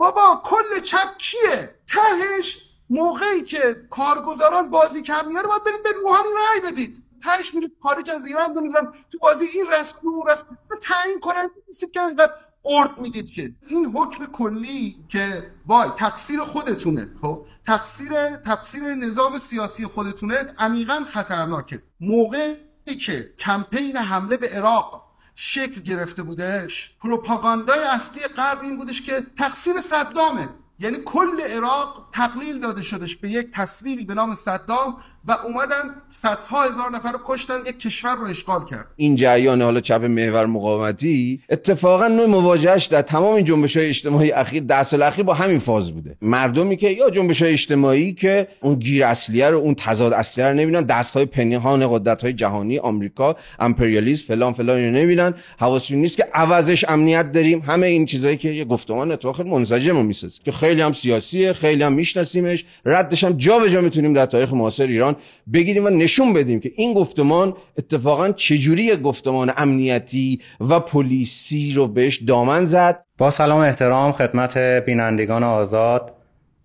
بابا کل چپ کیه؟ تهش موقعی که کارگزاران بازی کم میاره باید برید به روحانی رأی بدید. تهش میرید خارج از ایران دونیدن تو بازی این رسم اون رسم. تعیین کنن نیستید که اینقدر ارد می‌دید که. این حکم کلی که وای تقصیر خودتونه خب؟ تقصیر تقصیر نظام سیاسی خودتونه عمیقا خطرناکه. موقعی که کمپین حمله به عراق شکل گرفته بودش. پروپاگاندای اصلی غرب این بودش که تقصیر صدامه. یعنی کل عراق تقلیل داده شدش به یک تصویری به نام صدام و اومدن صدها هزار نفر رو کشتن یک کشور رو اشغال کرد. این جریان حالا چپ محور مقاومتی اتفاقا نوع مواجهش در تمام این جنبش های اجتماعی اخیر ده سال اخیر با همین فاز بوده. مردمی که یا جنبش های اجتماعی که اون گیر اصلیه رو اون تضاد اصلیه رو نمی‌بینن دست های پنهان قدرت های جهانی آمریکا امپریالیسم فلان فلان رو نمی‌بینن. حواسشون نیست که عوضش امنیت داریم. همه این چیزایی که یه گفتمان اتفاق منسجم می‌سازه که خیلی هم سیاسیه خیلی هم میشناسیمش. ردش هم جا به جا می‌تونیم در تاریخ معاصر ایران بگیریم و نشون بدیم که این گفتمان اتفاقا چجوری گفتمان امنیتی و پلیسی رو بهش دامن زد. با سلام احترام خدمت بینندگان آزاد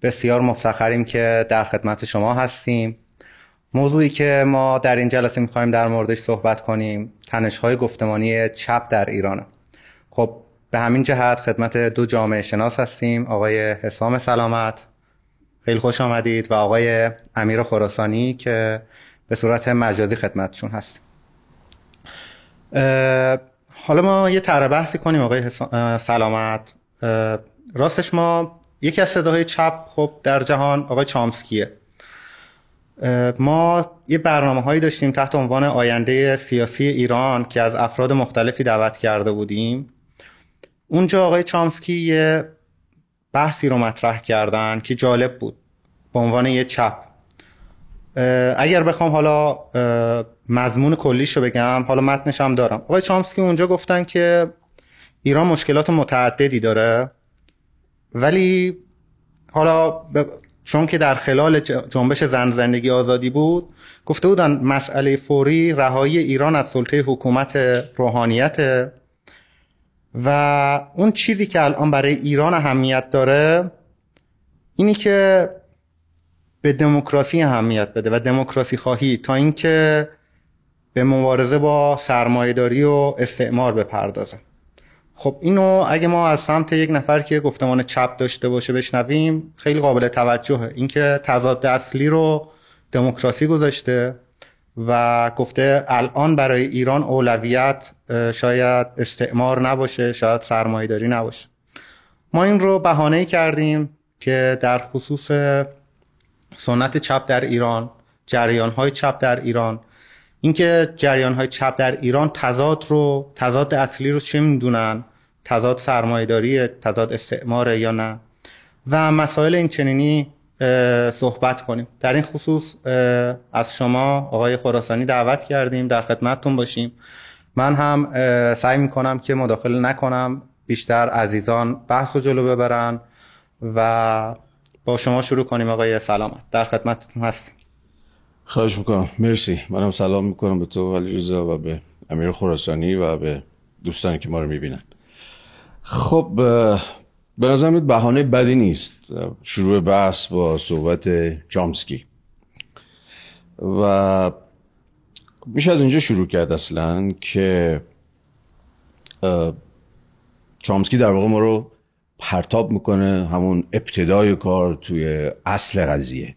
بسیار مفتخریم که در خدمت شما هستیم. موضوعی که ما در این جلسه می‌خوایم در موردش صحبت کنیم تنش های گفتمانی چپ در ایرانه. خب به همین جهت خدمت دو جامعه شناس هستیم آقای حسام سلامت. خیلی خوش آمدید و آقای امیر خراسانی که به صورت مجازی خدمتشون هست. حالا ما یه طرح بحثی کنیم آقای سلامت. راستش ما یکی از صداهای چپ خب در جهان آقای چامسکیه. ما یه برنامه هایی داشتیم تحت عنوان آینده سیاسی ایران که از افراد مختلفی دعوت کرده بودیم. اونجا آقای چامسکی یه بحثی رو مطرح کردن که جالب بود. به عنوان یه چپ. اگر بخوام حالا مضمون کلیش رو بگم حالا متنش هم دارم. آقای چامسکی اونجا گفتن که ایران مشکلات متعددی داره ولی حالا چون که در خلال جنبش زن زندگی آزادی بود گفته بودن مسئله فوری رهایی ایران از سلطه حکومت روحانیت و اون چیزی که الان برای ایران اهمیت داره اینی که به دموکراسی اهمیت بده و دموکراسی خواهی تا اینکه به مبارزه با سرمایهداری و استعمار بپردازه. خب اینو اگه ما از سمت یک نفر که گفتمان چپ داشته باشه بشنویم خیلی قابل توجهه. اینکه تضاد اصلی رو دموکراسی گذاشته و گفته الان برای ایران اولویت شاید استعمار نباشه شاید سرمایهداری نباشه. ما این رو بهانه کردیم که در خصوص سنت چپ در ایران جریان های چپ در ایران اینکه جریان های چپ در ایران تضاد رو تضاد اصلی رو چه می‌دونن؟ تضاد سرمایه‌داری تضاد استعمار یا نه؟ و مسائل این چنینی صحبت کنیم. در این خصوص از شما آقای خراسانی دعوت کردیم در خدمتتون باشیم. من هم سعی می‌کنم که مداخله نکنم بیشتر عزیزان بحث رو جلو ببرن و با شما شروع کنیم. آقای سلامت. در خدمتتون هستیم. خواهش می‌کنم. مرسی. منم سلام می‌کنم به تو ولی رضا و به امیر خراسانی و به دوستانی که ما رو می‌بینن. خب به نظر بهانه بدی نیست. شروع بحث با صحبت جامسکی. و میشه از اینجا شروع کرد اصلا که چامسکی در واقع ما رو پرتاب می‌کنه همون ابتدای کار توی اصل قضیه.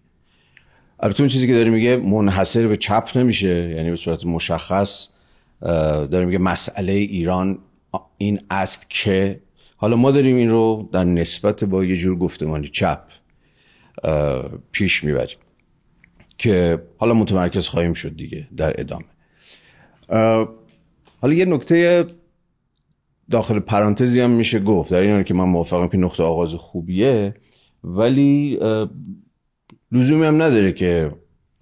البته اون چیزی که داره میگه منحصر به چپ نمیشه یعنی به صورت مشخص داره میگه مسئله ایران این است که حالا ما داریم این رو در نسبت با یه جور گفتمانی چپ پیش می‌بریم که حالا متمرکز خواهیم شد دیگه در ادامه. حالا یه نکته داخل پرانتزی هم میشه گفت در این که من موافقم که نقطه آغاز خوبیه ولی لزومی هم نداره که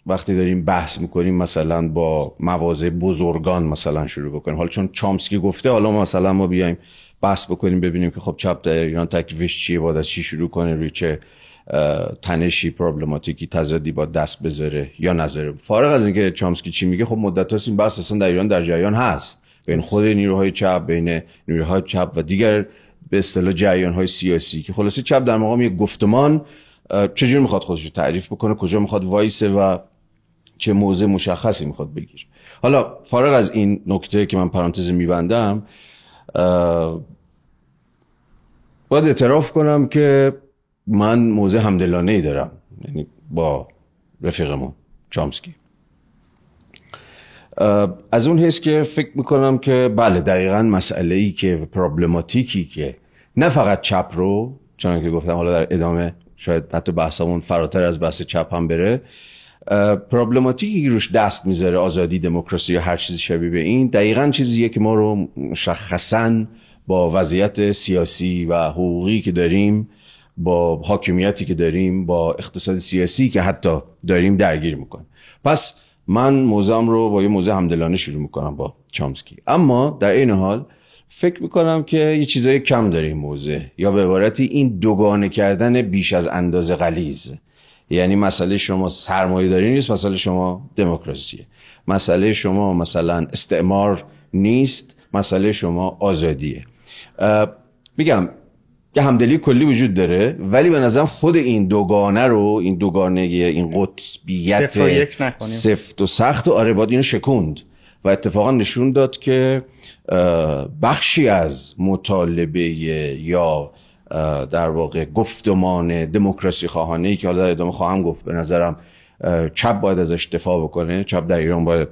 وقتی داریم بحث می‌کنیم مثلا با مواضع بزرگان مثلا شروع بکنیم. حالا چون چامسکی گفته حالا مثلا ما بیایم بحث بکنیم ببینیم که خب چپ در ایران تکلیفش چیه باید از چی شروع کنه روی چه تنشی پروبلماتیکی تضادی با دست بذاره یا نذاره. فارغ از اینکه چامسکی چی میگه خب مدت هاست این بحث اصلا در ایران در جریان هست. بین خود نیروهای چپ بین نیروهای چپ و دیگر به اصطلاح جریان های سیاسی که خلاصه چپ در مقام یک گفتمان چجوری می‌خواد خودش رو تعریف بکنه کجا می‌خواد وایسه و چه موضع مشخصی می‌خواد بگیره حالا فارغ از این نکته که من پرانتز میبندم باید اعتراف کنم که من موضع همدلانه ای دارم یعنی با رفیقمون چامسکی. از اون حیث که فکر می‌کنم که بله دقیقا مسئله ای که پرابلماتیکی که نه فقط چپ رو چون که گفتم حالا در ادامه شاید حتی بحثمون فراتر از بحث چپ هم بره پرابلماتیکی که روش دست می‌ذاره آزادی دموکراسی یا هر چیزی شبیه به این دقیقا چیزیه که ما رو مشخصا با وضعیت سیاسی و حقوقی که داریم با حاکمیتی که داریم با اقتصاد سیاسی که حتی داریم درگیر می‌کنه. پس من موزم رو با یه موزه همدلانه شروع می‌کنم با چامسکی. اما در این حال فکر می‌کنم که یه چیزای کم داره این موزه یا به عبارتی این دوگانه کردن بیش از اندازه غلیز یعنی مسئله شما سرمایه داری نیست مسئله شما دموکراسیه. مسئله شما مثلا استعمار نیست مسئله شما آزادیه. میگم یه همدلی کلی وجود داره ولی به نظرم خود این دوگانه رو این دوگانه این قطبیت سفت و سخت و آره باید اینو شکوند. و اتفاقا نشون داد که بخشی از مطالبه یا در واقع گفتمان دموکراسی خواهانه که حالا در ادامه خواهم گفت. به نظرم چپ باید ازش دفاع بکنه. چپ در ایران باید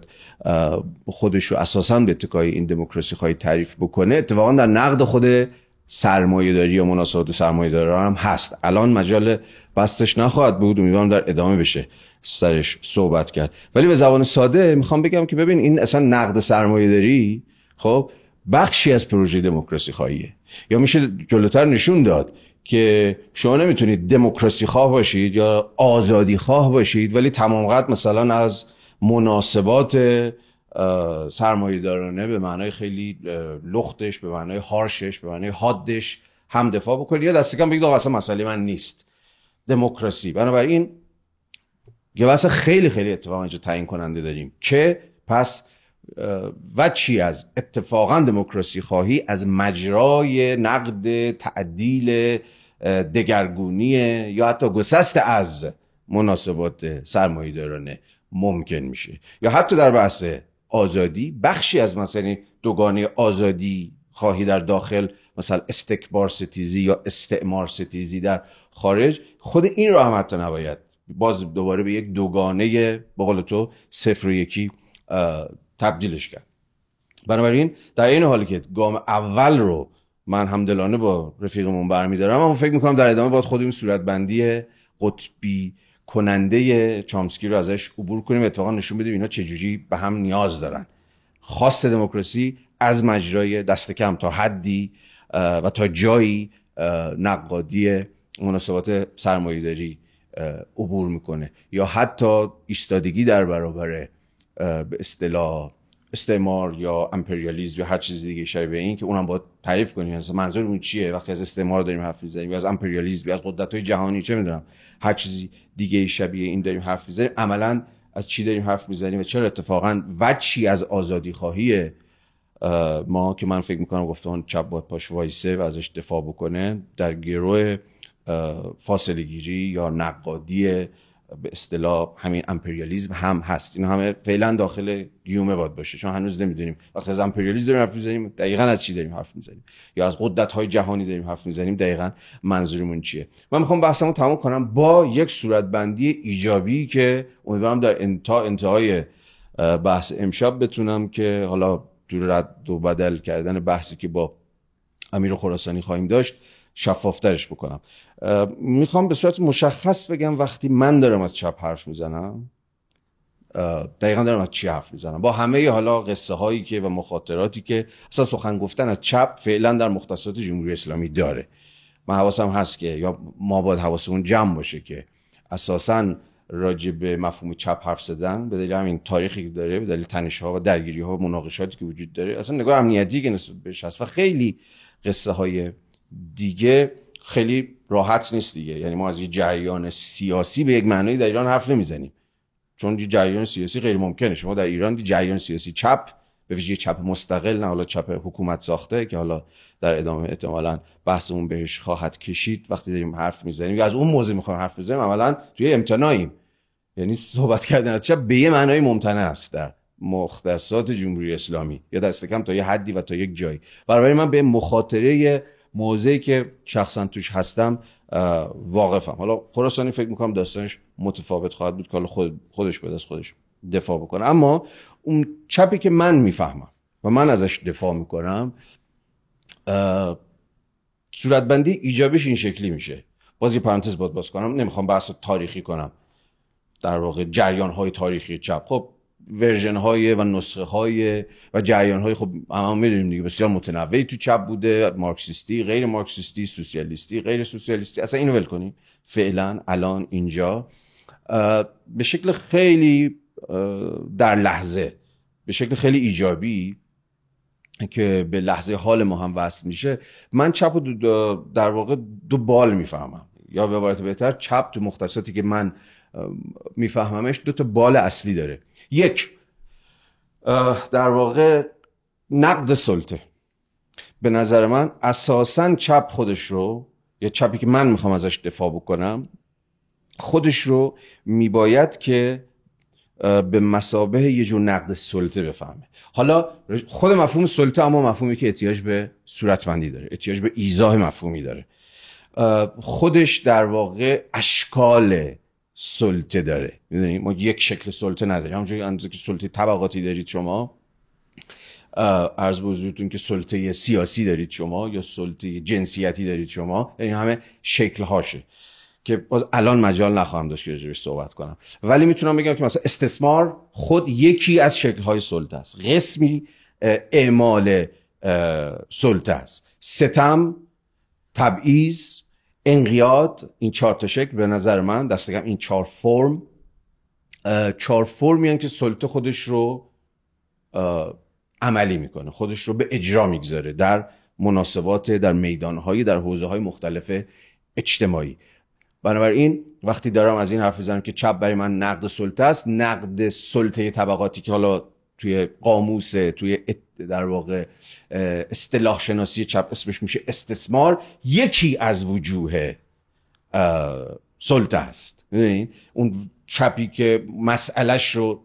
خودش رو اساسا به اتکای این دموکراسی خواهی تعریف بکنه. اتفاقا در نقد خود سرمایه داری یا مناسبات سرمایه هم هست. الان مجال بستش نخواهد بود. امیدوارم در ادامه بشه سرش صحبت کرد. ولی به زبان ساده می‌خوام بگم که ببین این اصلا نقد سرمایه داری خب بخشی از پروژه دموکراسی خواهیه. یا میشه جلوتر نشون داد که شما نمی‌تونید دموکراسی خواه باشید یا آزادی خواه باشید ولی تمام قد مثلا از مناسبات سرمایه دارانه به معنای خیلی لختش به معنای هارشش به معنای حادش هم دفاع بکنید. یا دست کم بگید اصلا مسئله من نیست. دموکراسی. بنابراین یه واسه خیلی خیلی اتفاقا اینجا تعیین کننده داریم. که پس و چی از اتفاقا دموکراسی خواهی از مجرای نقد تعدیل دگرگونی یا حتی گسست از مناسبات سرمایه دارانه ممکن میشه. یا حتی در بحث آزادی بخشی از مثلا دوگانه آزادی خواهی در داخل مثلا استکبار ستیزی یا استعمار ستیزی در خارج. خود این را هم حتی نباید. باز دوباره به یک دوگانه به تو صفر و یکی تبدیلش کرد. بنابراین در این حالی که گام اول رو من همدلانه با رفیقمون برمیدارم اما فکر می‌کنم در ادامه باید خود این صورتبندی قطبی کننده چامسکی رو ازش عبور کنیم. اتفاقا نشون بدیم اینا چجوری به هم نیاز دارن. خواست دموکراسی از مجرای دست کم تا حدی و تا جایی نقادی مناسبات سرمایه‌داری عبور می‌کنه. یا حتی ایستادگی در برابر به اصطلاح استعمار یا امپریالیزم یا هر چیز دیگه شبیه این که اونم باید تعریف کنیم. مثلا منظورمون چیه؟ وقتی از استعمار داریم حرف می‌زنیم از امپریالیسم یا از قدرت های جهانی چه می‌دونم هر چیزی دیگه شبیه این داریم حرف می‌زنیم. عملا از چی داریم حرف می‌زنیم و چرا اتفاقا وچی از آزادی خواهی ما که من فکر می‌کنم گفتم چپ باید پاش وایسه و ازش دفاع بکنه در گروه فاصله گیری یا نقادی به اصطلاح همین امپریالیزم هم هست. این همه فعلا داخل گیومه باید باشه. چون هنوز نمی‌دونیم. وقتی از امپریالیسم داریم حرف می‌زنیم دقیقا از چی داریم حرف می‌زنیم؟ یا از قدرت های جهانی داریم حرف می‌زنیم؟ دقیقا منظورمون چیه؟ من می‌خوام بحثمو تمام کنم با یک صورتبندی ایجابی که امیدوارم در انتها انتهای بحث امشب بتونم که حالا دور رد و بدل کردن بحثی که با امیر خراسانی خواهیم داشت شفافترش بکنم. می‌خوام به صورت مشخص بگم وقتی من دارم از چپ حرف می‌زنم دقیقا دارم از چی حرف می‌زنم؟ با همه حالا قصه هایی که و مخاطراتی که اصلا سخن گفتن از چپ فعلا در مختصات جمهوری اسلامی داره. من حواسم هست که یا ما باید حواسمون جمع باشه که اساسا راجع به مفهوم چپ حرف زدن به دلیل همین تاریخی که داره به دلیل تنش ها و درگیری ها و مناقشاتی که وجود داره اصلا نگاه امنیتی که نسبت بهش هست و خیلی قصه های دیگه خیلی راحت نیست دیگه. یعنی ما از یه جریان سیاسی به یک معنی در ایران حرف نمی‌زنیم. چون یه جریان سیاسی غیر ممکنه. شما در ایران جریان سیاسی چپ به ویژه چپ مستقل نه حالا چپ حکومت ساخته که حالا در ادامه احتمالا بحثمون بهش خواهد کشید. وقتی داریم حرف می‌زنیم از اون موضوع می‌خوایم حرف بزنیم عملا توی امتناعیم. یعنی صحبت کردن از چپ به یه معنای ممتنع است در مختصات جمهوری اسلامی. یا دست کم تا یه حدی و تا یک جایی. برای من به مخاطره موضعی که شخصا توش هستم واقفم. حالا خراسانی فکر می‌کنم داستانش متفاوت خواهد بود که خود خودش به دست خودش دفاع بکنه. اما اون چپی که من می‌فهمم و من ازش دفاع می‌کنم صورتبندی ایجابش این شکلی میشه. باز یه پرانتز باید باز کنم. نمی‌خوام بحث تاریخی کنم. در واقع جریان های تاریخی چپ. خب ورژن های و نسخه های و جریان های خب هم می‌دونیم دیگه بسیار متنوعی تو چپ بوده مارکسیستی غیر مارکسیستی سوسیالیستی غیر سوسیالیستی اصلا اینو ول کنیم فعلا الان اینجا به شکل خیلی در لحظه به شکل خیلی ایجابی که به لحظه حال ما هم وصل میشه من چپ و در واقع دو بال می‌فهمم. یا به عبارت بهتر چپ تو مختصاتی که من میفهممش. دو تا بال اصلی داره. یک در واقع نقد سلطه. به نظر من اساسا چپ خودش رو یا چپی که من می‌خوام ازش دفاع بکنم خودش رو میباید که به مسابه یه جور نقد سلطه بفهمه. حالا خود مفهوم سلطه اما مفهومی که احتیاج به صورتبندی داره. احتیاج به ایزاه مفهومی داره. خودش در واقع اشکال سلطه داره. می‌دونی؟ ما یک شکل سلطه نداریم. همونجوری اندازه که سلطه طبقاتی دارید شما عرض حضورتون که سلطه سیاسی دارید شما یا سلطه جنسیتی دارید شما یعنی همه شکل هاشه که باز الان مجال نخواهم داشت که راجبش صحبت کنم. ولی می‌تونم بگم که مثلا استثمار خود یکی از شکل‌های سلطه است. قسمی اعمال سلطه است. ستم تبعیض انقیاد این چهار تا شکل به نظر من دستگم این چهار فرم. چهار فرمی که سلطه خودش رو عملی می‌کنه. خودش رو به اجرا می‌گذاره در مناسبات در میدانهایی در حوزه های مختلف اجتماعی. بنابراین وقتی دارم از این حرف می‌زنم که چپ برای من نقد سلطه است نقد سلطه طبقاتی که حالا توی قاموس توی در واقع اصطلاح شناسی چپ اسمش میشه استثمار. یکی از وجوه سلطه است. اون چپی که مسئلهش رو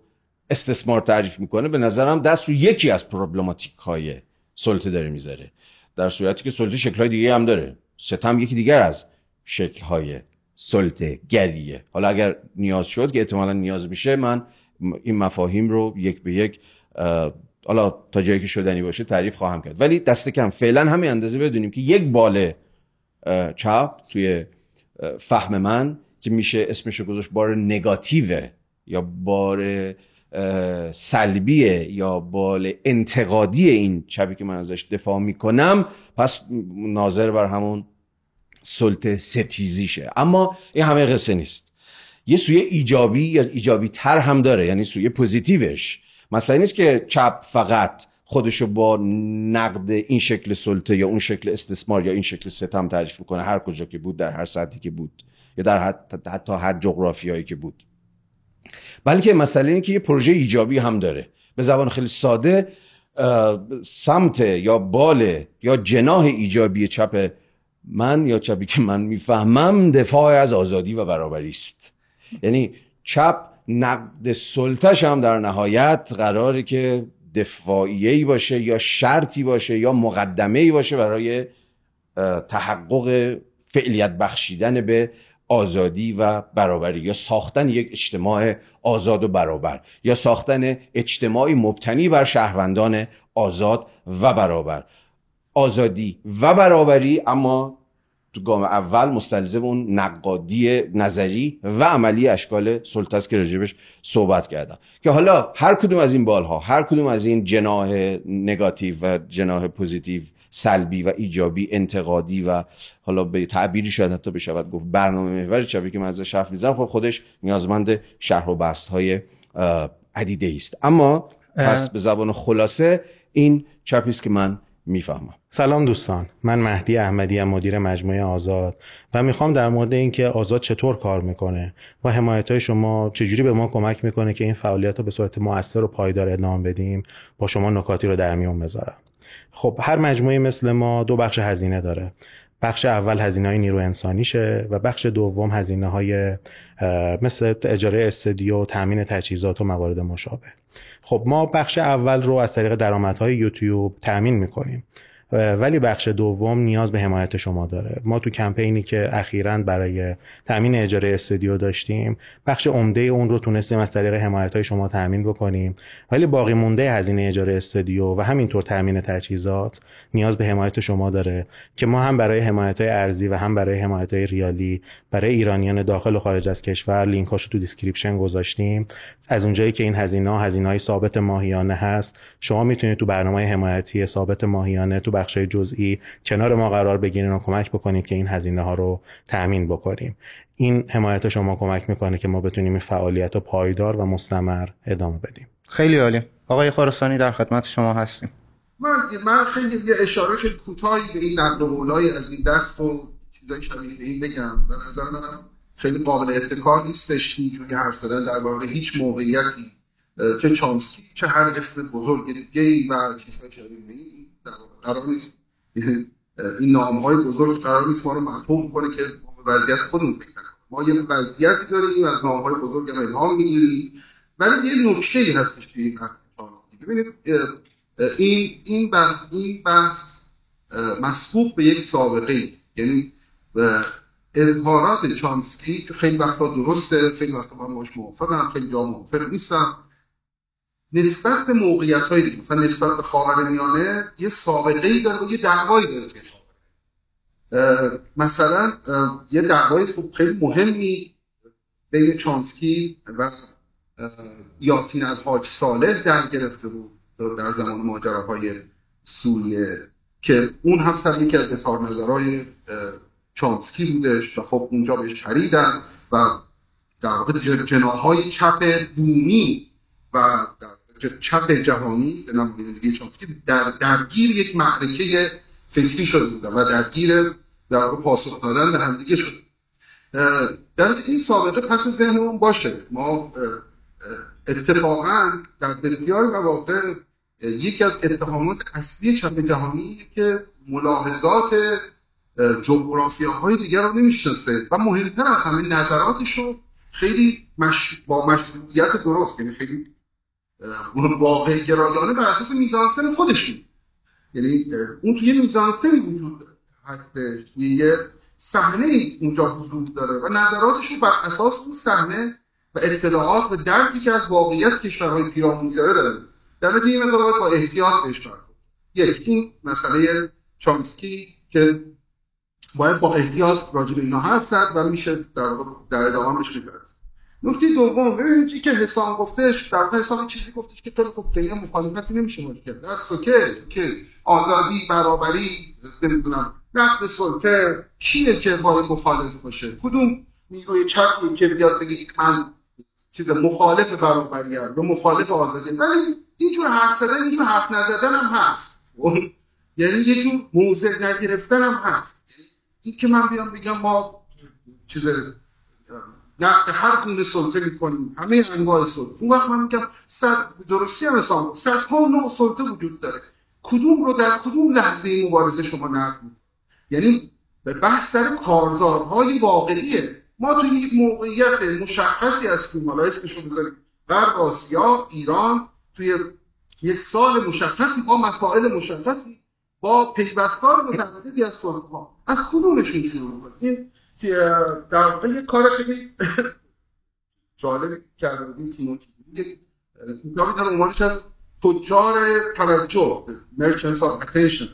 استثمار تعریف می‌کنه به نظرم دست رو یکی از پروبلماتیک های سلطه داره می‌ذاره. در صورتی که سلطه شکلهای دیگه هم داره. ستم یکی دیگر از شکلهای سلطه گریه حالا اگر نیاز شد که احتمالا نیاز میشه من این مفاهیم رو یک به یک حالا تا جایی که شدنی باشه تعریف خواهم کرد. ولی دست کم فعلا همین اندازه بدونیم که یک بال چپ توی فهم من که میشه اسمش گذاشت بار نگاتیوه یا بار سلبیه یا بال انتقادی این چپی که من ازش دفاع می‌کنم. پس ناظر بر همون سلطه ستیزیشه. اما این همه قصه نیست. یه سوی ایجابی یا ایجابی تر هم داره یعنی سوی پوزیتیوش. مثلا نیست که چپ فقط خودشو با نقد این شکل سلطه یا اون شکل استثمار یا این شکل ستم تعریف می‌کنه هر کجا که بود در هر سطحی که بود یا در حتی, حتی هر جغرافیایی که بود. بلکه مسئله اینه که یه پروژه ایجابی هم داره. به زبان خیلی ساده سمت یا بال یا جناه ایجابی چپ من یا چپی که من می‌فهمم دفاع از آزادی و برابری است. یعنی چپ نقد سلطش هم در نهایت قراره که دفاعیهی باشه یا شرطی باشه یا مقدمه باشه برای تحقق فعلیت بخشیدن به آزادی و برابری یا ساختن یک اجتماع آزاد و برابر یا ساختن اجتماعی مبتنی بر شهروندان آزاد و برابر. آزادی و برابری اما تو گام اول مستلزم اون نقادی نظری و عملی اشکال سلطه است که راجبش صحبت کردم. که حالا هر کدوم از این بالها هر کدوم از این جناه نگاتیو و جناح positive سلبی و ایجابی انتقادی و حالا به تعبیری شاید حتی بشود گفت برنامه محور چپی که من ازش حرف می‌زنم خب خودش نیازمند شرح و بسط های عدیده است. اما پس به زبان خلاصه این چپی است که من می‌فهمم. سلام دوستان. من مهدی احمدی مدیر مجموعه آزاد و می‌خوام در مورد اینکه آزاد چطور کار می‌کنه و حمایت های شما چجوری به ما کمک می‌کنه که این فعالیت رو به صورت موثر و پایدار ادامه بدیم با شما نکاتی رو در میون بذارم. خب هر مجموعه مثل ما دو بخش هزینه داره. بخش اول هزینه های نیرو انسانیشه و بخش دوم هزینه های مثل اجاره استودیو تامین تجهیزات و موارد مشابه. خب ما بخش اول رو از طریق درآمدهای یوتیوب تامین می‌کنیم. ولی بخش دوم نیاز به حمایت شما داره. ما تو کمپینی که اخیرا برای تامین اجاره استودیو داشتیم بخش عمده اون رو تونستیم از طریق حمایت های شما تامین بکنیم. ولی باقی مونده هزینه اجاره استودیو و همینطور تامین تجهیزات نیاز به حمایت شما داره که ما هم برای حمایت های ارزی و هم برای حمایت های ریالی برای ایرانیان داخل و خارج از کشور لینکاشو تو description گذاشتیم. از اونجایی که این هزینه هزینه های ثابت ماهیانه هست شما می‌تونید تو برنامه حمایتی ثابت ماهیانه تو بخش جزئی کنار ما قرار بگیرین و کمک بکنید که این هزینه ها رو تأمین بکنیم. این حمایت شما کمک می‌کنه که ما بتونیم این فعالیت رو پایدار و مستمر ادامه بدیم. خیلی عالی. آقای خراسانی در خدمت شما هستیم. من من خیلی یه اشاره خیلی کوتاهی به این نقل قولای از این دست و چیزای شبیه به این بگم. به نظر منم خیلی قابل اتکار نیستش اینجوری حرف زدن درباره هیچ موقعیتی چه چانسکی چه هر قسم بزرگ دیگه و چیزهای شبیه به این قرار نیست. این نام های بزرگ قرار نیست ما رو مفهوم کنه که به وضعیت خودمون فکر کنیم ما یه وضعیتی داریم از نام های بزرگ هم الهام می‌گیریم. ولی یه نکته ای هستش توی این ببینید این این بحث این بحث مسبوق به یک سابقه یعنی اظهارات چانسکی که خیلی وقتا درسته خیلی وقتا من باش موافقم خیلی جا موافق نیستم. نسبت به موقعیت های دیگه مثلا نسبت به خاور میانه یه سابقه ای داره و یه دعوایی داره مثلا یه دعوای خیلی مهمی بین چانسکی و یاسین از حاج صالح در گرفته بود در زمان ماجراهای سوریه که اون هم سر یکی از اظهار نظرهای چانسکی بودش و خب اونجا بهش خریدن و در واقع جناهای چپ بومی و در چپ جهانی به نام چانسکی در درگیر یک معرکه فکری شده بودن و درگیر در واقع پاسخ دادن به همدیگه شده. در این سابقه پس ذهنمون باشه. ما اتفاقا در بسیار مواقع یکی از اتهامات اصلی چپ جهانی که ملاحظات های دیگر رو نمی‌شناسه و مهمتر از همه نظراتش رو خیلی مش... با مشروعیت درست یعنی خیلی واقع گرایانه بر اساس میزانسن خودشون یعنی اون توی میزانسنی وجود هستش یه صحنه اونجا حضور داره و نظراتش رو بر اساس اون صحنه و اطلاعات و درکی که از واقعیت کشورهای پیرامونی داره داره. در نتیجه این با احتیاط بهش یک این مسئله چامسکی که باید با احتیاط راجع به اینا حرف زد و میشه در در ادامه بهش نکته دوم ببینید که حسام گفتش در حسام چیزی گفتش که تو خب مخالفتی نمیشه کرد. در سوکه که آزادی برابری نمی‌دونم نقد سلطه کیه که باید مخالف باشه؟ کدوم نیروی چپی که بیاد بگه من چیز مخالف برابری هم یا مخالف آزادی ولی اینجور حرف زدن اینجور حرف نزدن هم هست. یعنی یه جور موضع نگرفتن هم هست. این که من بیام بگم ما چیز نقد هر گونه سلطه می‌کنیم. همه انواع سلطه. اون وقت من میگم صد درستی هم حساب صد ها نوع سلطه وجود داره. کدوم رو در کدوم لحظه مبارزه شما نقد یعنی به بحث سر کارزارهای واقعیه. ما توی یک موقعیت مشخصی هستیم. حالا اسمشو بذاریم. غرب آسیا ایران. توی یک سال مشخصی با مسائل مشخصی با پیوستار متعددی از سلطه ها از کدومشون شروع کنیم در واقع یک کار خیلی جالب کرده بودیم تیموتی کتابی در عنوانش از تجار توجه merchants of attention.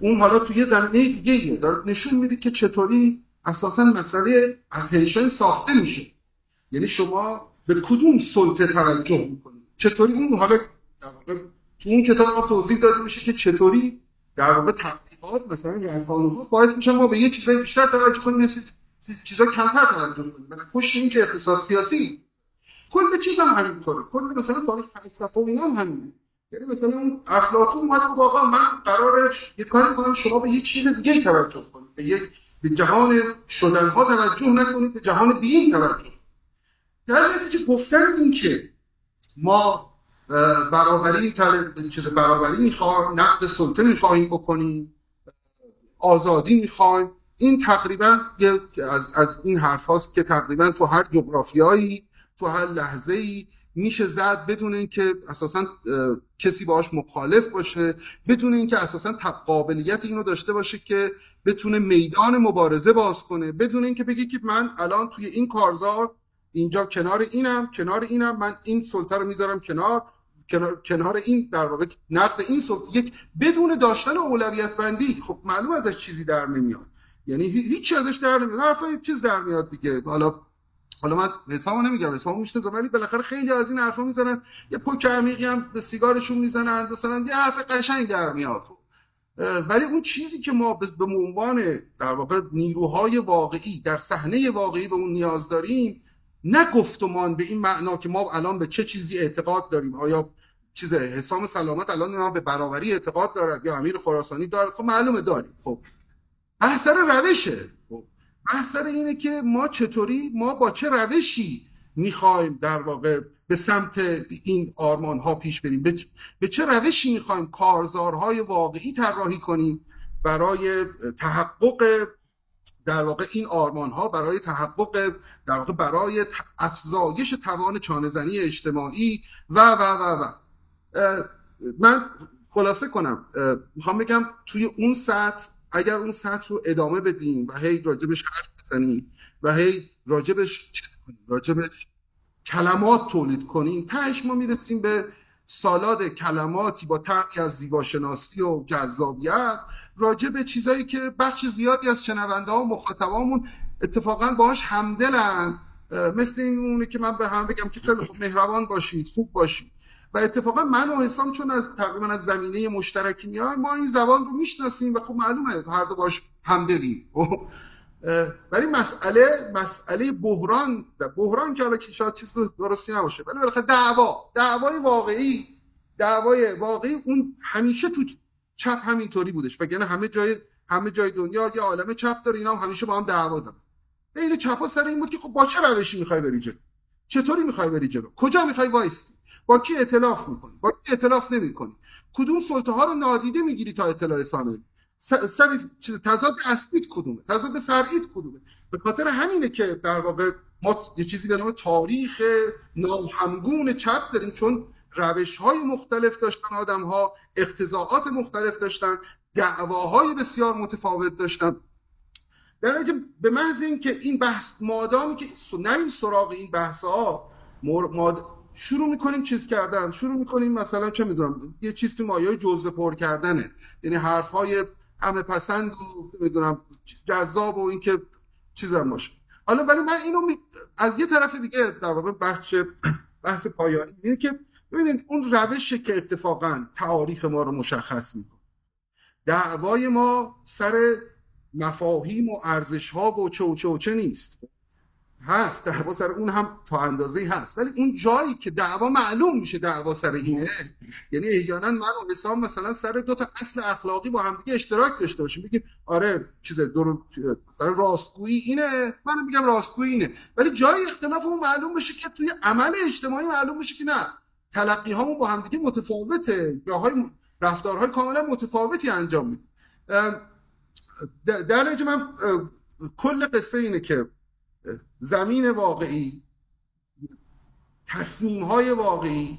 اون حالا توی زمینه دیگه داره نشون میده که چطوری اساسا مسئله اتنشن ساخته میشه. یعنی شما به کدوم سلطه توجه می‌کنید؟ چطوری اون حالا در واقع تو اون کتاب توضیح داده میشه که چطوری در واقع تبلیغات مثلا رفانه ها باید میشن ما به یه چیزای بیشتر توجه کنیم چیزا کمتر توجه کنیم. پشت این که اقتصاد سیاسی کل چیز هم همین کنه کل مثلا تاریخ فلسفه و اینا هم همینه. یعنی مثلا اون افلاطون اومده واقعا من قرارش یه کاری کنم شما به یه چیز دیگه توجه کنید. به یک به جهان شدنها توجه نکنید به جهان بین توجه در نتیجه گفتن این که ما برابری چیز برابری می‌خوایم نقد سلطه می‌خواهیم بکنیم آزادی می‌خوایم. این تقریبا از, از این حرف هاست که تقریبا تو هر جغرافیایی تو هر لحظه ای میشه زد بدون اینکه اساسا کسی باهاش مخالف باشه بدون اینکه اساسا قابلیت اینو داشته باشه که بتونه میدان مبارزه باز کنه. بدون اینکه بگه که من الان توی این کارزار اینجا کنار اینم کنار اینم من این سلطه رو می‌ذارم کنار. کنار, این در واقع نقد این سلطه یک بدون داشتن اولویت بندی خب معلوم ازش چیزی در نمیاد. یعنی هیچ ازش در نمیاد. حرفا چیز در میاد دیگه. حالا حالا من حسابو نمیگم. حسابو میشته ولی بالاخره خیلی از این حرفا می‌زنن. یه پوک عمیقی هم به سیگارشون می‌زنن مثلا یه حرف قشنگ در میاد. خب ولی اون چیزی که ما به عنوان در واقع نیروهای واقعی در صحنه واقعی به اون نیاز داریم نه گفتمان به این معنا که ما الان به چه چیزی اعتقاد داریم. آیا چیز حسام سلامت الان ما به برابری اعتقاد دارد یا امیر خراسانی دارد. خب معلومه داریم. خب بحث روشه. خب اینه که ما چطوری ما با چه روشی می‌خوایم در واقع به سمت این آرمان ها پیش بریم؟ به چه روشی می‌خوایم کارزارهای واقعی طراحی کنیم برای تحقق در واقع این آرمان ها برای تحقق در واقع برای افزایش توان چانهزنی اجتماعی و و و و. من خلاصه کنم. می‌خوام بگم توی اون سطح اگر اون سطح رو ادامه بدیم و هی راجبش حرف بزنیم و هی راجبش راجبش کلمات تولید کنیم تهش ما می‌رسیم به سالاد کلماتی با طعمی از زیباشناسی و جذابیت راجع به چیزایی که بخش زیادی از شنونده ها و مخاطبامون اتفاقا باهاش همدلن. مثل این که من به هم بگم که خیلی خوب مهربان باشید خوب باشید. و اتفاقا من و حسام چون از تقریبا از زمینه مشترکی میاد ما این زبان رو می‌شناسیم و خب معلومه هر دو باش همدلیم ولی مسئله مسئله بحران بحران که حالا شاید چیز درستی نباشه ولی بالاخره دعوا دعوای واقعی دعوای واقعی اون همیشه تو چپ همینطوری بودش وگرنه همه جای همه جای دنیا یه عالم چپ داره اینا هم همیشه با هم دعوا دارن. این چپا سر این بود که خب با چه روشی می‌خوای بری جلو؟ چطوری می‌خوای بری جلو؟ کجا می‌خوای وایستی؟ با کی ائتلاف می‌کنی؟ با کی ائتلاف نمی‌کنی؟ کدوم سلطه ها رو نادیده می‌گیری تا اطلاع رسانه سر تضاد اصلیت کدومه؟ تضاد فرعیت کدومه؟ به خاطر همینه که در واقع ما یه چیزی به نام تاریخ ناهمگون چپ داریم چون روش های مختلف داشتن آدم ها اختزاعات مختلف داشتن دعواهای بسیار متفاوت داشتن. در نتیجه به محض اینکه این بحث مادامی که نریم سراغ این بحث ها شروع می‌کنیم چیز کردن. شروع می‌کنیم مثلا چه می‌دونم یه چیز تو مایه جزوه پر کردنه. یعنی حرف های همه پسند و می‌دونم جذاب و اینکه چیزم باشه. حالا ولی من اینو می... از یه طرف دیگه در واقع بخش بحث پایانی اینه که ببینید اون روشی که اتفاقا تعاریف ما رو مشخص می‌کنه. دعوای ما سر مفاهیم و ارزش ها و چه و چه و چه نیست. هست دعوا سر اون هم تا اندازه هست. ولی اون جایی که دعوا معلوم میشه دعوا سر اینه یعنی احیانا من و حسام مثلا سر دو تا اصل اخلاقی با همدیگه اشتراک داشته باشیم. بگیم آره چیز دور مثلا راستگویی اینه من میگم راستگویی اینه. ولی جای اختلاف اون معلوم بشه که توی عمل اجتماعی معلوم بشه که نه. تلقی هامون با همدیگه متفاوته. جاهای رفتارهای کاملا متفاوتی انجام میده. در نتیجه من کل قصه اینه که زمین واقعی تصمیم های واقعی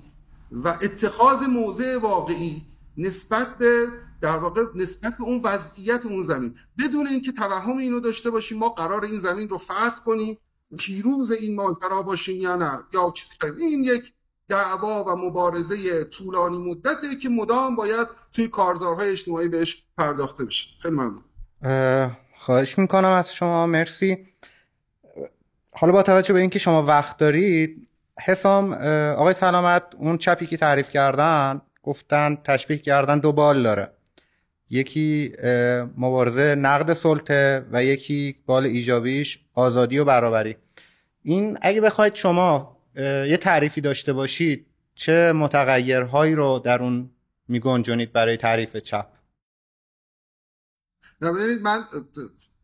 و اتخاذ موضع واقعی نسبت به در واقع نسبت به اون وضعیت اون زمین. بدون اینکه توهم اینو داشته باشیم ما قرار این زمین رو فتح کنیم پیروز این ماجرا باشیم یا نه؟ یا چیزی این یک دعوا و مبارزه طولانی مدته که مدام باید توی کارزارهای اجتماعی بهش پرداخته بشه. خیلی ممنون. خواهش می‌کنم از شما. مرسی. حالا با توجه به اینکه شما وقت دارید حسام آقای سلامت اون چپی که تعریف کردن گفتن تشبیه کردن دو بال داره. یکی مبارزه نقد سلطه و یکی بال ایجابیش آزادی و برابری. این اگه بخواید شما یه تعریفی داشته باشید چه متغیرهایی رو در اون میگنجونید برای تعریف چپ؟ ببینید من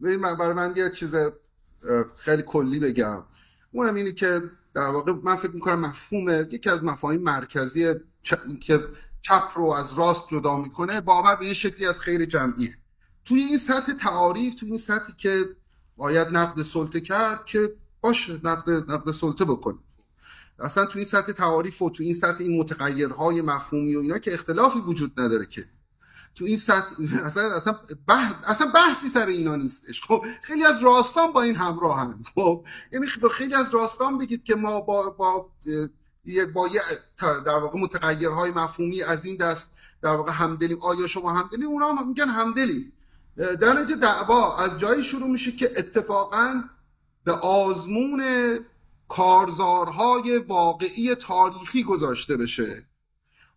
ببینید من برای من یه چیز خیلی کلی بگم. اونم اینه که در واقع من فکر می‌کنم مفهوم یکی از مفاهیم مرکزی که چپ رو از راست جدا می‌کنه باور به یه شکلی از خیر جمعیه. توی این سطح تعاریف توی این سطحی که باید نقد سلطه کرد که باشه نقد نقد سلطه بکنیم اصلا تو این سطح تعاریف و تو این سطح این متغیرهای مفهومی و اینا که اختلافی وجود نداره که تو این سطح اصلا اصلا, بحث اصلا بحثی سر اینا نیستش. خب خیلی از راستان با این همراهن. خب یعنی خیلی از راستان بگید که ما با با با در واقع متغیرهای مفهومی از این دست در واقع همدلیم. آیا شما همدلیم اونا هم میگن همدلیم. در نتیجه دعوا از جایی شروع میشه که اتفاقا به آزمون کارزارهای واقعی تاریخی گذاشته بشه.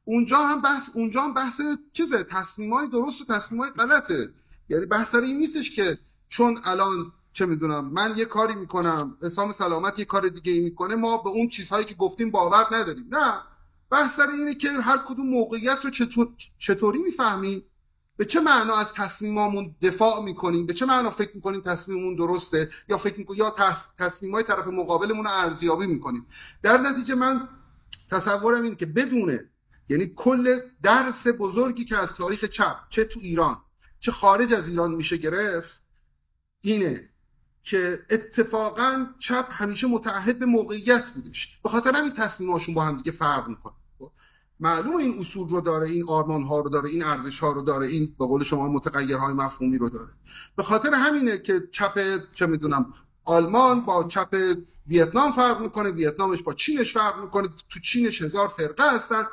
اونجا هم بحث اونجا هم بحث چیزه تصمیمای درست و تصمیمای غلطه. یعنی بحث این نیستش که چون الان چه می‌دونم من یه کاری می‌کنم اسلام سلامت یه کار دیگه ای می‌کنه ما به اون چیزهایی که گفتیم باور نداریم. نه. بحث اینه که هر کدوم موقعیت رو چطور چطوری می‌فهمیم؟ به چه معنا از تصمیمامون دفاع می‌کنیم؟ به چه معنا فکر می‌کنیم تصمیممون درسته؟ یا فکر می‌کنیم یا تصمیمای طرف مقابلمون رو ارزیابی می‌کنیم؟ در نتیجه من تصورم اینه که بدونه یعنی کل درس بزرگی که از تاریخ چپ چه تو ایران چه خارج از ایران میشه گرفت اینه که اتفاقا چپ همیشه متعهد به موقعیت بودش. به خاطر همین تصمیماشون با هم دیگه فرق می‌کنه. معلوم این اصول رو داره این آرمان ها رو داره این ارزش ها رو داره این به قول شما متغیرهای مفهومی رو داره. به خاطر همینه که چپ چه می‌دونم آلمان با چپ ویتنام فرق می‌کنه ویتنامش با چینش فرق می‌کنه تو چینش هزار فرقه هستن.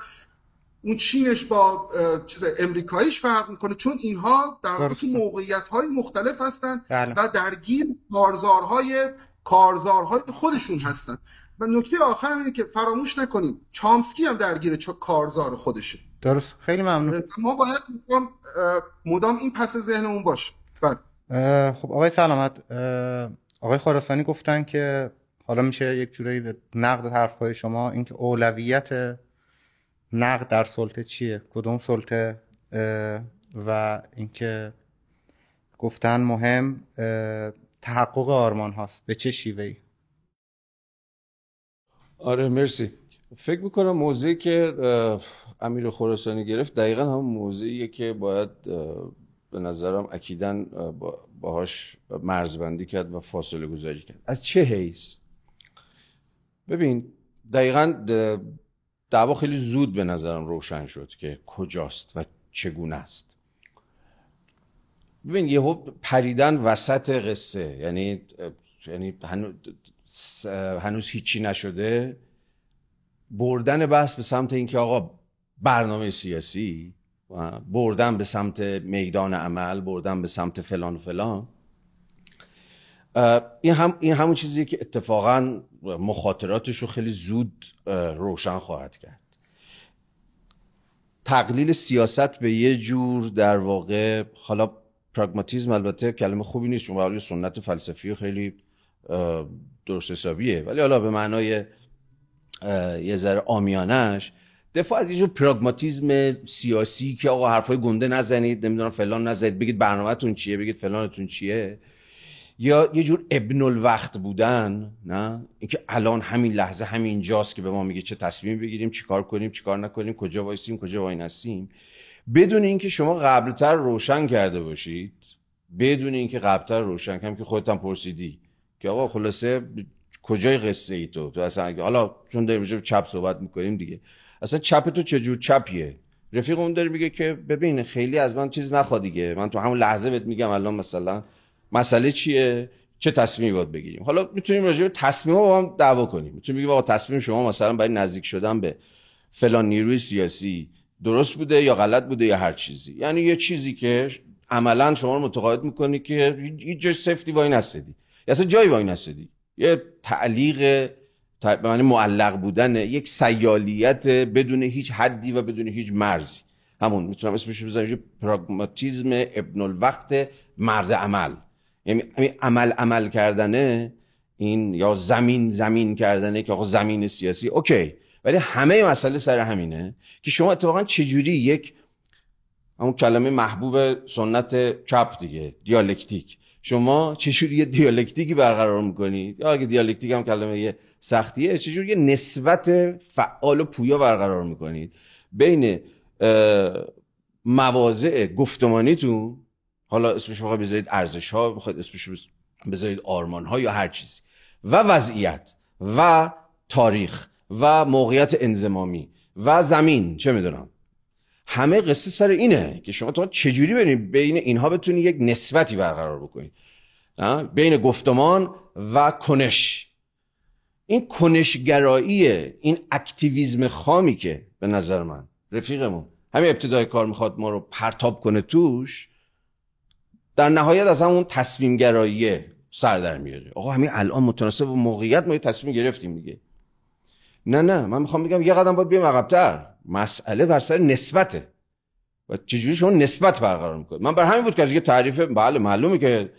اون چینش با چیز امریکاییش فرق می‌کنه چون اینها در واقع تو موقعیت های مختلف هستن بله. و درگیر کارزارهای کارزارهای خودشون هستن. و نکته آخر اینه که فراموش نکنیم چامسکی هم درگیر کارزار خودشه. درست. خیلی ممنون. ما باید مدام این پس ذهنمون باشه. بله. خب آقای سلامت آقای خراسانی گفتن که حالا میشه یک جورایی به نقد حرفهای شما اینکه اولویت نقد در سلطه چیه؟ کدوم سلطه؟ و اینکه گفتن مهم تحقق آرمان هاست. به چه شیوهی آره مرسی. فکر می‌کنم موضوعی که امیر خراسانی گرفت دقیقا هم موضوعیه که باید به نظرم اکیدن باهاش مرزبندی کرد و فاصله گذاری کرد. از چه حیث؟ ببین دقیقا دعوا خیلی زود به نظرم روشن شد که کجاست و چگونه است. ببین یهو پریدن وسط قصه یعنی یعنی هنوز هیچی نشده بردن بحث به سمت اینکه آقا برنامه سیاسی بردن به سمت میدان عمل بردن به سمت فلان و فلان. این هم این همون چیزی که اتفاقا مخاطراتش رو خیلی زود روشن خواهد کرد. تقلیل سیاست به یه جور در واقع حالا پراگماتیزم البته کلمه خوبی نیست چون سنت فلسفی خیلی درست حسابیه. ولی حالا به معنای یه ذره آمیانش دفاع از یه پراگماتیزم سیاسی که آقا حرفای گنده نزنید نمی‌دونم فلان نزنید بگید برنامهتون چیه بگید فلانتون چیه. یا یه جور ابن الوقت بودن نه؟ اینکه الان همین لحظه همین جاست که به ما میگه چه تصمیمی بگیریم چیکار کنیم چیکار نکنیم کجا وایسیم کجا وای نسیم بدون اینکه شما قبلتر روشن کرده باشید بدون اینکه قبلتر روشن کنم که خودت هم پرسیدی که آقا خلاصه کجای قصه ای تو؟ تو اصلا حالا چون داریم راجع چپ صحبت می‌کنیم دیگه. اصلا چپ تو چه جور چپیه؟ رفیق اون داره میگه که ببین خیلی از من چیز نخواد دیگه. من تو همون لحظه بهت میگم الان مثلا مسئله چیه؟ چه تصمیمی باید بگیریم؟ حالا می‌تونیم راجع به تصمیم با هم دعوا کنیم. می‌تونیم بگیم آقا تصمیم شما مثلا برای نزدیک شدن به فلان نیروی سیاسی درست بوده یا غلط بوده یا هر چیزی. یعنی یه چیزی که عملا شما رو متقاعد می‌کنه که هیچ جای سفتی وای نستدی اصلا جایی وای نستدی یه تعلیق به معنی معلق بودن یک سیالیت بدون هیچ حدی و بدون هیچ مرزی. همون می‌تونم اسمش بزنم پراگماتیزم ابن الوقت مرد عمل. یعنی عمل عمل کردنه این یا زمین زمین کردنه که آقا زمین سیاسی. اوکی. ولی همه مسئله سر همینه که شما اتفاقا چجوری یک همون کلمه محبوب سنت چپ دیگه دیالکتیک. شما چجوری یه دیالکتیکی برقرار می‌کنید یا اگه دیالکتیک هم کلمه یه سختیه چجوری یه نسبت فعال و پویا برقرار می‌کنید؟ بین مواضع گفتمانیتون حالا اسمش بخواید بذارید ارزش ها بخواید اسمش بذارید آرمان ها یا هر چیزی. و وضعیت و تاریخ و موقعیت انزمامی و زمین چه می‌دونم. همه قصه سر اینه که شما تو چجوری برید بین اینها بتونی یک نسبتی برقرار بکنید بین گفتمان و کنش. این کنشگرایی این اکتیویزم خامی که به نظر من رفیقمون همین ابتدای کار می‌خواد ما رو پرتاب کنه توش در نهایت از همون تصمیم گرایی سر در میاره آقا همین الان متناسب با موقعیت ما یه تصمیم گرفتیم دیگه. نه نه من می‌خوام بگم یه قدم باید بیام عقبتر. مسئله بر سر نسبته. و چجوری شما نسبت برقرار می‌کنید؟ من بر همین بود که از یه تعریف بله معلومه که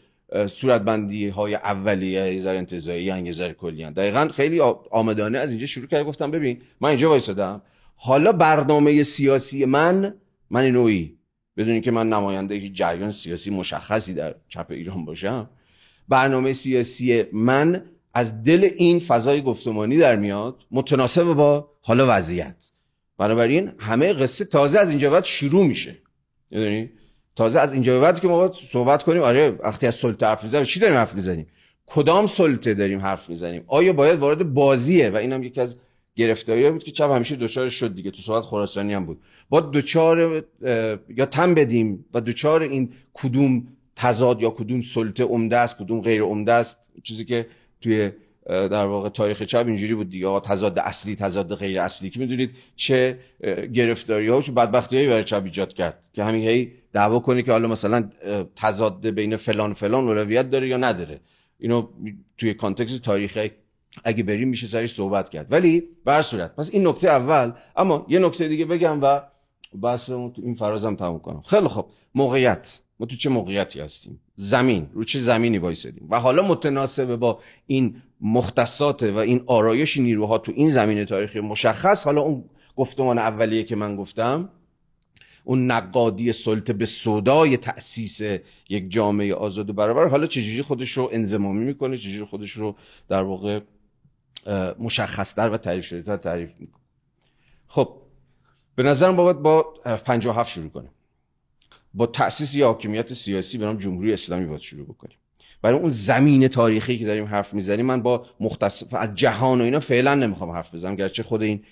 صورتبندی های اولیه یه ذره انتزاعی یه ذره کلی دقیقا خیلی آمدانه از اینجا شروع کرد گفتم ببین من اینجا وایسادم. حالا برنامه سیاسی من من نوعی. بدونی که من نماینده یک جریان سیاسی مشخصی در چپ ایران باشم. برنامه سیاسی من از دل این فضای گفتمانی در میاد متناسب با حالا وضعیت. بنابراین همه قصه تازه از اینجا بعد شروع میشه. می‌دونی؟ تازه از اینجا بعد که ما باید صحبت کنیم آره وقتی از سلطه حرف می‌زنیم چی داریم حرف می‌زنیم؟ کدام سلطه داریم حرف می‌زنیم؟ آیا باید وارد بازیه؟ و اینم یکی از گرفتاری بود که چپ همیشه دوچار شد دیگه. تو صحبت خراسانی هم بود. با دوچار یا تم بدیم و دوچار این کدوم تضاد یا کدوم سلطه عمده است کدوم غیر عمده است چیزی که توی در واقع تاریخ چپ اینجوری بود دیگه. تضاد اصلی تضاد غیر اصلی که می‌دونید چه گرفتاری ها و چه بدبختی برای چپ ایجاد کرد که همین هی دعوا کنه که حالا مثلا تضاد بین فلان فلان اولویت داره یا نداره. اینو توی context تاریخی اگه بریم میشه سرش صحبت کرد. ولی به صورت پس این نکته اول اما یه نکته دیگه بگم و بس تو این فرازم تموم کنم. خیلی خب موقعیت. ما تو چه موقعیتی هستیم؟ زمین. رو چه زمینی وایسادیم؟ و حالا متناسب با این مختصات و این آرایش نیروها تو این زمین تاریخی مشخص حالا اون گفتمان اولیه که من گفتم اون نقادی سلطه به صدای تأسیس یک جامعه آزاد و برابر حالا چجوری خودش رو انزمامی می‌کنه چجوری خودش رو در واقع مشخصتر و تعریف شده تعریف می‌کنه خب به نظرم باید با 57 شروع کنیم. با تأسیس یه حاکمیت سیاسی به نام جمهوری اسلامی باید شروع بکنیم. برای اون زمین تاریخی که داریم حرف می‌زنیم من با مختص از جهان و اینا فعلا نمی‌خوام حرف بزنم. گرچه خود این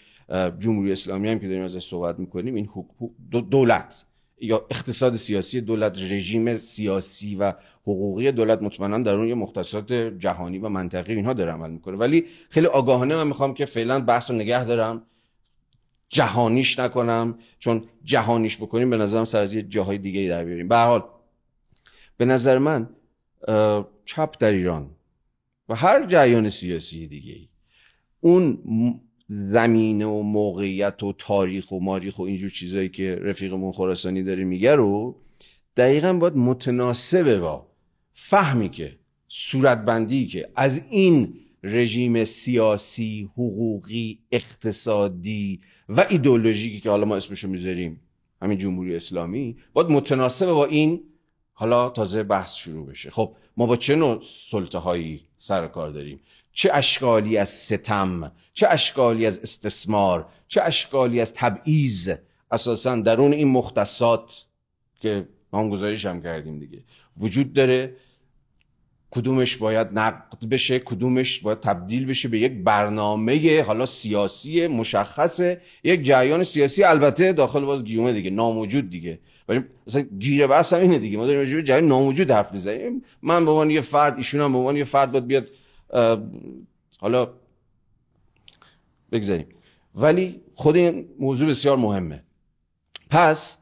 جمهوری اسلامی هم که داریم ازش صحبت می‌کنیم این دولت. یا اقتصاد سیاسی دولت رژیم سیاسی و حقوقی دولت مطمئنا در اون یه مختصات جهانی و منطقی اینها داره عمل می‌کنه. ولی خیلی آگاهانه من می‌خوام که فعلا بحث رو نگه دارم. جهانیش نکنم چون جهانیش بکنیم به نظرم سر از یه جاهای دیگه در بیاریم. به حال به نظر من چپ در ایران و هر جریان سیاسی دیگه اون زمینه و موقعیت و تاریخ و ماریخ و اینجور چیزایی که رفیقمون خراسانی داره میگه رو دقیقا باید متناسب با فهمی که صورتبندی که از این رژیم سیاسی حقوقی اقتصادی و ایدئولوژیکی که حالا ما اسمشو می‌ذاریم همین جمهوری اسلامی باید متناسب با این حالا تازه بحث شروع بشه. خب ما با چه نوع سلطه هایی سر کار داریم؟ چه اشکالی از ستم چه اشکالی از استثمار چه اشکالی از تبعیض؟ اساسا درون این مختصات که نامگذاریش هم کردیم دیگه وجود داره. کدومش باید نقد بشه کدومش باید تبدیل بشه به یک برنامه حالا سیاسی مشخص یک جریان سیاسی. البته داخل باز گیومه دیگه ناموجود دیگه. ولی مثلا گیره بحث هم اینه دیگه. ما داریم جریان ناموجود حرف می‌زنیم. من به عنوان یه فرد ایشون هم به عنوان یه فرد باید بیاد حالا بگذاریم. ولی خود این موضوع بسیار مهمه. پس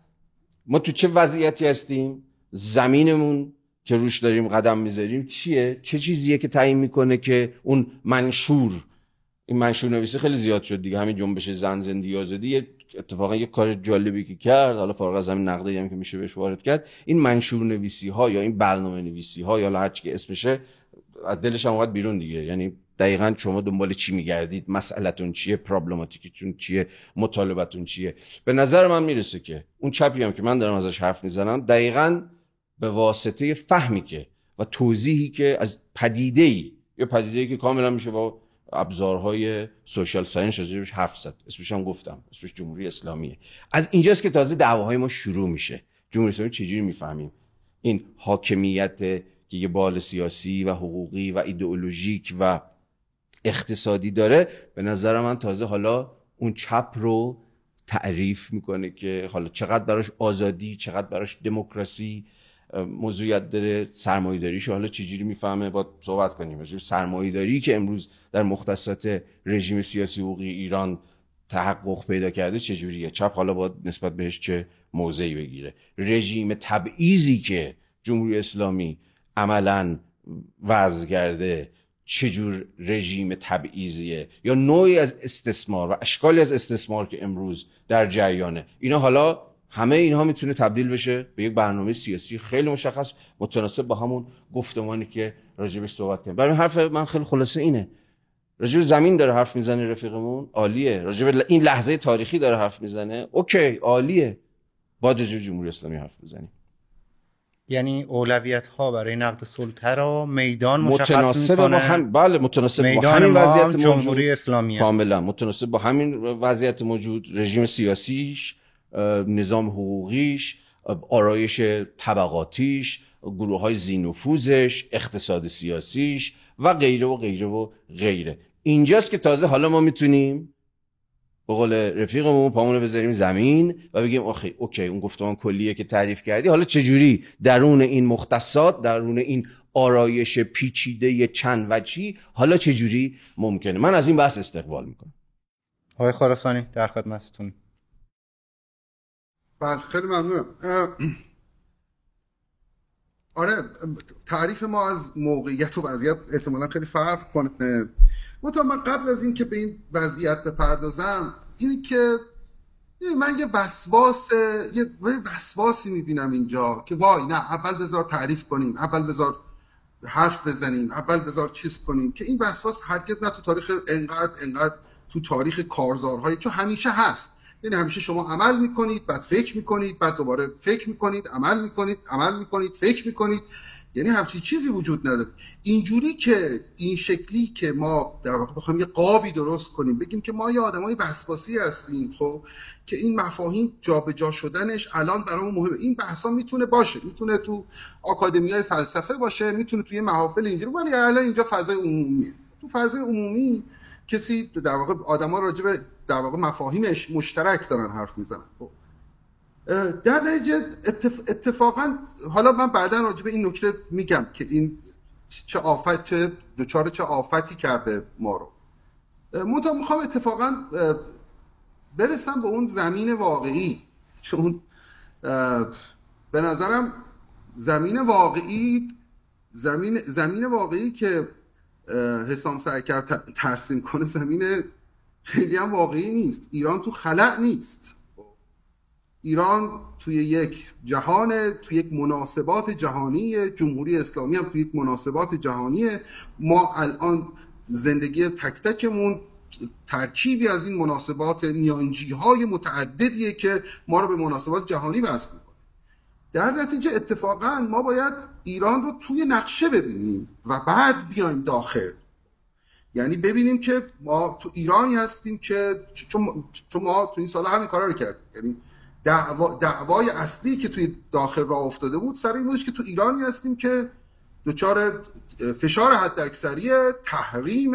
ما تو چه وضعیتی هستیم؟ زمینمون که روش داریم قدم می‌ذاریم چیه؟ چه چیزیه که تعیین می‌کنه که اون منشور این منشور نویسی خیلی زیاد شد دیگه. همین جنبش زن زندگی آزادی اتفاقا یه کار جالبی که کرد. حالا فارغ از همین نقده هم که میشه بهش وارد کرد. این منشور نویسی ها یا این برنامه نویسی ها یا هر که اسمشه از دلش هم بیرون دیگه. یعنی دقیقا شما دنبال چی میگردید؟ مسئلتون چیه؟ پرابلماتیکتون چیه؟ مطالبتون چیه؟ به نظر من می‌رسه که اون چپی هم که من دارم ازش حرف می‌زنم دقیقا به واسطه فهمی که و توضیحی که از پدیده ای یا پدیده ای که کاملا میشه با ابزارهای سوشال ساینس ازش حرف زد. اسمش هم گفتم. اسمش جمهوری اسلامیه. از اینجاست که تازه دعواهای ما شروع میشه. جمهوری اسلامی چجوری می‌فهمیم؟ این حاکمیت که یه بال سیاسی و حقوقی و ایدئولوژیک و اقتصادی داره به نظر من تازه حالا اون چپ رو تعریف می‌کنه که حالا چقدر براش آزادی چقدر براش دموکراسی موضوعیت داره سرمایه‌داریش حالا چجوری می‌فهمه؟ با صحبت کنیم سرمایه‌داری که امروز در مختصات رژیم سیاسی حقوقی ایران تحقق پیدا کرده چجوریه چپ حالا با نسبت بهش چه موضعی بگیره؟ رژیم تبعیضی که جمهوری اسلامی عملا وضع کرده چجور رژیم تبعیضیه یا نوعی از استثمار و اشکالی از استثمار که امروز در جریانه. اینا حالا همه اینها می‌تونه تبدیل بشه به یک برنامه سیاسی خیلی مشخص متناسب با همون گفتمانی که راجبش صحبت کنیم برای حرف من خیلی خلاصه اینه. راجب زمین داره حرف می‌زنه رفیقمون عالیه. راجب این لحظه تاریخی داره حرف می‌زنه اوکی عالیه. راجب جمهوری اسلامی حرف بزنیم یعنی اولویت ها برای نقد سلطه را میدان مشخص متناسب با هم بله متناسب با همین وضعیت جمهوری اسلامی کاملا. متناسب با همین وضعیت موجود. رژیم سیاسیش نظام حقوقیش آرایش طبقاتیش گروه های زینفوزش اقتصاد سیاسیش و غیره و غیره و غیره. اینجاست که تازه حالا ما می‌تونیم به قول رفیقمون پامونو بذاریم زمین و بگیم آخه اوکی اون گفتمان کلیه که تعریف کردی حالا چجوری؟ درون این مختصات درون این آرایش پیچیده چند وجهی حالا چجوری؟ ممکنه. من از این بحث استقبال می‌کنم. آقای خراسانی در خدمتتون. بله خیلی ممنونم. آره تعریف ما از موقعیت و وضعیت احتمالا خیلی فرق کنه. منتها من قبل از اینکه به این وضعیت بپردازم اینی که من یه وسواس یه وسواسی می‌بینم اینجا که وای نه اول بذار تعریف کنیم اول بذار حرف بزنیم اول بذار چیز کنیم که این وسواس هرگز نه تو تاریخ انقدر انقدر تو تاریخ کارزارهای چون همیشه هست. یعنی همیشه شما عمل می‌کنید بعد فکر می‌کنید بعد دوباره فکر می‌کنید عمل می‌کنید عمل می‌کنید فکر می‌کنید. یعنی همچین چیزی وجود نداره. اینجوری که این شکلی که ما در واقع بخوایم یه قابی درست کنیم بگیم که ما یه آدمای وسواسی هستیم خب که این مفاهیم جابجا جا شدنش الان برامون مهمه. این بحثا می‌تونه باشه می‌تونه تو آکادمیای فلسفه باشه می‌تونه توی محافل اینجوری ولی الان اینجا فضای عمومیه. تو فضای عمومی کسی در واقع آدما راجع به در واقع مفاهیمش مشترک دارن حرف می‌زنن. خب. در نتیجه اتفاقا حالا من بعدا راجع به این نکته میگم که این چه آفت چه دوچار چه آفتی کرده ما رو. منتها می‌خوام اتفاقا برسم به اون زمین واقعی. چون به نظرم زمین واقعی زمین زمین واقعی که حسام سعی کرد ترسیم کنه زمین خیلی هم واقعی نیست. ایران تو خلع نیست. ایران توی یک جهان توی یک مناسبات جهانی جمهوری اسلامی هم توی یک مناسبات جهانی ما الان زندگی تک تکمون ترکیبی از این مناسبات میانجی های متعددیه که ما رو به مناسبات جهانی می‌کنه در نتیجه اتفاقا ما باید ایران رو توی نقشه ببینیم و بعد بیایم داخل. یعنی ببینیم که ما تو ایرانی هستیم که چون ما تو این سال همین کارا رو کردیم. یعنی دعوا دعوای اصلی که توی داخل را افتاده بود سر این بودش که تو ایرانی هستیم که دچار فشار حد اکثری تحریم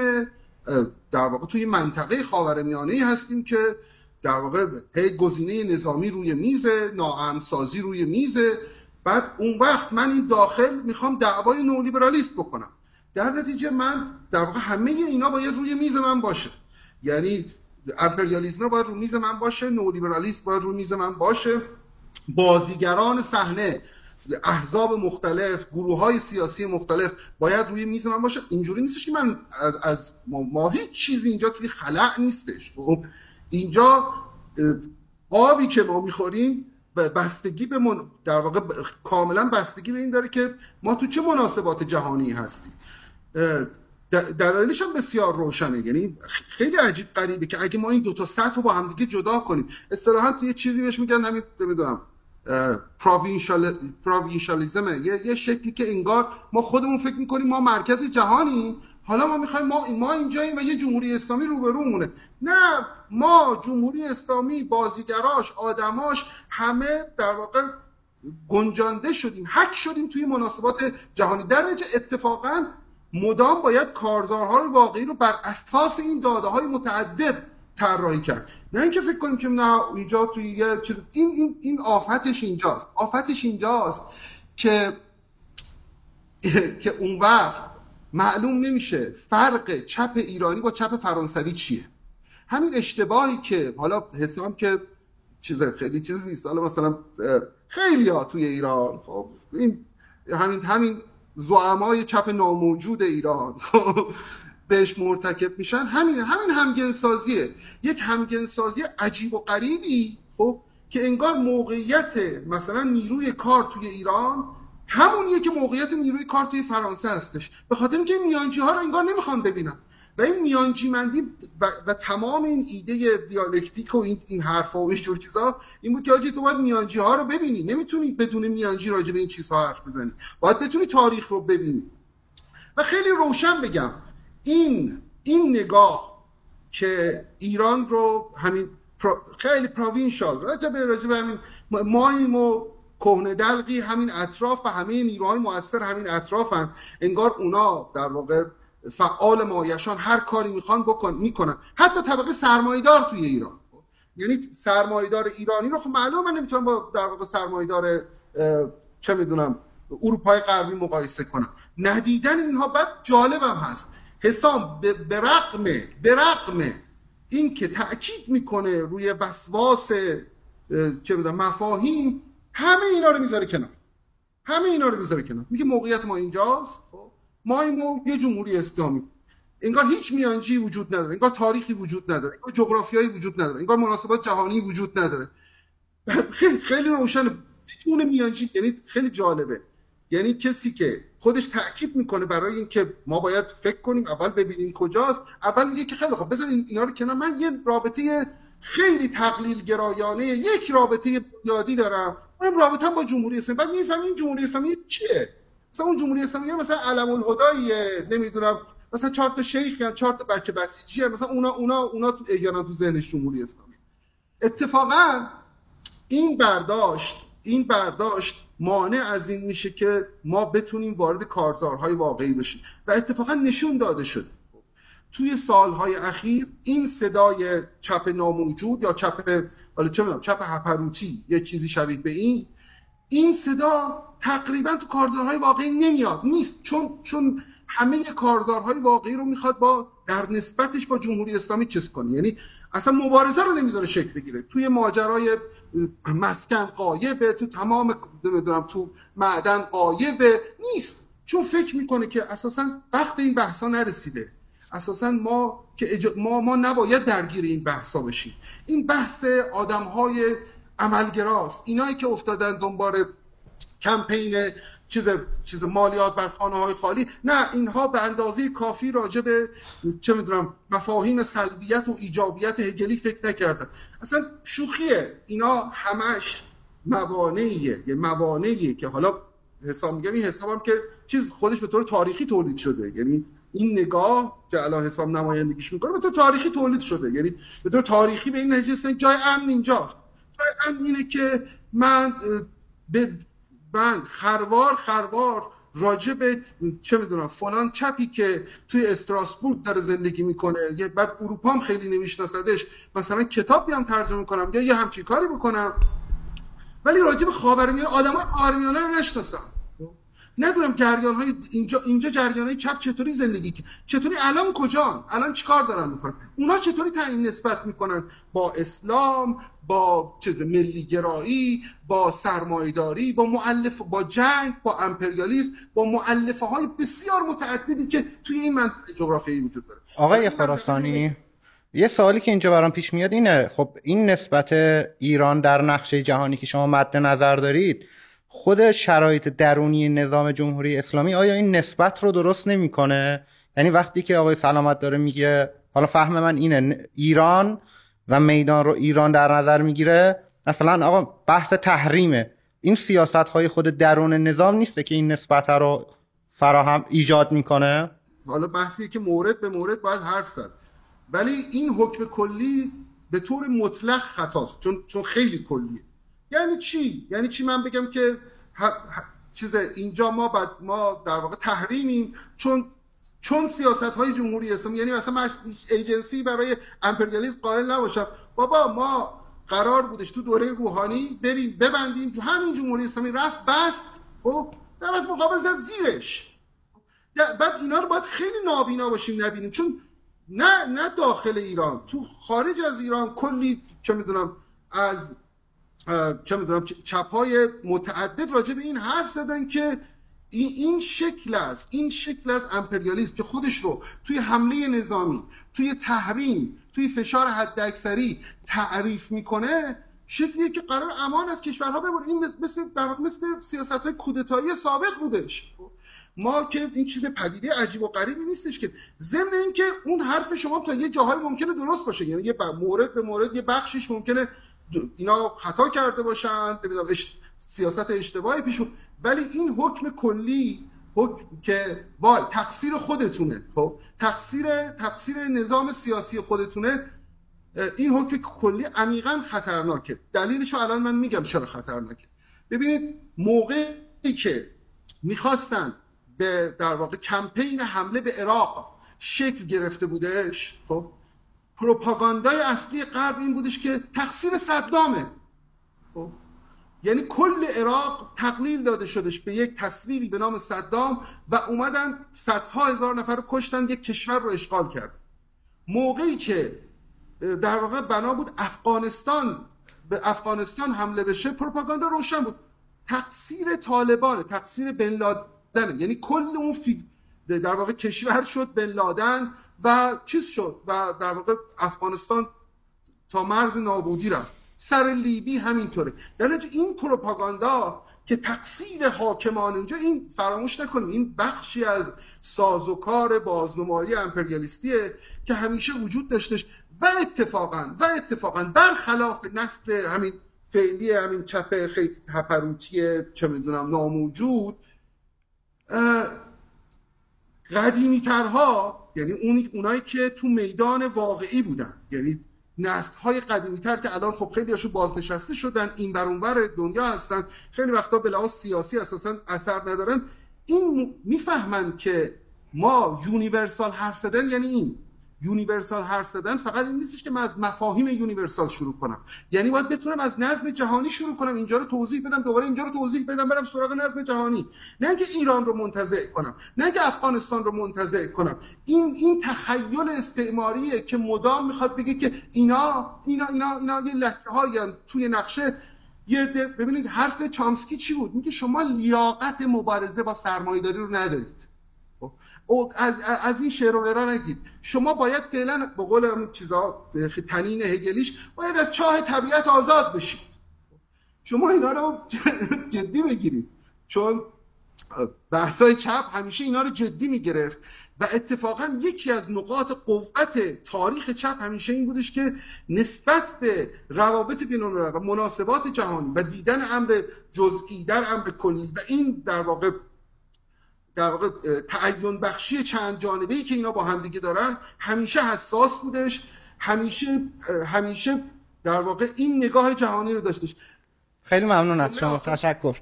در واقع توی منطقه خاورمیانه هستیم که در واقع هی گزینه نظامی روی میزه ناامنسازی روی میزه. بعد اون وقت من این داخل می‌خوام دعوای نولیبرالیست بکنم. در نتیجه من در واقع همه اینا باید روی میز من باشه. یعنی امپریالیسم باید روی میز من باشه نولیبرالیسم باید روی میز من باشه. بازیگران صحنه احزاب مختلف گروه های سیاسی مختلف باید روی میز من باشه. اینجوری نیستش که من از, از ما, هیچ چیزی اینجا توی خلع نیستش. خب؟ اینجا آبی که ما می‌خوریم بستگی به در واقع کاملا بستگی به این داره که ما تو چه مناسبات جهانی هستیم. دلایلش هم بسیار روشنه. یعنی خیلی عجیب غریبه که اگه ما این دو تا سطح رو با هم دیگه جدا کنیم اصطلاحا توی چیزی بهش میگن همین نمی‌دونم پروینشالیزمه یه،, یه شکلی که انگار ما خودمون فکر می‌کنیم ما مرکز جهانیم حالا ما می‌خوایم ما ما اینجاییم و یه جمهوری اسلامی روبرومونه نه ما جمهوری اسلامی بازیگراش آدماش همه در واقع گنجانده شدیم. حک شدیم توی مناسبات جهانی. در نتیجه اتفاقا مدام باید کارزارهای واقعی رو بر اساس این داده های متعدد طراحی کرد. نه اینکه فکر کنیم که نه اینجا توی یه چیز این این این آفتش اینجاست. آفتش اینجاست که که اون وقت معلوم نمیشه فرق چپ ایرانی با چپ فرانسوی چیه. همین اشتباهی که حالا حسام که چیز خیلی چیز نیست. حالا مثلا خیلی ها توی ایران خب این همین همین زعمای چپ ناموجود ایران خب بهش مرتکب میشن. همین همین همگنسازیه. یک همگنسازی عجیب و غریبی خب که انگار موقعیت مثلا نیروی کار توی ایران همونیه که موقعیت نیروی کار توی فرانسه هستش. به خاطر اینکه میانجی ها رو انگار نمی‌خوان ببینن. و این میانجی مندی و, و تمام این ایده دیالکتیک و این, این حرفا و اینجور چیزا این بود که آجی تو باید میانجی ها رو ببینی. نمی‌تونی بدون میانجی راجع به این چیزها حرف بزنی. باید بتونی تاریخ رو ببینی. و خیلی روشن بگم این این نگاه که ایران رو همین خیلی پروینشال راجع به راجع به همین مایم و کهنه دلقی همین اطراف و همه نیروهای موثر همین اطرافن. انگار اونا در واقع فعال مایشان هر کاری می‌خوان بکن می‌کنن. حتی طبقه سرمایدار توی ایران. یعنی سرمایدار ایرانی رو خب معلومه من نمی‌تونم با در واقع سرمایدار چه می‌دونم اروپای غربی مقایسه کنم. ندیدن اینها بعد جالبم هست. حسام به رقم به این که تاکید می‌کنه روی وسواس چه می‌دونم مفاهیم همه اینا رو می‌ذاره کنار. همه اینا رو می‌ذاره کنار. میگه موقعیت ما اینجاست. خب. ما اینو یه جمهوری اسلامی. انگار هیچ میانجی وجود نداره. انگار تاریخی وجود نداره. انگار جغرافیایی وجود نداره. انگار مناسبات جهانی وجود نداره. خیلی روشن. بدون میانجی یعنی خیلی جالبه. یعنی کسی که خودش تاکید می‌کنه برای اینکه ما باید فکر کنیم اول ببینیم کجاست. اول میگه که خیلی خوب بزن اینا رو کنار. من یه رابطه خیلی تقلیل گرایانه یک رابطه یادی دارم. من رابطه با جمهوری اسلامی بعد می‌فهمم این جمهوری اسلامی چیه؟ مثلا اون جمهوری اسلامی مثلا علم الهداییه نمی‌دونم مثلا چهار تا شیخ یا چهار تا بچه بسیجیه مثلا اونا اونا اونا تو اگران تو ذهنش جمهوری اسلامی. اتفاقا این برداشت این برداشت مانع از این میشه که ما بتونیم وارد کارزارهای واقعی بشیم و اتفاقا نشون داده شده. توی سالهای اخیر این صدای چپ ناموجود یا چپ حالا چه می‌دونم چپ هپروتی یه چیزی شبیه به این این صدا تقریبا تو کارزارهای واقعی نمیاد نیست. چون چون همه کارزارهای واقعی رو می‌خواد با در نسبتش با جمهوری اسلامی چیز کنه. یعنی اصلا مبارزه رو نمی‌ذاره شکل بگیره. توی ماجرای مسکن قایبه تو تمام نمی‌دونم تو معدن قایبه نیست. چون فکر می‌کنه که اساسا وقت این بحثا نرسیده. اساسا ما که ما ما نباید درگیر این بحثا بشیم. این بحث آدم های عملگراست. اینایی که افتادن دنبال کمپین چیز چیز مالیات بر خانه های خالی نه اینها به اندازه کافی راجع به چه می‌دونم مفاهیم سلبیت و ایجابیت هگلی فکر نکردن. اصلا شوخیه. اینا همش موانعیه. یه موانعیه که حالا حساب میگم این حسابم که چیز خودش به طور تاریخی تولید شده. یعنی این نگاه که الان حساب نمایندگیش می‌کنه به طور تاریخی تولید شده. یعنی به طور تاریخی به این نتیجه جای امن اینجاست. جای امن اینه که من به من خروار خروار راجع به چه می‌دونم فلان چپی که توی استراسبورگ داره زندگی می‌کنه یه بعد اروپا هم خیلی نمیشناسدش مثلا کتاب بیام ترجمه کنم یا یه همچین کاری بکنم. ولی راجع به خاورمیانه آدمای خاورمیانه رو نشناسم. ندونم جریان های اینجا اینجا جریان های چپ چطوری زندگی چطوری الان کجا الان چیکار دارن می‌کنن؟ اونا چطوری تعیین نسبت می‌کنن؟ با اسلام با چیز ملی گرایی با سرمایداری با مؤلف با جنگ با امپریالیسم با مؤلفه های بسیار متعددی که توی این منطقه جغرافیایی وجود داره. آقای خراسانی یه سوالی که اینجا برام پیش میاد اینه خب این نسبت ایران در نقشه جهانی که شما مد نظر دارید خود شرایط درونی نظام جمهوری اسلامی آیا این نسبت رو درست نمی‌کنه؟ یعنی وقتی که آقای سلامت داره میگه حالا فهم من اینه ایران و میدان رو ایران در نظر می‌گیره مثلا آقا بحث تحریمه. این سیاست های خود درون نظام نیسته که این نسبت رو فراهم ایجاد می‌کنه؟ حالا بحثی که مورد به مورد باید حرف زد. ولی این حکم کلی به طور مطلق خطاست چون چون خیلی کلیه. یعنی چی؟ یعنی چی من بگم که چیز اینجا ما بعد ما در واقع تحریمیم چون چون سیاست های جمهوری اسلامی یعنی مثلا من ایجنسی برای امپریالیسم قائل نباشم. بابا ما قرار بودش تو دوره روحانی بریم ببندیم همین جمهوری اسلامی. رفت بست. خب؟ در مقابل زد زیرش. بعد اینا رو باید خیلی نابینا باشیم نبینیم. چون نه نه داخل ایران تو خارج از ایران کلی چه می‌دونم از چه می‌دونم چپ های متعدد راجع به این حرف زدن که این شکل است این شکل از امپریالیسم که خودش رو توی حمله نظامی توی تحریم توی فشار حداکثری تعریف می‌کنه شکلیه که قرار امان از کشورها ببره این مثل در مثل سیاست های کودتایی سابق بودش. ما که این چیز پدیده عجیب و غریبی نیستش که ضمن اینکه اون حرف شما تا یه جاهای ممکنه درست باشه. یعنی یه مورد به مورد یه بخشش ممکنه اینا خطا کرده باشن سیاست اشتباهی پیش ولی این حکم کلی حکم که وای تقصیر خودتونه خب؟ تقصیر تقصیر نظام سیاسی خودتونه این حکم کلی عمیقا خطرناکه. دلیلش رو الان من میگم چرا خطرناکه. ببینید موقعی که می‌خواستن به در واقع کمپین حمله به عراق شکل گرفته بودش خب؟ پروپاگاندای اصلی غرب این بودش که تقصیر صدامه. خب؟ یعنی کل عراق تقلیل داده شدش به یک تصویری به نام صدام و اومدن صدها هزار نفر رو کشتن یک کشور رو اشغال کرد. موقعی که در واقع بنا بود افغانستان به افغانستان حمله بشه پروپاگاندا روشن بود. تقصیر طالبان تقصیر بن لادن یعنی کل اون فی... در واقع کشور شد بن لادن. و چیز شد و در واقع افغانستان تا مرز نابودی رفت. سر لیبی همینطوره. یعنی این پروپاگاندا که تقصیر حاکمان اونجا این فراموش نکنیم این بخشی از سازوکار بازنمایی امپریالیستیه که همیشه وجود داشتش و اتفاقا و اتفاقا برخلاف نسل همین فعلی همین چپ خیلی هپروتی چه می‌دونم ناموجود قدیمی ترها یعنی اونی اونایی که تو میدان واقعی بودن. یعنی نسل های قدیمی تر که الان خب خیلی هاشون بازنشسته شدن این بر دنیا هستن خیلی وقتا به لحاظ سیاسی اساسا اثر ندارن. این می‌فهمن که ما universal حرف زدن یعنی این. universal حرف زدن فقط این نیستش که من از مفاهیم universal شروع کنم. یعنی باید بتونم از نظم جهانی شروع کنم اینجا رو توضیح بدم دوباره اینجا رو توضیح بدم برم سراغ نظم جهانی. نه اینکه ایران رو منتزع کنم نه اینکه افغانستان رو منتزع کنم. این این تخیل استعماریه که مدام می‌خواد بگه که اینا اینا اینا اینا یه لهجه توی نقشه. یه ببینید حرف چامسکی چی بود؟ میگه شما لیاقت مبارزه با سرمایه‌داری رو ندارید. از, از این شعر و نگید. شما باید فعلا به قول اون چیزا تنین هگلیش باید از چاه طبیعت آزاد بشید. شما اینا رو جدی بگیرید. چون بحثای چپ همیشه اینا رو جدی می‌گرفت و اتفاقا یکی از نقاط قوت تاریخ چپ همیشه این بودش که نسبت به روابط بین و مناسبات جهانی و دیدن امر جزئی در امر کلی و این در واقع در واقع تعین بخشی چند جانبه ای که اینا با همدیگه دارن همیشه حساس بودش همیشه همیشه در واقع این نگاه جهانی رو داشتش. خیلی ممنون از شما. تشکر.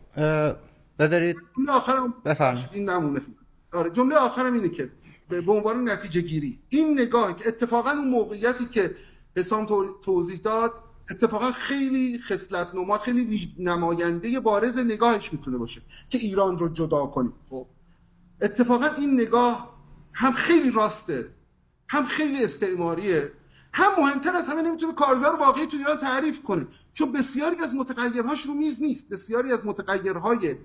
بذارید جمله آخرم بفرمایید. این نمونه. آره جمله آخرم اینه که به عنوان نتیجه گیری این نگاه که اتفاقا اون موقعیتی که حسام توضیح داد اتفاقا خیلی خصلت نما خیلی نماینده بارز نگاهش می‌تونه باشه که ایران رو جدا کنیم خب. اتفاقا این نگاه هم خیلی راسته هم خیلی استعماریه هم مهمتر از همه نمی‌تونه کارزار واقعی تو ایران تعریف کنه. چون بسیاری از متغیرهاش رو میز نیست. بسیاری از متغیرهای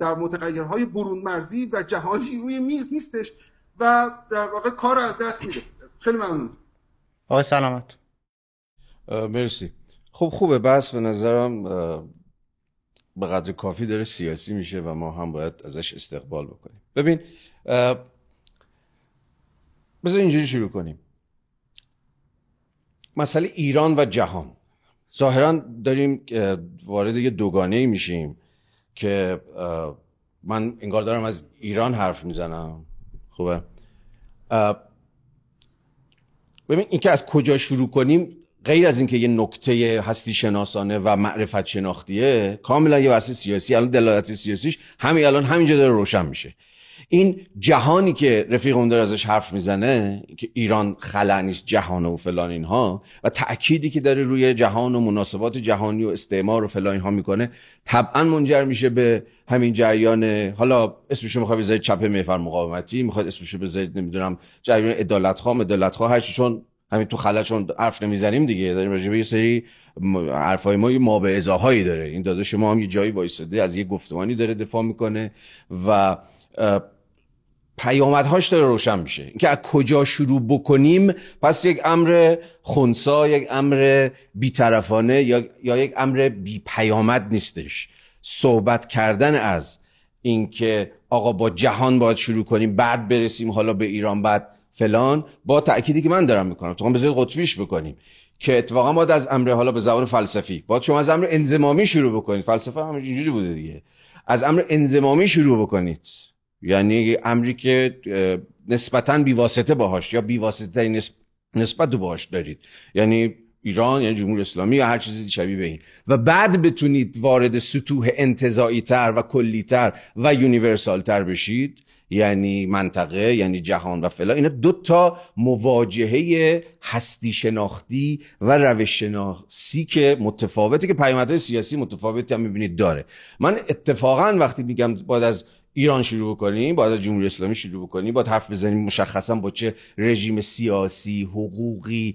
در متغیرهای برون مرزی و جهانی روی میز نیستش و در واقع کار از دست میده. خیلی ممنون. آقای سلامت. مرسی. خب خوبه. بس به نظرم به قدر کافی داره سیاسی میشه و ما هم باید ازش استقبال بکنیم. ببین بذار اینجوری شروع کنیم. مسئله ایران و جهان. ظاهرا داریم وارد یه دوگانه میشیم که من انگار دارم از ایران حرف می‌زنم. خوبه؟ ببین اینکه از کجا شروع کنیم غیر از اینکه یه نکته هستی شناسانه و معرفت شناختیه کاملا یه واسه سیاسی الان دلالت سیاسیش همین الان همینجا داره روشن میشه. این جهانی که رفیقمون داره ازش حرف می‌زنه که ایران خلا نیست جهان و فلان اینها و تأکیدی که داره روی جهان و مناسبات جهانی و استعمار و فلان اینها می‌کنه طبعا منجر میشه به همین جریان حالا اسمشو می‌خواد بذارید چپ محور مقاومتی می‌خواد اسمشو بذارید نمی‌دونم جریان عدالت خواه عدالت خواه هر چون همین تو خلا چون حرف نمی‌زنیم دیگه داریم راجع به یه سری حرفای ما یه ما به ازاهایی داره. این داده شما هم یه جایی وایساده از یه گفتمانی داره دفاع می‌کنه و پیامدهاش داره روشن میشه. اینکه از کجا شروع بکنیم پس یک امر خونسا یک امر بیطرفانه یا, یا یک امر بی پیامد نیستش. صحبت کردن از اینکه آقا با جهان باید شروع کنیم بعد برسیم حالا به ایران بعد فلان با تأکیدی که من دارم می‌کنم. تو بذارید قطبیش بکنیم که اتفاقا باید از امر حالا به زبان فلسفی باید شما از امر انزمامی شروع بکنید. فلسفه هم اینجوری بوده دیگه. از امر انزمامی شروع بکنید. یعنی امری که نسبتا بیواسطه باهاش یا بیواسطه نسبت باهاش دارید. یعنی ایران یعنی جمهوری اسلامی یا هر چیزی شبیه به این. و بعد بتونید وارد سطوح انتظایی تر و کلی تر و یونیورسال تر بشید یعنی منطقه یعنی جهان و فلا اینا دو تا مواجهه هستی شناختی و روش شناسی که متفاوته که پیامدهای سیاسی متفاوتی هم می‌بینید داره. من اتفاقا وقتی میگم باید از ایران شروع بکنیم باید جمهوری اسلامی شروع بکنیم باید حرف بزنیم مشخصا با چه رژیم سیاسی حقوقی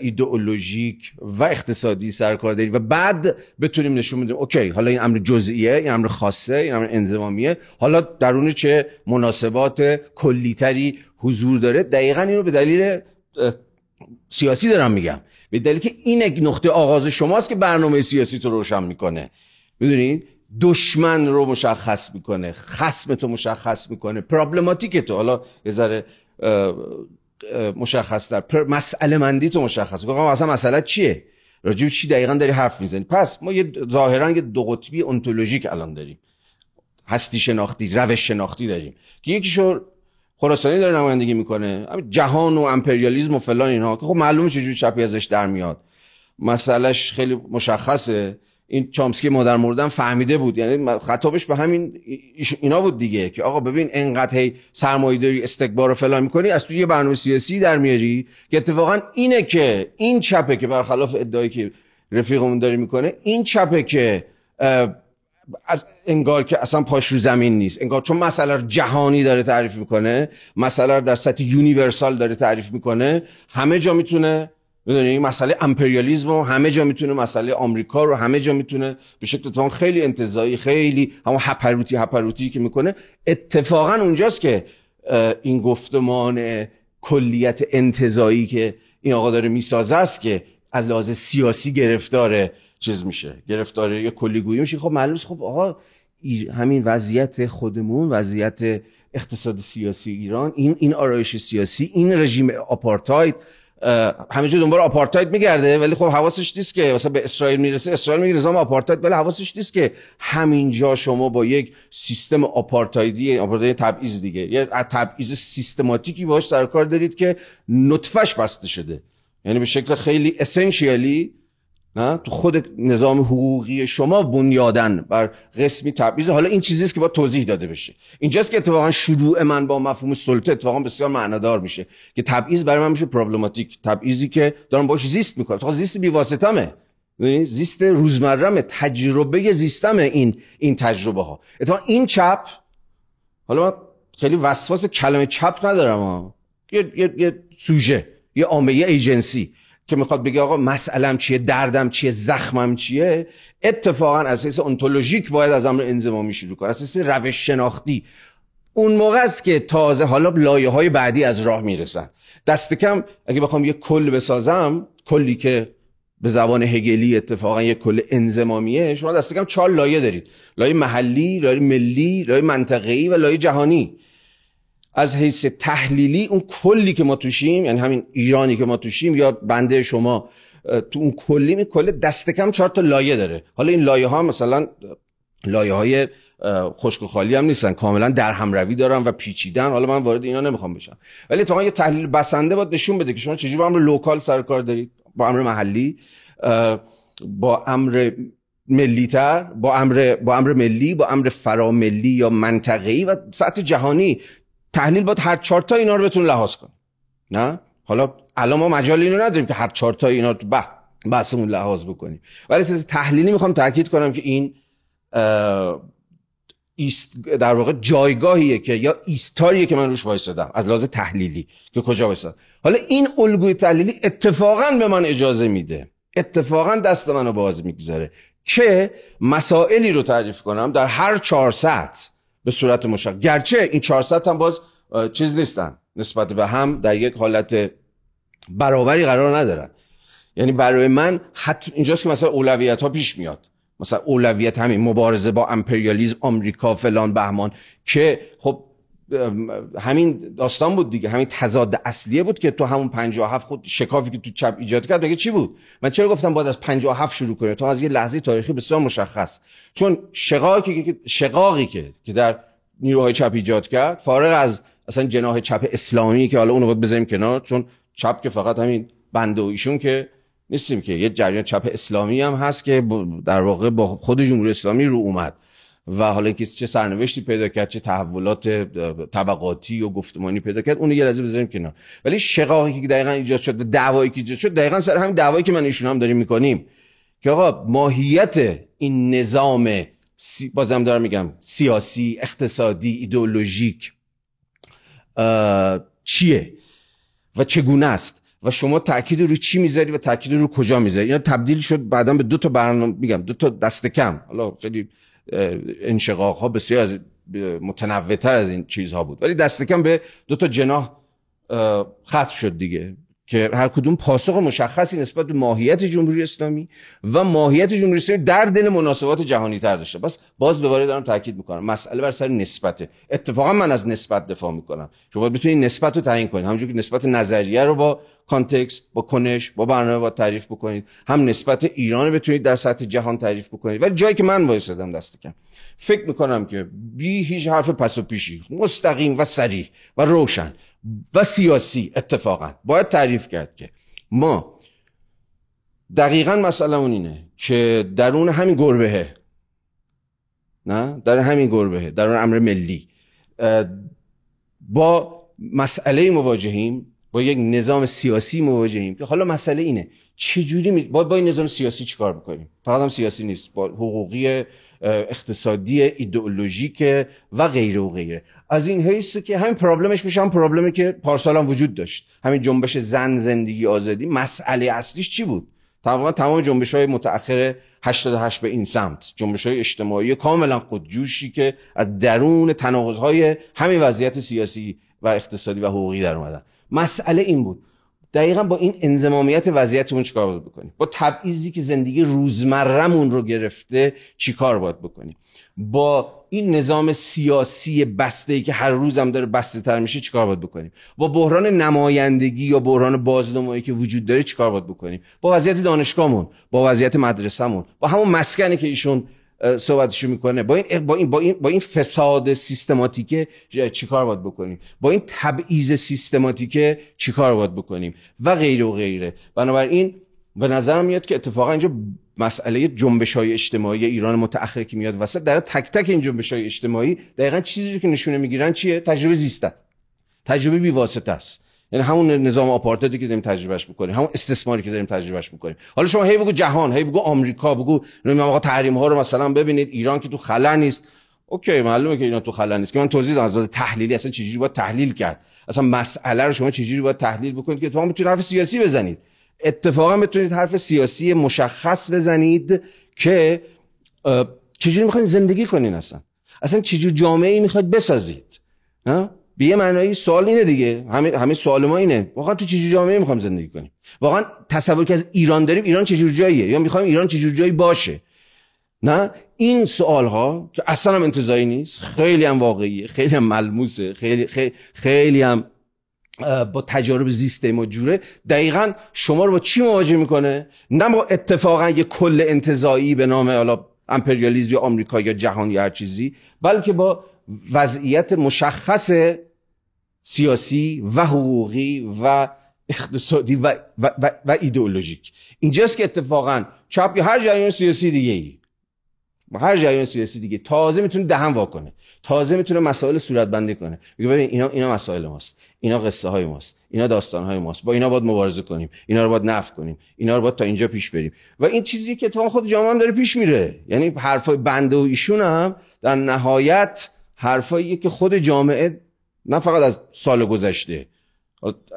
ایدئولوژیک و اقتصادی سرکار داریم و بعد بتونیم نشون بدیم اوکی حالا این امر جزئیه این امر خاصه این امر انضمامیه. حالا درون چه مناسبات کلیتری حضور داره؟ دقیقا این رو به دلیل سیاسی دارم میگم. به دلیل که این نقطه آغاز شماست که برنامه سیاسی تو روشن می‌کنه. می‌دونید دشمن رو مشخص می‌کنه خسم تو مشخص می‌کنه. پرابلماتیک تو. حالا یه ذره مشخص در مسئله مندی تو مشخص. می‌کنه اصلا مسئله چیه؟ راجب چی دقیقا داری حرف می‌زنی؟ پس ما یه ظاهرا یه دو قطبی انتولوژیک الان داریم. هستی شناختی روش شناختی داریم. که یکیشو خراسانی داره نمایندگی می‌کنه. جهان و امپریالیسم و فلان اینها. خب معلومه چجوری چپی ازش در میاد. مسئلهش خیلی مشخصه. این چامسکی مادر مردن فهمیده بود. یعنی خطابش به همین اینا بود دیگه که آقا ببین انقدر هی داری استکبار و فلان می‌کنی از توی یه برنامه سیاسی در میاری که اتفاقا اینه که این چپه که برخلاف ادعایی که رفیقمون داری می‌کنه این چپه که از انگار که اصلا پاش رو زمین نیست. انگار چون مسئله جهانی داره تعریف می‌کنه مسئله در سطح یونیورسال داره تعریف می‌کنه همه جا می‌تونه می‌دونی؟ مسئله امپریالیسم و همه جا می‌تونه مسئله آمریکا رو همه جا می‌تونه به شکل تمام خیلی انتزاعی خیلی همون هپروتی هپروتی که می‌کنه. اتفاقا اونجاست که این گفتمان کلیت انتزاعی که این آقا داره می‌سازه است که از لحاظ سیاسی گرفتار چیز میشه گرفتار یه کلیگویی میشه. خب معلومه خب آقا همین وضعیت خودمون وضعیت اقتصاد سیاسی ایران این این آرایش سیاسی این رژیم آپارتاید همه جو دنبال آپارتاید میگرده ولی خب حواسش نیست که مثلا به اسرائیل می‌رسه. اسرائیل میگه نظام آپارتاید ولی حواسش نیست که همینجا شما با یک سیستم آپارتایدی آپارتاید تبعیض دیگه. یه تبعیض سیستماتیکی باش سر کار دارید که نطفش بسته شده. یعنی به شکل خیلی اسنشیالی نه؟ تو خود نظام حقوقی شما بنیادن بر قسمی تبعیض. حالا این چیزیست که با توضیح داده بشه. اینجاست که اتفاقا شروع من با مفهوم سلطه اتفاقا بسیار معنادار میشه. که تبعیض برای من میشه پرابلماتیک تبعیضی که دارم باش زیست می‌کنم. تو زیست بی واسطمه زیست روزمرهمه. تجربه زیستمه این این تجربه ها اتفاقا این چپ حالا من خیلی وسواس کلمه چپ ندارم ها. یه یه یه سوژه یه عامه ایجنسی. که می‌خواد بگه آقا مسئلم چیه دردم چیه زخمم چیه اتفاقا اساس انتولوژیک باید از امر انزمامی شروع کنه اساس روش شناختی. اون موقع است که تازه حالا لایه های بعدی از راه می‌رسن. دست کم اگه بخوام یه کل بسازم کلی که به زبان هگلی اتفاقا یه کل انزمامیه شما دست کم چهار لایه دارید. لایه محلی لایه ملی لایه منطقه‌ای و لایه جهانی. از حیث تحلیلی اون کلی که ما توشیم یعنی همین ایرانی که ما توشیم یا بنده شما تو اون کلی می کل دست کم چهار تا لایه داره. حالا این لایه ها مثلا لایه های خشک و خالی هم نیستن کاملا در هم روی دارن و پیچیدن. حالا من وارد اینا نمی‌خوام بشم. ولی تو یه تحلیل بسنده باید نشون بده که شما چجوری با امر لوکال سر کار دارید با امر محلی با امر ملیتر با امر با امر ملی با امر فراملی یا منطقه‌ای و سطح جهانی. تحلیل باید هر چهار تا اینا رو بتون لحاظ کنه. نه؟ حالا الان ما مجال اینو نداریم که هر چهار تا اینا رو بح بحثمون لحاظ بکنیم. ولی از تحلیلی می‌خوام تاکید کنم که این ایست در واقع جایگاهیه که یا ایستاریه که من روش وایسادم از لحاظ تحلیلی که کجا وایسادم حالا این الگوی تحلیلی اتفاقا به من اجازه میده. اتفاقا دست منو باز می‌گذاره که مسائلی رو تعریف کنم در هر چهار سطح. به صورت مشخص. گرچه این 400 هم باز چیز نیستن نسبت به هم در یک حالت برابری قرار ندارن. یعنی برای من حتی اینجاست که مثلا اولویت ها پیش میاد. مثلا اولویت همین مبارزه با امپریالیزم آمریکا فلان بهمان که خب همین داستان بود دیگه همین تضاد اصلیه بود که تو همون 57 خود شکافی که تو چپ ایجاد کرد بگه چی بود؟ من چرا گفتم باید از 57 شروع کنیم تا از یه لحظه تاریخی بسیار مشخص. چون شقاقی که شقاقی که که در نیروهای چپ ایجاد کرد فارغ از اصلا جناح چپ اسلامی که حالا اونو باید بذاریم کنار چون چپ که فقط همین بنده و ایشون که نیستیم که یه جریان چپ اسلامی هم هست که در واقع با خود جمهوری اسلامی رو اومد. و حالا اینکه چه سرنوشتی پیدا کرد چه تحولات طبقاتی و گفتمانی پیدا کرد اون یه لحظه بذاریم کنار. ولی شقاقی که دقیقا ایجاد شد دعوایی که ایجاد شد دقیقا سر همین دعوایی که من ایشون هم داریم می‌کنیم که آقا ماهیت این نظام سی... بازم دارم میگم سیاسی اقتصادی ایدئولوژیک چیه و چگونه است؟ و شما تاکید رو چی می‌ذاری و تاکید رو کجا می‌ذاری؟ اینا تبدیل شد بعدا به دو تا برنامه میگم دو تا دست کم. حالا خیلی انشقاق ها بسیار از متنوعتر از این چیزها بود. ولی دست کم به دو تا جناح ختم شد دیگه. که هر کدوم پاسخ مشخصی نسبت به ماهیت جمهوری اسلامی و ماهیت جمهوری اسلامی در دل مناسبات جهانی تر داشته. بس باز دوباره دارم تاکید می‌کنم. مسئله بر سر نسبته. اتفاقا من از نسبت دفاع می‌کنم. شما بتونید نسبت رو تعیین کنید. همونجور که نسبت نظریه رو با کانتکست با کنش با برنامه با تعریف بکنید. هم نسبت ایران بتونید در سطح جهان تعریف بکنید. ولی جایی که من وایسادم دست کم. فکر می‌کنم که بی هیچ حرف پس و پیشی مستقیم و سریح و روشن و سیاسی اتفاقا باید تعریف کرد که ما دقیقا مسئله اون اینه که درون همین گربهه نه؟ در همین گربهه درون امر ملی با مسئله مواجهیم با یک نظام سیاسی مواجهیم که حالا مسئله اینه چجوری می... با این نظام سیاسی چیکار بکنیم؟ فقط هم سیاسی نیست با حقوقی اقتصادی ایدئولوژیک و غیره و غیره. از این حیث که همین پرابلمش میشه هم پرابلمی که پارسال هم وجود داشت. همین جنبش زن زندگی آزادی. مسئله اصلیش چی بود؟ تقریبا تمام جنبش های متأخر 88 به این سمت. جنبش های اجتماعی کاملا خودجوشی که از درون تناقض های همین وضعیت سیاسی و اقتصادی و حقوقی در اومدن. مسئله این بود. دقیقا با این انزمامیت وضعیتمون چیکار باید بکنیم؟ با تبعیضی که زندگی روزمرهمون رو گرفته چیکار باید بکنیم؟ با این نظام سیاسی بسته ای که هر روز هم داره بسته تر میشه چیکار باید بکنیم؟ با بحران نمایندگی یا بحران بازنمایی که وجود داره چیکار باید بکنیم؟ با وضعیت دانشگاهمون با وضعیت مدرسهمون با همون مسکنی که ایشون صحبتشو می‌کنه. با این با این با این با این فساد سیستماتیک چیکار باید بکنیم؟ با این تبعیض سیستماتیک چیکار باید بکنیم؟ و غیره و غیره. بنابراین به نظرم میاد که اتفاقا اینجا مسئله جنبش های اجتماعی ایران متأخر که میاد وسط در تک تک این جنبش های اجتماعی دقیقا چیزی که نشونه می‌گیرن چیه؟ تجربه زیستن. تجربه بی واسطه است. یعنی همون نظام آپارتایدی که داریم تجربهش می‌کنیم همون استثماری که داریم تجربهش می‌کنیم. حالا شما هی بگو جهان هی بگو آمریکا بگو آقا تحریم ها رو مثلا ببینید ایران که تو خلا نیست. اوکی معلومه که ایران تو خلا نیست. که من توضیح دادم از تحلیلی اصلا چجوری باید تحلیل کرد؟ اصلا مسئله رو شما چجوری باید تحلیل بکنید که اتفاقا بتونید حرف سیاسی بزنید؟ اتفاقا بتونید حرف سیاسی مشخص بزنید که چجوری می‌خواید زندگی کنین اصلا؟ اصلا چجوری جامعه ای می‌خواید بسازید؟ به یه معنایی سوال اینه دیگه. همه همه سوال ما اینه. واقعا تو چه جامعه می‌خوام زندگی کنیم؟ واقعا تصور که از ایران داریم ایران چه جور جاییه؟ یا می‌خوایم ایران چه جور جایی باشه؟ نه؟ این سوال ها که اصلا هم انتظایی نیست. خیلی هم واقعیه. خیلی هم ملموسه. خیلی خیلی, خیلی هم با تجارب زیست ما جوره. دقیقا شما رو با چی مواجه می‌کنه؟ نه با اتفاقا یه کل انتظایی به نام حالا امپریالیزم یا آمریکا یا جهان یا هر چیزی بلکه با وضعیت مشخص سیاسی و حقوقی و اقتصادی و, و, و, و ایدئولوژیک. اینجاست که اتفاقا چپ یا هر جریان سیاسی دیگه ای. هر جریان سیاسی دیگه. تازه می‌تونه دهن واکنه تازه می‌تونه مسائل صورت بندی کنه. بگه ببین اینا اینا مسائل ماست. اینا قصه های ماست. اینا داستان های ماست. با اینا باید مبارزه کنیم. اینا رو باید نفع کنیم. اینا رو باید تا اینجا پیش بریم. و این چیزی که تو خود جامعه هم داره پیش میره. یعنی حرفای بنده و ایشون هم در نهایت حرفایی که خود جامعه نه فقط از سال گذشته.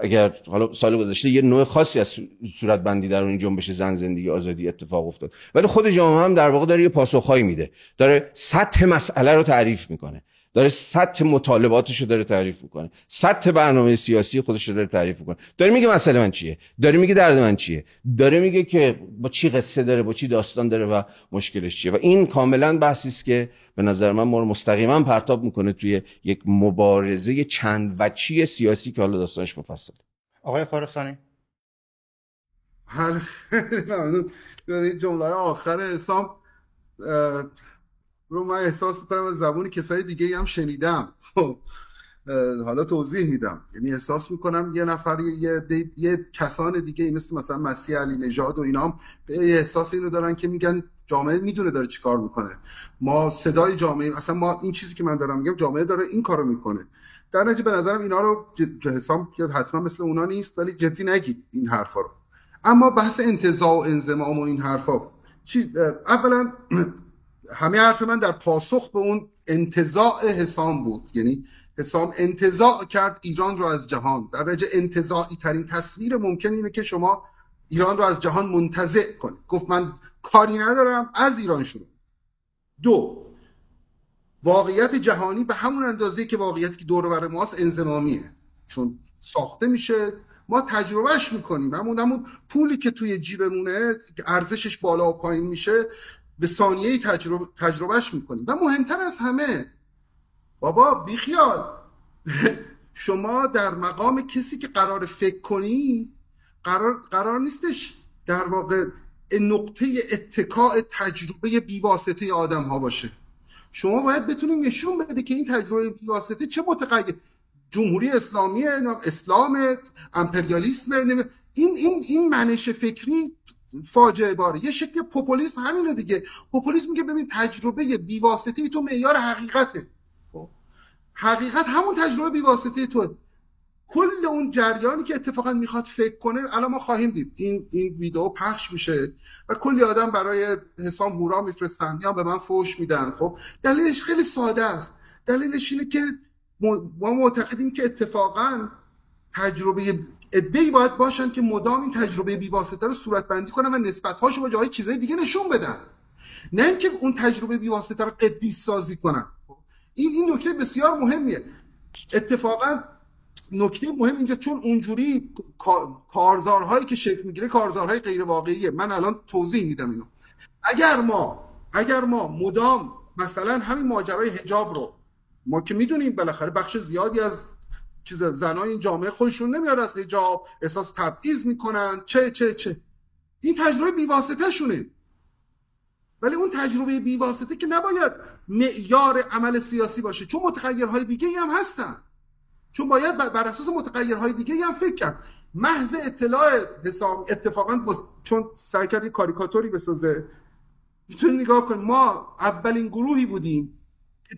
اگر حالا سال گذشته یه نوع خاصی از صورت بندی در اون جنبش زن زندگی آزادی اتفاق افتاد. ولی خود جامعه هم در واقع داره یه پاسخهایی میده. داره سطح مسئله رو تعریف می‌کنه. داره سطح مطالباتش رو داره تعریف می‌کنه. سطح برنامه سیاسی خودش رو داره تعریف می‌کنه. داره میگه مسئله من چیه؟ داره میگه درد من چیه؟ داره میگه که با چی قصه داره با چی داستان داره و مشکلش چیه؟ و این کاملا بحثی است که به نظر من ما رو مستقیما پرتاب می‌کنه توی یک مبارزه چند وچی سیاسی که حالا داستانش مفصل. آقای خارستانی جمله آخر حسام رو من احساس می‌کنم از زبون کسای دیگه هم شنیدم. خب، حالا توضیح میدم. یعنی احساس می‌کنم یه نفر یه, یه کسان دیگه مثل مثلا مسیح علی نژاد و اینا هم به احساس اینو دارن که میگن جامعه می‌دونه داره چیکار می‌کنه. ما صدای جامعه اصلا ما این چیزی که من دارم میگم جامعه داره این کارو می‌کنه. در نتیجه به نظرم اینا رو حساب حتما مثل اونا نیست ولی جدی نگید این حرفا رو. اما بحث انتزاع و انزمام و این حرفا. چی؟ اولا همه حرف من در پاسخ به اون انتزاع حسام بود. یعنی حسام انتزاع کرد ایران رو از جهان. در درجه انتزاعی ترین تصویر ممکن اینه که شما ایران رو از جهان منتزع کنید. گفت من کاری ندارم از ایران شروع. دو واقعیت جهانی به همون اندازه که واقعیتی که دور بر ماست انزمامیه چون ساخته میشه. ما تجربهش می‌کنیم. همون همون پولی که توی جیبمونه ارزشش بالا و پایین میشه به ثانیه تجربه تجربهش می‌کنیم. و مهمتر از همه بابا بیخیال. شما در مقام کسی که قرار فکر کنی قرار, قرار نیستش در واقع نقطه اتکاع تجربه بیواسطه آدم ها باشه. شما باید بتونید نشون بده که این تجربه بیواسطه چه متغیر جمهوری اسلامی اسلام امپریالیسم این این این منش فکری فاجعه باره. یه شکل پوپولیسم همینه دیگه. پوپولیسم که ببین تجربه بیواسطه تو معیار حقیقته. خب؟ حقیقت همون تجربه بیواسطه تو کل اون جریانی که اتفاقا می‌خواد فکر کنه الان ما خواهیم دید. این این ویدیو پخش میشه و کلی آدم برای حسام هورا میفرستن. یا به من فوش میدن. خب؟ دلیلش خیلی ساده است. دلیلش اینه که ما معتقدیم که اتفاقا تجربه ادهی باید باشن که مدام این تجربه بیواسطه رو صورت بندی کنن و نسبت هاشو با جای چیزهای دیگه نشون بدن. نه اینکه اون تجربه بیواسطه رو قدیس سازی کنن. این این نکته بسیار مهمیه. اتفاقا نکته مهم اینجا چون اونجوری کارزارهایی که شکل می‌گیره کارزارهای غیر واقعیه من الان توضیح میدم اینو. اگر ما اگر ما مدام مثلا همین ماجرای حجاب رو ما که می‌دونیم بالاخره بخش زیادی از چیز زنای این جامعه خودشون نمیاد از حجاب احساس تبعیض می‌کنن. چه چه چه. این تجربه بیواسطه شونه ولی اون تجربه بیواسطه که نباید معیار عمل سیاسی باشه. چون متغیرهای دیگه هم هستن. چون باید بر اساس متغیرهای دیگه هم فکر کرد. محض اطلاع حساب اتفاقا چون سعی کرد کاریکاتوری بسازه. می‌تونی نگاه کن ما اولین گروهی بودیم.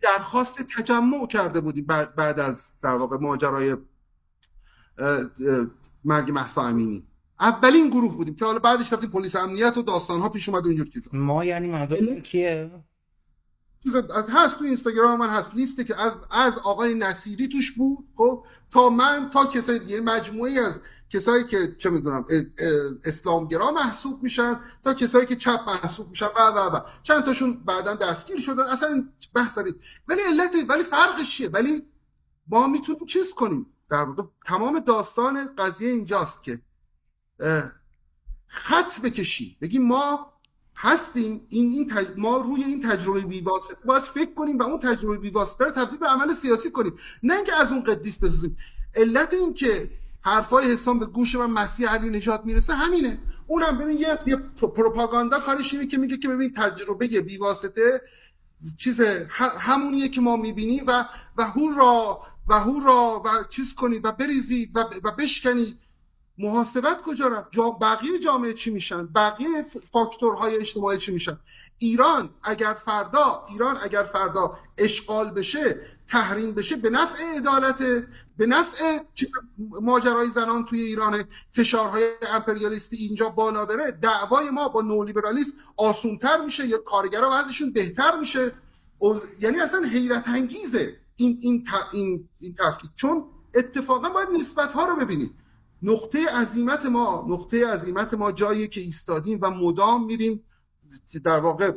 درخواست تجمع کرده بودیم بعد از در واقع ماجرای مرگ محسا امینی. اولین گروه بودیم که حالا بعدش رفتیم پلیس امنیت و داستان ها پیش اومد و اینجور چیزا. ما یعنی منظور کیه؟ از هست تو اینستاگرام من هست لیسته که از از آقای نصیری توش بود خب؟ تا من تا کسای دیگه یعنی مجموعی از کسایی که چه می‌دونم اسلامگرا محسوب میشن تا کسایی که چپ محسوب میشن و و و. چند تاشون بعدا دستگیر شدن. اصلا بحث ولی علت ولی فرقش چیه؟ ولی ما می‌تونیم چیز کنیم؟ در واقع تمام داستان قضیه اینجاست که خط بکشیم. بگیم ما هستیم این این ما روی این تجربه بیواسطه باید فکر کنیم و اون تجربه بیواسطه رو تبدیل به عمل سیاسی کنیم. نه اینکه از اون قدیس بسازیم علت این که حرفای حسام به گوش من مسیح علی نجات می‌رسه همینه. اونم ببین یه, یه پروپاگاندا کارش اینه که میگه که ببین تجربه بیواسطه چیز همونیه که ما می‌بینیم و و هون را و هون را و چیز کنید و بریزید و, و بشکنید. محاسبت کجا رفت؟ جا بقیه جامعه چی میشن؟ بقیه فاکتورهای اجتماعی چی میشن؟ ایران اگر فردا ایران اگر فردا اشغال بشه تحریم بشه به نفع عدالت به نفع ماجرای زنان توی ایران فشارهای امپریالیستی اینجا بالا بره. دعوای ما با نولیبرالیسم آسونتر میشه یا کارگرا وضعشون بهتر میشه. یعنی اصلا حیرت انگیزه این این این, این تفکیک. چون اتفاقا باید نسبت ها رو ببینید نقطه عظیمت ما نقطه عظیمت ما جایی که ایستادیم و مدام میریم در واقع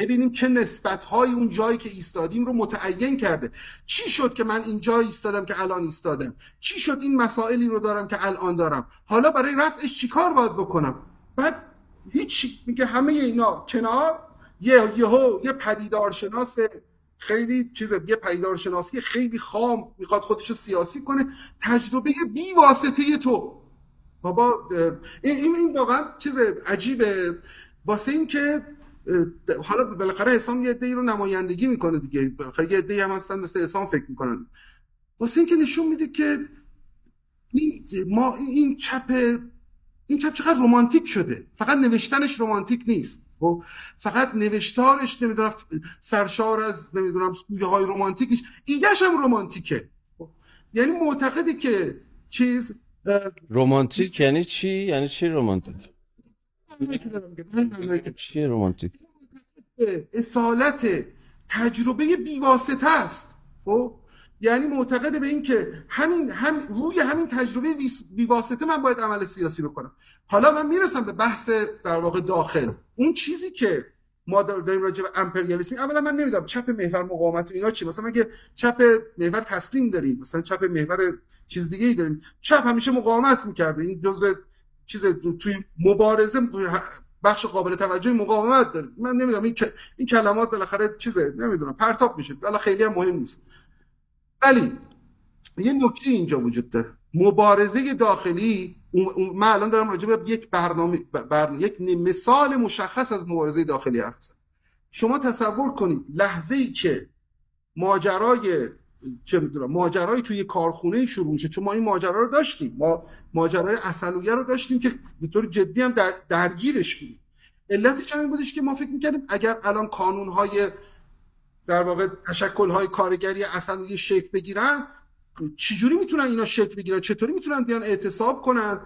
ببینیم چه نسبت های اون جایی که ایستادیم رو متعین کرده. چی شد که من اینجا ایستادم که الان ایستادم؟ چی شد این مسائلی رو دارم که الان دارم؟ حالا برای رفعش چیکار باید بکنم؟ بعد هیچ میگه همه اینا کنار. یه یهو یه پدیدارشناس خیلی چیز یه شناسی خیلی خام می‌خواد خودش رو سیاسی کنه. تجربه بی واسطه تو. بابا این این واقعا چیز عجیبه. واسه این که حالا بالاخره حسام یه عده‌ای رو نمایندگی می‌کنه دیگه. بالاخره یه عده‌ای هم هستن مثل حسام فکر می‌کنن. واسه این که نشون میده که این ما این چپ این چپ چقدر رمانتیک شده. فقط نوشتنش رمانتیک نیست. خب؟ فقط نوشتارش نمی‌دونم سرشار از نمی‌دونم سویه های رومانتیکش ایدهش هم رومانتیکه خب، یعنی معتقدی که چیز رومانتیک یعنی چی؟ یعنی چی رومانتیک چی رومانتیک اصالت تجربه بیواسطه است. خب؟ یعنی معتقد به این که همین هم روی همین تجربه بیواسطه من باید عمل سیاسی بکنم. حالا من می‌رسم به بحث در واقع داخل. اون چیزی که ما داریم راجع به امپریالیسم اولا من نمی‌دونم چپ محور مقاومت و اینا چی مثلا که چپ محور تسلیم داریم مثلا چپ محور چیز دیگه ای داریم. چپ همیشه مقاومت می‌کرده این جزء چیز توی مبارزه بخش قابل توجه مقاومت داره. من نمی‌دونم این این کلمات بالاخره چیزه نمی‌دونم. پرتاب میشه. حالا خیلی هم مهم نیست. ولی یه نکته اینجا وجود داره. مبارزه داخلی من الان دارم راجع به یک برنامه, برنامه یک مثال مشخص از مبارزه داخلی حرف شما تصور کنید لحظه ای که ماجرای چه می‌دونم ماجرای توی کارخونه شروع میشه. چون ما این ماجرا رو داشتیم. ما ماجرای اصلویه رو داشتیم که به طور جدی هم در درگیرش بودیم علتش این بودش که ما فکر می‌کردیم اگر الان های در واقع های کارگری اصلویه شکل بگیرن چجوری می‌تونن اینا شکل بگیرن؟ چطوری می‌تونن بیان اعتصاب کنن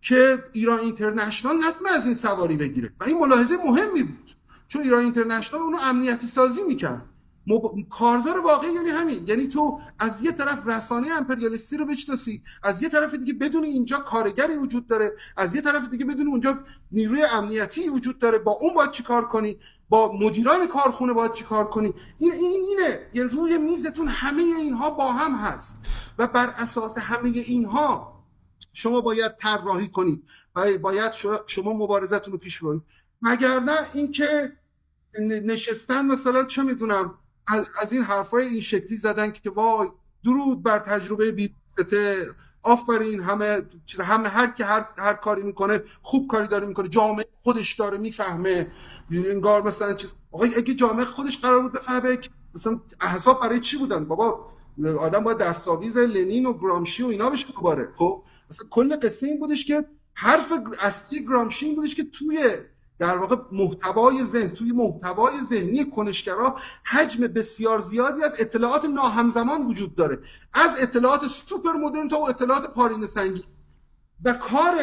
که ایران اینترنشنال نتونه از این سواری بگیره؟ و این ملاحظه مهمی بود. چون ایران اینترنشنال اونو امنیتی سازی می‌کرد. مب... کارزار واقعی یعنی همین. یعنی تو از یه طرف رسانه امپریالیستی رو بشناسی از یه طرف دیگه بدون اینجا کارگری وجود داره از یه طرف دیگه بدون اونجا نیروی امنیتی وجود داره با اون باید چیکار کنی؟ با مدیران کارخونه باید چیکار کنی؟ این این اینه. یعنی روی میزتون همه اینها با هم هست. و بر اساس همه اینها شما باید طراحی کنید و باید شما مبارزتون رو پیش برید مگر نه اینکه نشستن مثلا چه می‌دونم از این حرفای این شکلی زدن که وای درود بر تجربه بیفته آفرین همه چیز همه هر کی هر, هر کاری می‌کنه خوب کاری داره می‌کنه. جامعه خودش داره می‌فهمه. انگار مثلا چیز آقای اگه جامعه خودش قرار بود بفهمه مثلا احزاب برای چی بودن؟ بابا آدم باید دستاویز لنین و گرامشی و اینا دوباره خب مثلا کل قصه این بودش که حرف اصلی گرامشی این بودش که توی در واقع محتوای ذهن توی محتوای ذهنی کنشگرا حجم بسیار زیادی از اطلاعات ناهمزمان وجود داره. از اطلاعات سوپر مدرن تا اطلاعات پارین سنگی و کار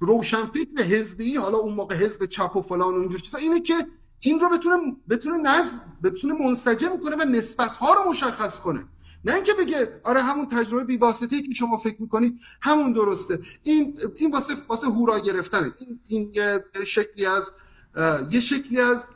روشنفکر حزبی حالا اون موقع حزب چپ و فلان و اینجور اینه که این رو بتونه بتونه نظم بتونه منسجم کنه و نسبت ها رو مشخص کنه. نه اینکه بگه آره همون تجربه بی واسطه که شما فکر می‌کنید همون درسته. این این واسه واسه هورا گرفتنه. این این یه شکلی از یه شکلی از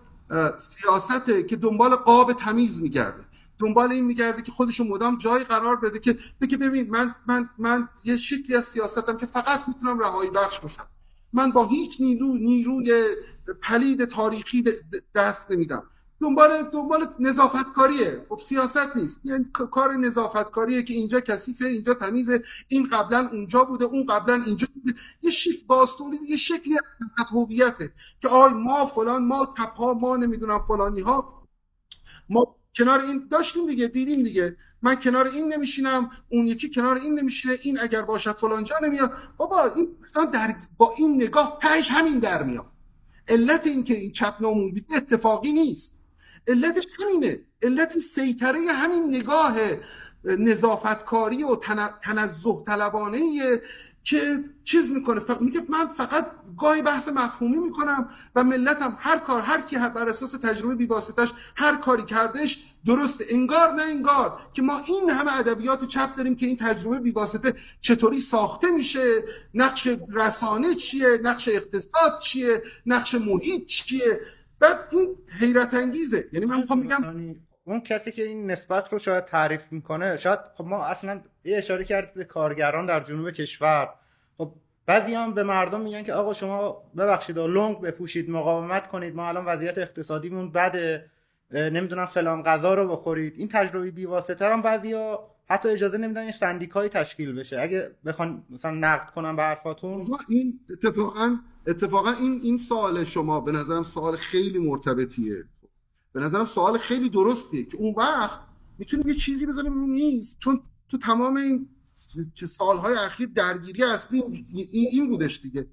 سیاسته که دنبال قاب تمیز میگرده. دنبال این میگرده که خودشو مدام جای قرار بده که بگه ببین من من من یه شکلی از سیاستم که فقط می‌تونم رهایی بخش باشم. من با هیچ نیرو نیروی پلید تاریخی دست نمیدم. دنبال دنبال نظافت کاریه خب سیاست نیست. یعنی کار نظافت کاریه که اینجا کثیفه اینجا تمیزه. این قبلا اونجا بوده اون قبلا اینجا بوده. یه شکل باستولی یه شکلی از هویته که آی ما فلان ما تپا ما نمی‌دونم فلانی ها ما کنار این داشتیم دیگه دیدیم دیگه. من کنار این نمیشینم اون یکی کنار این نمیشینه این اگر باشد فلان جا نمیاد. بابا این در با این نگاه تهش همین در میاد. علت این که این چپ اتفاقی نیست. علتش همینه. علت سیطره همین نگاه نظافتکاری و تنزه طلبانه که چیز می‌کنه. میگه من فقط گاهی بحث مفهومی می‌کنم و ملتم هر کار هر کی بر اساس تجربه بیواسطش هر کاری کردش درسته. انگار نه انگار که ما این همه ادبیات چپ داریم که این تجربه بیواسطه چطوری ساخته میشه نقش رسانه چیه نقش اقتصاد چیه نقش محیط چیه. بعد این حیرت انگیزه. یعنی من می‌خوام بگم اون کسی که این نسبت رو شاید تعریف می‌کنه شاید خب ما اصلا یه اشاره کرد به کارگران در جنوب کشور. خب بعضی هم به مردم میگن که آقا شما ببخشید و لنگ بپوشید مقاومت کنید ما الان وضعیت اقتصادیمون بده نمی‌دونم فلان غذا رو بخورید. این تجربه بیواسطه هم بعضیا حتی اجازه نمیدن یه سندیکایی تشکیل بشه. اگه بخوان مثلا نقد کنم به حرفاتون. این اتفاقا اتفاقا این این سوال شما به نظرم سوال خیلی مرتبطیه. به نظرم سوال خیلی درستیه که اون وقت می‌تونیم یه چیزی بذاریم رو نیست چون تو تمام این سالهای اخیر درگیری اصلی این بودش دیگه.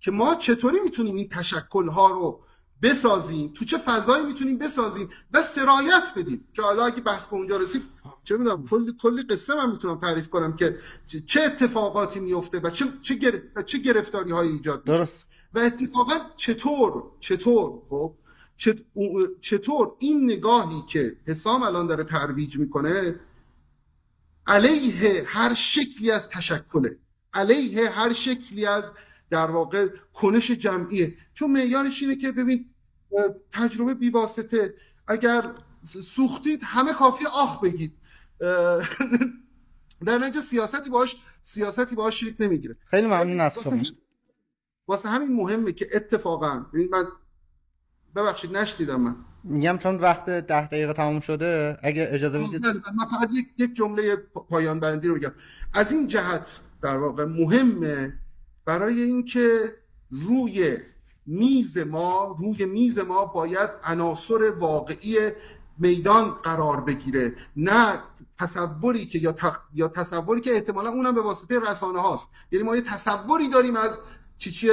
که ما چطوری می‌تونیم این تشکل ها رو بسازیم. تو چه فضایی می‌تونیم بسازیم و سرایت بدیم. که حالا اگه بحث به اونجا رسید چه می‌دونم کلی کلی قصه من می‌تونم تعریف کنم که چه اتفاقاتی میفته و چه چه, گر... چه گرفتاری های ایجاد درست. و اتفاقا چطور چطور خب؟ چطور این نگاهی که حسام الان داره ترویج می‌کنه علیه هر شکلی از تشکله. علیه هر شکلی از در واقع کنش جمعیه. چون معیارش اینه که ببین تجربه بیواسطه. اگر سوختید همه کافی آخ بگید. در نتیجه سیاستی باش سیاستی باش شکل نمی‌گیره. خیلی ممنون از شما. واسه همین مهمه که اتفاقا من ببخشید نشدیدم من. میگم چون وقت ده دقیقه تموم شده اگه اجازه بدید. من فقط یک, یک جمله پایان بندی رو بگم. از این جهت در واقع مهمه برای اینکه روی میز ما روی میز ما باید عناصر واقعی میدان قرار بگیره. نه تصوری که یا, یا تصوری که احتمالا اونم به واسطه رسانه هاست یعنی ما یه تصوری داریم از چی چی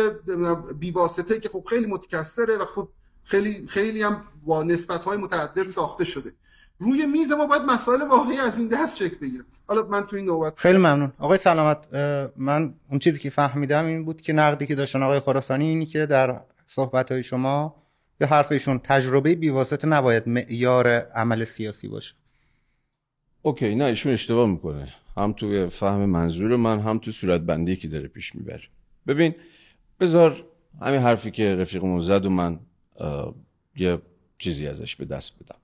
بی واسطه که خب خیلی متکثره و خب خیلی خیلی هم با نسبت های متعدد ساخته شده. روی میز ما باید مسائل واقعی از این دست شکل بگیره حالا من تو این نوبت خیلی ممنون. آقای سلامت من اون چیزی که فهمیدم این بود که نقدی که داشتن آقای خراسانی اینی که در صحبت های شما به حرفشون تجربه بیواسطه نباید معیار عمل سیاسی باشه. اوکی نه ایشون اشتباه می‌کنه. هم تو فهم منظور من هم تو صورت بندی که داره پیش می‌بره. ببین بذار همین حرفی که رفیقمون زد و من یه چیزی ازش به دست بدم.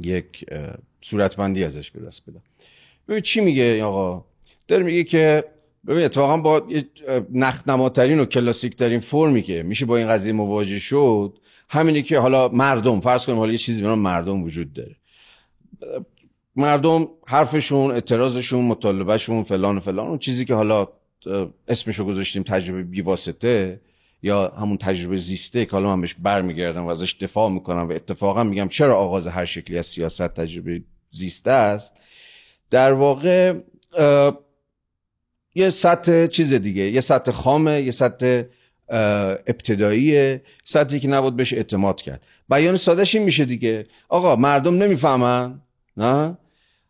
یک صورتبندی ازش به دست بدم. ببین چی میگه آقا؟ داره میگه که ببین اتفاقا با نخنماترین و کلاسیک ترین فرمی که میشه با این قضیه مواجه شد. همینی که حالا مردم فرض کنیم حالا یه چیزی به مردم وجود داره. مردم حرفشون اعتراضشون مطالبهشون فلان و فلان اون چیزی که حالا اسمشو گذاشتیم تجربه بیواسطه یا همون تجربه زیسته که حالا من بهش برمیگردم و ازش دفاع می‌کنم و اتفاقا میگم چرا آغاز هر شکلی از سیاست تجربه زیسته است؟ در واقع یه سطح چیز دیگه یه سطح خامه یه سطح ابتدایی سطحی که نبود بهش اعتماد کرد. بیان سادش این میشه دیگه. آقا مردم نمی‌فهمن نه؟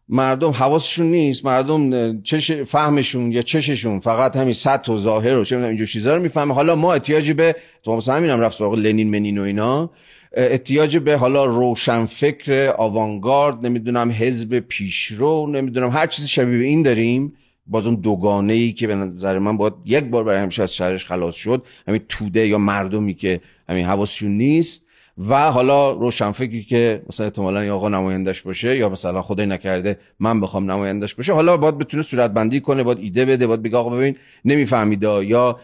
مردم حواسشون نیست مردم چش فهمشون یا چششون فقط همین سطح و ظاهر و چه اینجور چیزا رو می‌فهمه. حالا ما احتیاجی به تو مثلا همینم رفت سراغ لنین منین و اینا احتیاج به حالا روشن فکر آوانگارد نمی‌دونم حزب پیشرو نمی‌دونم هر چیزی شبیه به این داریم. باز اون دوگانه ای که به نظر من باید یک بار برای همیشه از شهرش خلاص شد همین توده یا مردمی که همین حواسشون نیست. و حالا روشنفکری که مثلا احتمالا یا آقا نمایندش باشه یا مثلا خدای نکرده من بخوام نمایندش باشه حالا باید بتونه صورت بندی کنه باید ایده بده باید بگه آقا ببین نمیفهمیدا یا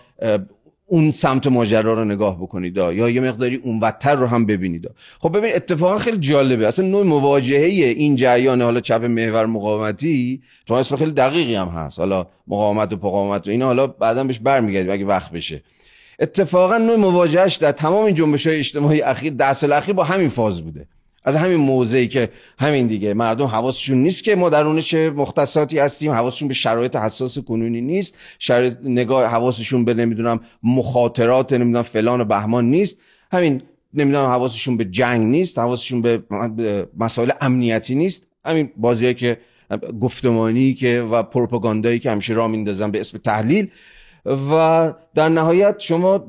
اون سمت ماجرا رو نگاه بکنید یا یه مقداری اونوتر رو هم ببینید خب ببین اتفاقا خیلی جالبه اصلا نوع مواجهه این جریان حالا چپ محور مقاومتی تو اسم خیلی دقیقی هم هست. حالا مقاومت و مقاومت و اینا حالا بعدا بهش برمیگردیم اگه وقت بشه. اتفاقا نوع مواجهش در تمام این جنبش های اجتماعی اخیر ده سال اخیر با همین فاز بوده. از همین موضعی که همین دیگه مردم حواسشون نیست که ما درون چه مختصاتی هستیم حواسشون به شرایط حساس کنونی نیست شرایط نگاه حواسشون به نمی‌دونم مخاطرات نمی‌دونم فلان و بهمان نیست. همین نمی‌دونم حواسشون به جنگ نیست حواسشون به مسائل امنیتی نیست. همین بازیه که گفتمانی که و پروپاگاندایی که همیشه را میندازن به اسم تحلیل و در نهایت شما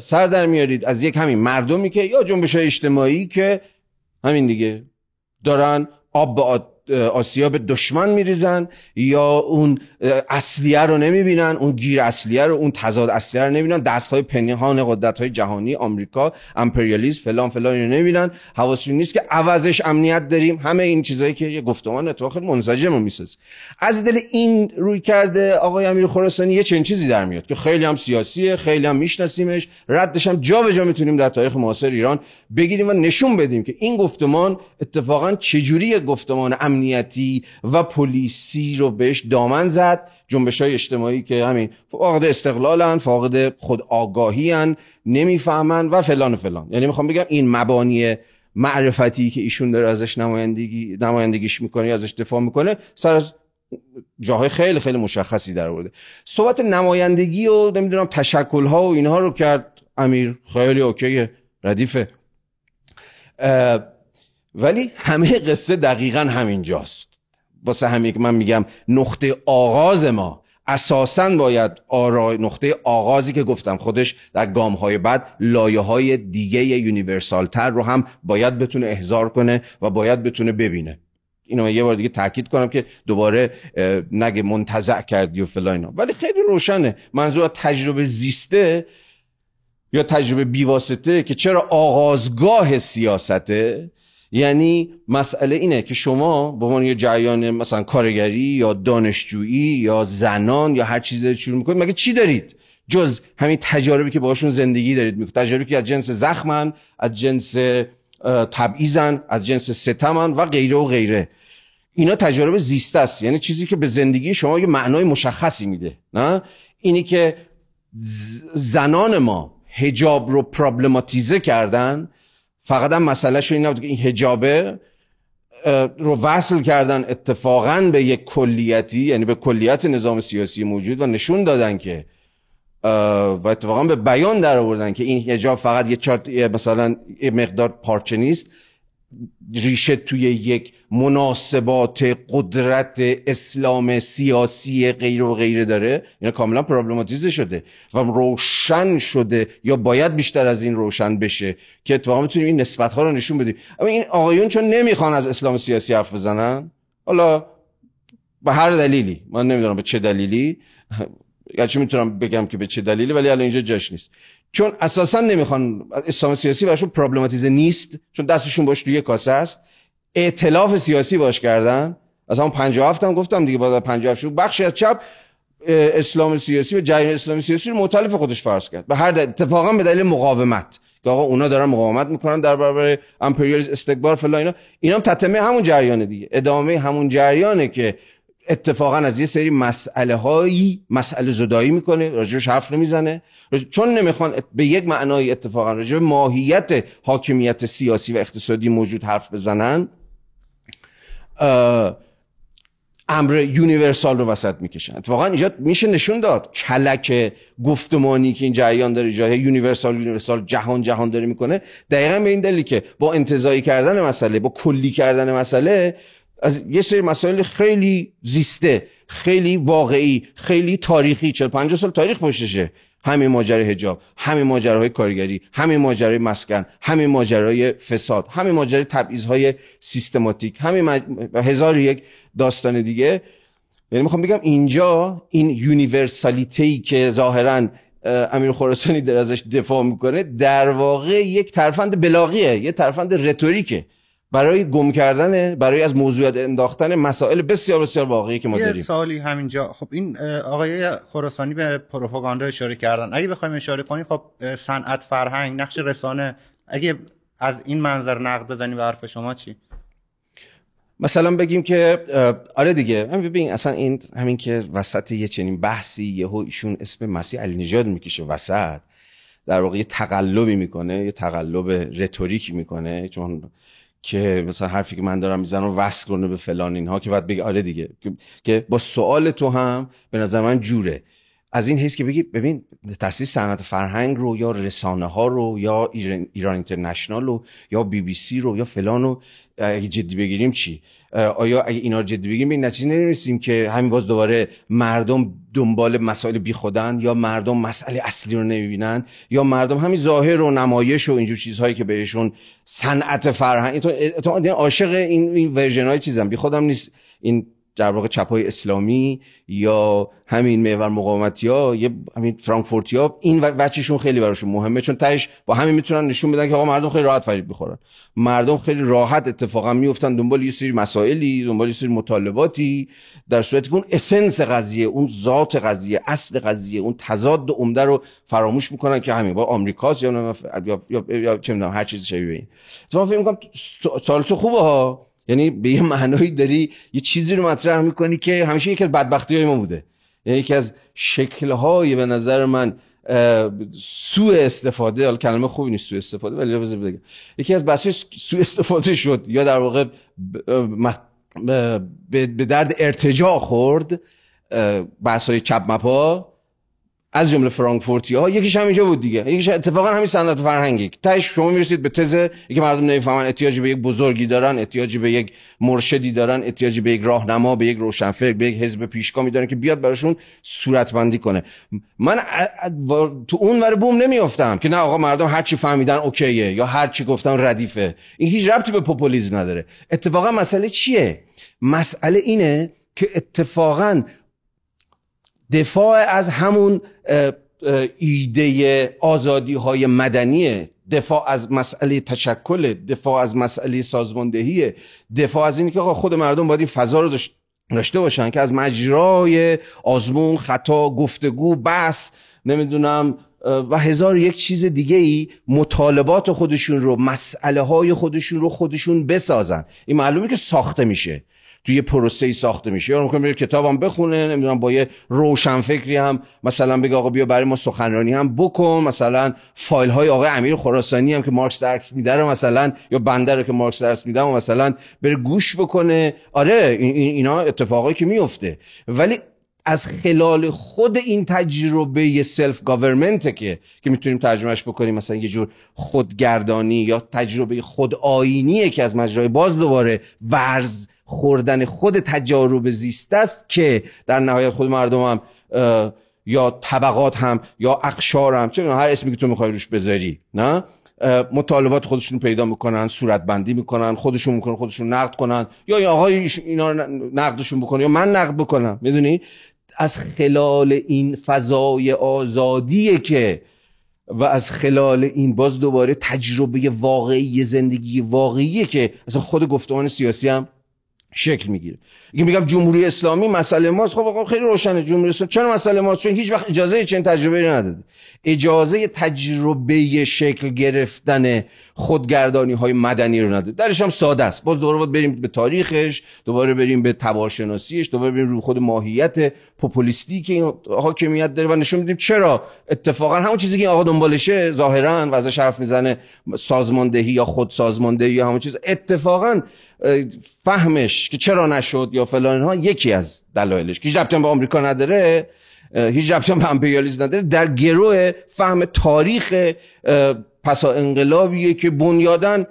سر در میارید از یک همین مردمی که یا جنبش اجتماعی که همین دیگه دارن آب به آسیا به دشمن میریزن یا اون اصلیه رو نمی‌بینن اون گیر اصلیه رو اون تضاد اصلیه رو نمی‌بینن. دست های پنهان قدرت های جهانی آمریکا امپریالیسم فلان فلان رو نمی‌بینن. حواسشون نیست که عوضش امنیت داریم. همه این چیزایی که یه گفتمان اتفاق منسجم می‌سازه. از دل این روی کرده آقای امیر خراسانی یه چنین چیزی در میاد که خیلی هم سیاسیه خیلی هم میشناسیمش. ردش هم جا به جا می‌تونیم در تاریخ معاصر ایران بگیریم و نشون بدیم که این گفتمان اتفاقا چجوری گفتمان امنیتی و پلیسی رو بهش دامن زد. جنبش های اجتماعی که همین فاقد استقلالن فاقد خود آگاهی هن نمی‌فهمن و فلان و فلان. یعنی می‌خوام بگم این مبانی معرفتی که ایشون داره ازش نمایندگی نمایندگیش می‌کنه یا ازش دفاع می‌کنه سر از جاهای خیلی خیلی مشخصی در آورده صحبت نمایندگی و نمی‌دونم تشکل ها و اینها رو کرد امیر. خیلی اوکیه ردیفه. ولی همه قصه دقیقا همینجاست. واسه همین که من میگم نقطه آغاز ما اساسا باید آرای نقطه آغازی که گفتم خودش در گام های بعد لایه های دیگه یونیورسال تر رو هم باید بتونه احضار کنه و باید بتونه ببینه. اینو یه بار دیگه تاکید کنم که دوباره نگه منتزع کردی و فلان ولی خیلی روشنه. منظور تجربه زیسته یا تجربه بیواسطه که چرا آغازگاه سیاسته؟ یعنی مسئله اینه که شما به عنوان یه جریان مثلا کارگری یا دانشجویی یا زنان یا هر چیزی شروع می‌کنید مگه چی دارید؟ جز همین تجاربی که باشون زندگی دارید می‌کنید. تجاربی که از جنس زخمن از جنس تبعیزن از جنس ستمن و غیره و غیره. اینا تجارب زیسته است. یعنی چیزی که به زندگی شما یه معنای مشخصی میده نه؟ اینی که زنان ما هجاب رو پرابلماتیزه کردن فقط هم مسئله این نبود که این هجابه رو وصل کردن اتفاقا به یک کلیتی یعنی به کلیت نظام سیاسی موجود و نشون دادن که و اتفاقا به بیان در آوردن که این هجاب فقط یه چارت مثلا یه مقدار پارچه نیست. ریشه توی یک مناسبات قدرت اسلام سیاسی غیر و غیره داره اینا کاملا پرابلماتیزه شده و روشن شده یا باید بیشتر از این روشن بشه که اتفاقا می‌تونیم این نسبت ها رو نشون بدیم. اما این آقایون چون نمی‌خوان از اسلام سیاسی حرف بزنن حالا به هر دلیلی من نمی‌دونم به چه دلیلی گرچه می‌تونم بگم که به چه دلیلی ولی الان اینجا جاش نیست. چون اساسا نمی‌خوان اسلام سیاسی براشون پرابلماتیزه نیست چون دستشون باش توی کاسه است. ائتلاف سیاسی باش کردن. از همون 57 هم گفتم دیگه بعد 57 شد بخشی از چپ اسلام سیاسی و جریان اسلامی سیاسی رو مختلف خودش فرض کرد. به هر اتفاقا به دلیل مقاومت. که آقا اونا دارن مقاومت می‌کنن در برابر امپریالیسم استکبار فلان اینا. اینا هم تتمه همون جریان دیگه. ادامه همون جریانه که اتفاقا از یه سری مسئله هایی مسئله زدایی می‌کنه راجبش حرف نمی‌زنه. چون نمی‌خوان به یک معنای اتفاقا راجب ماهیت حاکمیت سیاسی و اقتصادی موجود حرف بزنن امر universal رو وسط می‌کشن. اتفاقا اینجا میشه نشون داد کلک گفتمانی که این جریان داره جای universal universal جهان جهان داره می‌کنه. دقیقا به این دلیلی که با انتظایی کردن مسئله با کلی کردن مسئله از یه سری مسائل خیلی زیسته خیلی واقعی خیلی تاریخی. 40 50 سال تاریخ پشتشه. همین ماجرای حجاب همین ماجراهای کارگری همین ماجرای مسکن همین ماجرای فساد همین ماجرای تبعیض‌های سیستماتیک همین مج... هزار یک داستان دیگه. یعنی می‌خوام بگم اینجا این یونیورسالیتی که ظاهرا امیر خراسانی در ازش دفاع می‌کنه در واقع یک ترفند بلاغیه یه ترفند رتوریکه. برای گم کردن برای از موضوعات انداختن مسائل بسیار بسیار واقعی که ما یه داریم. سالی همینجا. خب این آقای خراسانی به پروپاگاندا اشاره کردن. اگه بخوایم اشاره کنیم خب صنعت فرهنگ نقش رسانه. اگه از این منظر نقد بزنیم به حرف شما چی؟ مثلا بگیم که آره دیگه. من ببین اصلا این همین که وسط یه چنین بحثی یهو ایشون اسم مسیح علی نژاد می‌کشه وسط در واقع یه تقلبی می‌کنه یه تقلب رتوریکی می‌کنه چون که مثلا حرفی که من دارم می‌زنم وصل کنه به فلان اینها که بعد بگه آره دیگه. که با سوال تو هم به نظر من جوره. از این حیث که بگی ببین تاسیس صنعت فرهنگ رو یا رسانه ها رو یا ایران اینترنشنال رو یا بی بی سی رو یا فلان رو اگه جدی بگیریم چی؟ آیا اگه اینا رو جدی بگیریم به نتیجه نمی‌رسیم که همین باز دوباره مردم دنبال مسائل بی خودن یا مردم مسئله اصلی رو نمی‌بینن یا مردم همین ظاهر و نمایش و اینجور چیزهایی که بهشون صنعت فرهنگ عاشق این این version های چیزم بی خودم نیست. این در واقع چپای اسلامی یا همین محور مقاومتی ها یا همین فرانکفورتی ها این بچهشون خیلی براشون مهمه چون تهش با همین می‌تونن نشون بدن که آقا مردم خیلی راحت فریب بخورن مردم خیلی راحت اتفاقا میفتن دنبال یه سری مسائلی دنبال یه سری مطالباتی در صورتی که اون essence قضیه اون ذات قضیه اصل قضیه اون تضاد عمده رو فراموش می‌کنن که همین با آمریکاست یا یا, یا, یا, چه می‌دونم هر چیزی شبیه این. من فکر می‌کنم سوال تو خوبه ها؟ یعنی به یه معنایی داری یه چیزی رو مطرح می‌کنی که همیشه یکی از بدبختی های ما بوده. یعنی یکی از شکلهای به نظر من سوء استفاده حالا کلمه خوبی نیست سوء استفاده ولی بذار بگم. یکی از بحثش سوء استفاده شد یا در واقع به درد ارتجاع خورد بحث های چپ مپا. از جمله فرانکفورتی ها یکیش هم اینجا بود دیگه. یکیش اتفاقا همین صنعت فرهنگی. تاش شما می‌رسید به تز که مردم نمی‌فهمن احتیاجی به یک بزرگی دارن احتیاجی به یک مرشدی دارن احتیاجی به یک راهنما به یک روشنفکر به یک حزب پیشگامی دارن که بیاد براشون صورتبندی کنه. من تو اون ور بوم نمیافتم که نه آقا مردم هر چی فهمیدن اوکیه یا هر چی گفتن ردیفه. این هیچ ربطی به پوپولیسم نداره. اتفاقا مسئله چیه؟ مسئله اینه که اتفاقا دفاع از همون ایده آزادی های مدنی دفاع از مسئله تشکل دفاع از مسئله سازماندهی دفاع از اینکه که خود مردم باید این فضا رو داشته باشن که از مجرای آزمون خطا گفتگو بس نمی‌دونم و هزار یک چیز دیگه ای مطالبات خودشون رو مسئله های خودشون رو خودشون بسازن. این معلومه که ساخته میشه. توی یه پروسه ساخته میشه. یا ممکن کتابم بخونه نمی‌دونم با یه روشن فکری هم مثلا بگه آقا بیا برای ما سخنرانی هم بکن. مثلا فایل های آقای امیر خراسانی هم که مارکس درس میده رو مثلا یا بنده رو که مارکس درس میده و مثلا بره گوش بکنه. آره این اینا اتفاقایی که میفته ولی از خلال خود این تجربه self government که که می‌تونیم ترجمهش بکنیم مثلا یه جور خودگردانی یا تجربه خود آیینیه که از مجرای باز دوباره ورز خوردن خود تجارب زیست است که در نهایت خود مردم هم یا طبقات هم یا اقشار هم چه هر اسمی که تو می‌خوای روش بذاری نه؟ مطالبات خودشون پیدا می‌کنن صورت بندی می‌کنن خودشون می‌کنن خودشون نقد کنن یا یا آقای اینا نقدشون بکنن یا من نقد بکنم می‌دونی؟ از خلال این فضای آزادیه که و از خلال این باز دوباره تجربه واقعی زندگی واقعیه که اصلا خود گفتمان سیاسی هم شکل می‌گیره. اگه میگم جمهوری اسلامی مسئله ماست. خب خیلی روشنه. جمهوری اسلامی چرا مسئله ماست؟ چون هیچ وقت اجازه چنین تجربه رو نداده. اجازه تجربه شکل گرفتن خودگردانی های مدنی رو نداده. درش هم ساده است. باز دوباره باید بریم به تاریخش دوباره بریم به تبارشناسیش دوباره بریم رو خود ماهیت پوپولیستی که این حاکمیت داره و نشون میدیم چرا. اتفاقا همون چیزی که این آقا دنبالشه ظاهرا و ازش می‌زنه سازماندهی یا خود سازماندهی یا همون چیز. اتفاقا فهمش که چرا نشد یا فلان اینها یکی از دلایلش که هیچ به آمریکا نداره هیچ ربطی به امپریالیسم نداره در گروه فهم تاریخ پسا انقلابیه که بنیادن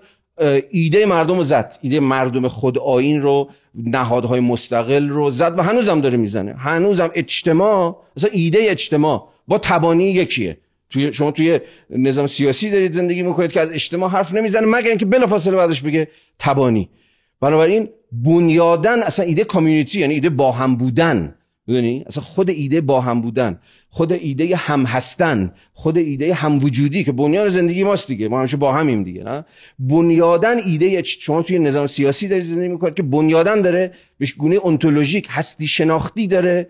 ایده مردم رو زد. ایده مردم خود آین رو نهادهای مستقل رو زد و هنوزم داره می‌زنه. هنوزم اجتماع مثلا ایده اجتماع با تبانی یکیه. توی شما توی نظام سیاسی دارید زندگی می‌کنید که از اجتماع حرف نمی‌زنه مگر اینکه بلافاصله بعدش بگه تبانی. بنابراین بنیادن اصلا ایده کامیونیتی یعنی ایده با هم بودن. می‌دونی؟ اصلا خود ایده با هم بودن خود ایده هم هستن خود ایده هم وجودی که بنیان زندگی ماست دیگه. ما همیشه با همیم دیگه نه؟ بنیادن ایده شما توی نظام سیاسی داری زندگی می‌کنید که بنیادن داره به گونه انتولوژیک هستی شناختی داره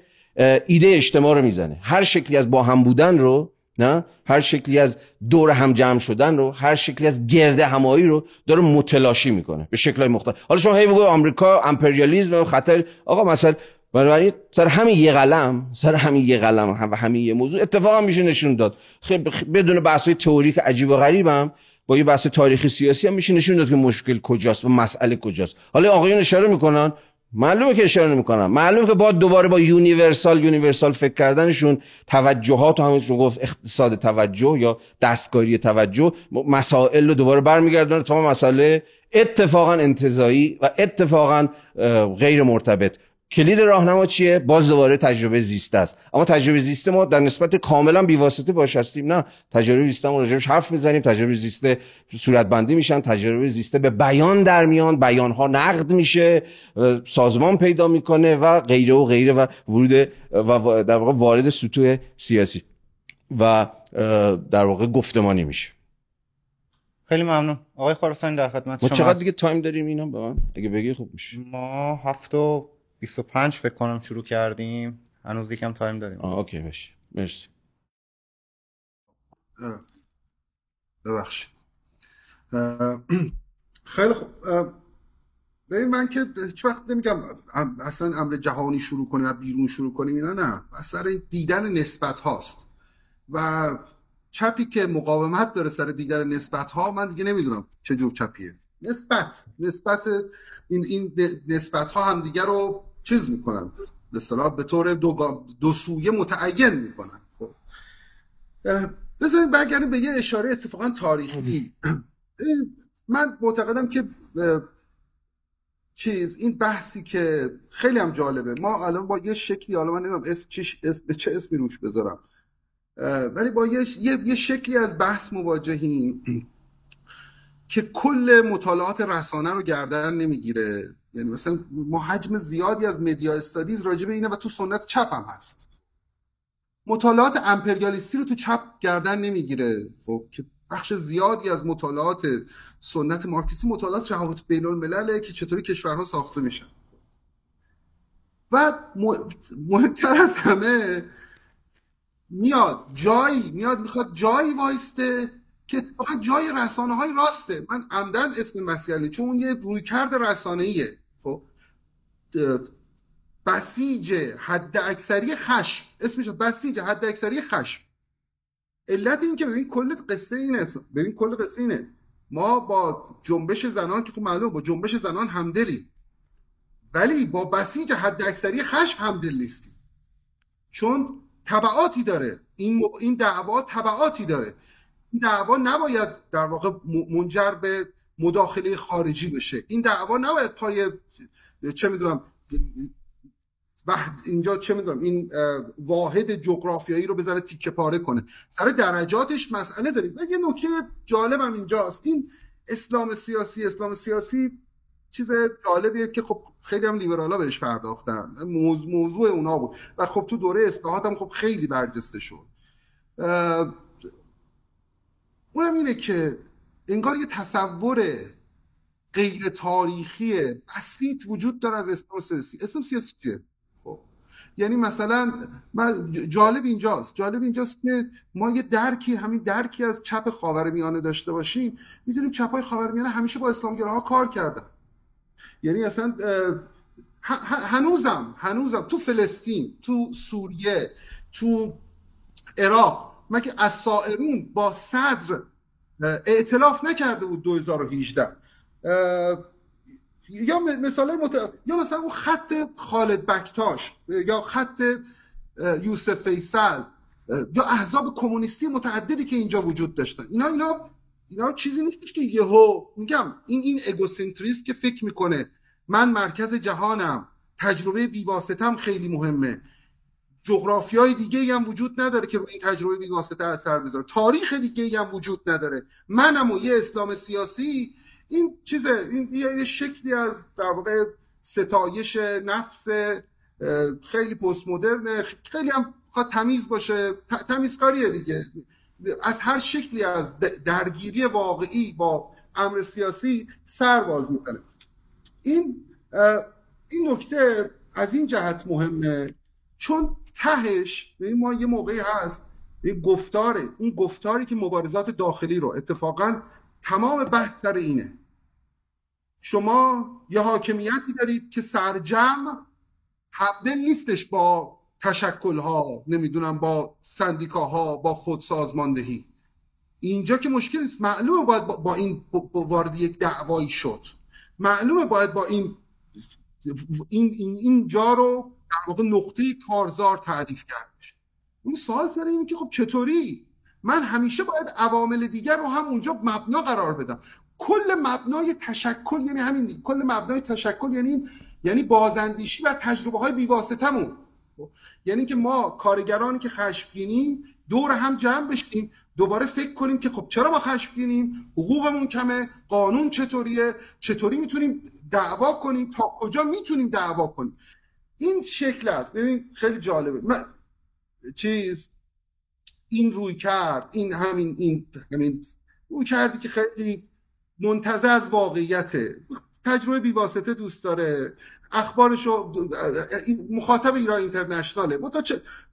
ایده اجتماع رو می‌زنه. هر شکلی از با هم بودن رو نه؟ هر شکلی از دور هم جمع شدن رو هر شکلی از گرده همایی رو داره متلاشی می‌کنه به شکلهای مختلف. حالا شما هی بگو آمریکا امپریالیسم خطر. آقا مثلا برای سر همین یه قلم سر همین یه قلم و همین یه موضوع اتفاقا میشه نشون داد. خیلی بدون بحث تئوریک عجیب و غریبم با یه بحث تاریخی سیاسی هم میشه نشون داد که مشکل کجاست و مسئله کجاست. حالا آقایون اشاره می‌کنن معلومه که اشاره نمی‌کنم. معلومه که با دوباره با universal universal فکر کردنشون توجهات و همونطور گفت اقتصاد توجه یا دستکاری توجه مسائل رو دوباره برمیگردونه تا مسئله اتفاقا انتزاعی و اتفاقا غیر مرتبط. کلید راهنما چیه؟ باز دوباره تجربه زیسته است. اما تجربه زیسته ما در نسبت کاملا بیواسطه باش هستیم. نه تجربه زیسته ما راجبش حرف می‌زنیم. تجربه زیسته صورت بندی میشن. تجربه زیسته به بیان در میان. بیان ها نقد میشه. سازمان پیدا می‌کنه و غیره و غیره و ورود و در واقع وارد سطوح سیاسی. و در واقع گفتمانی میشه. خیلی ممنون. آقای خراسانی در خدمت شما ما چقدر دیگه time داریم اینا؟ به من؟ اگه بگی خوب میشه. ما هفت 25 فکر کنم شروع کردیم. هنوز یکم time داریم. آه okay باشه مرسی. ببخشید. خیلی خوب. ببین من که هیچ وقت نمیگم اصلا امر جهانی شروع کنیم و بیرون شروع کنیم اینا نه. اثر دیدن نسبت هاست. و چپی که مقاومت داره سر دیدن نسبت ها من دیگه نمی‌دونم چه جور چپیه. نسبت. نسبت این این نسبت ها هم دیگه رو چیز می‌کنن. به به طور دو, دو سویه متعین می‌کنن. خب. بذارید برگردیم به یه اشاره اتفاقا تاریخی. من معتقدم که چیز این بحثی که خیلی هم جالبه. ما الان با یه شکلی حالا من نمی‌دونم اسم چه اسم چه اسمی روش بذارم. ولی با یه, یه شکلی از بحث مواجهیم. که کل مطالعات رسانه رو گردن نمی‌گیره. یعنی مثلا ما حجم زیادی از مدیا استادیز راجع به اینه و تو سنت چپ هم هست. مطالعات امپریالیستی رو تو چپ گردن نمی‌گیره. خب که بخش زیادی از مطالعات سنت مارکسیستی مطالعات روابط بین الملله که چطوری کشورها ساخته میشن. و مهمتر از همه میاد جایی میاد می‌خواد جایی وایسته که فقط جای رسانه های راسته. من عمدن اسم مسئله چون یه رویکرد رسانه ایه خب بسیج حد اکثری خشم. اسمش بسیج حد اکثری خشم. علت این که ببین کل قصه اینه. ببین کل قصه اینه. ما با جنبش زنان که معلوم با جنبش زنان همدلی. ولی با بسیج حد اکثری خشم همدل نیستی. چون تبعاتی داره. این این دعوا تبعاتی داره. این دعوا نباید در واقع منجر به مداخله خارجی بشه. این دعوا نباید پای چه می‌دونم اینجا چه می‌دونم این واحد جغرافیایی رو بذاره تیکه پاره کنه. سر درجاتش مسئله داریم. و یه نکته جالبم اینجاست. این اسلام سیاسی اسلام سیاسی چیز جالبیه که خب خیلی هم لیبرالا بهش پرداختن. موضوع, موضوع اونا بود. و خب تو دوره اصلاحات هم خب خیلی برجسته شد. اونم اینه که انگار یه تصور غیر تاریخی بسیط وجود داره از اسلام سیاسی. اسلام سیاسی چیه؟ خب. یعنی مثلا من جالب اینجاست. جالب اینجاست که ما یه درکی همین درکی از چپ خاورمیانه داشته باشیم می‌دونیم چپ های خاورمیانه همیشه با اسلامگراها کار کردن. یعنی اصلا هنوزم هنوزم تو فلسطین تو سوریه تو عراق مگه اسائرون با صدر اعتلاف نکرده بود 2018 یا مثال مت... یا مثلا اون خط خالد بکتاش یا خط یوسف فیصل یا احزاب کمونیستی متعددی که اینجا وجود داشتن. اینا اینا اینا چیزی نیستش که یهو میگم. این این اگوسنتریست که فکر می‌کنه من مرکز جهانم تجربه بیواسطم خیلی مهمه. جغرافی های دیگه هم وجود نداره که روی این تجربه بیواسطه اثر بذاره. تاریخ دیگه هم وجود نداره. منم و یه اسلام سیاسی این چیزه این یه شکلی از در واقع ستایش نفس خیلی پست مدرن خیلی هم تمیز باشه. تمیزکاریه دیگه. از هر شکلی از درگیری واقعی با امر سیاسی سر باز می‌کنه. این این نکته از این جهت مهمه. چون تهش ما یه موقعی هست این گفتاره اون گفتاری که مبارزات داخلی رو اتفاقا تمام بحث سر اینه. شما یه حاکمیتی دارید که سرجم حبدل نیستش با تشکل ها نمی‌دونم با سندیکاها با خود سازماندهی اینجا که مشکل است معلومه باید با این وارد یک دعوایی شد. معلومه باید با این این اینجا رو در واقع نقطه کارزار تعریف کرد اون سوال سر اینه که خب چطوری؟ من همیشه باید عوامل دیگر رو هم اونجا مبنا قرار بدم. کل مبنای تشکل یعنی همین کل مبنای تشکل یعنی یعنی بازاندیشی و تجربه های بیواسطمون یعنی که ما کارگرانی که خشمگینیم دور هم جمع بشیم دوباره فکر کنیم که خب چرا ما خشمگینیم حقوقمون کمه؟ قانون چطوریه؟ چطوری می‌تونیم دعوا کنیم؟ تا کجا می‌تونیم دعوا کنیم؟ این شکل است. ببین خیلی جالبه. من چیز این روی کرد این همین این همین. روی کردی که خیلی منتظر از واقعیته تجربه بیواسطه دوست داره. اخبارشو مخاطب ایران اینترنشناله. با تا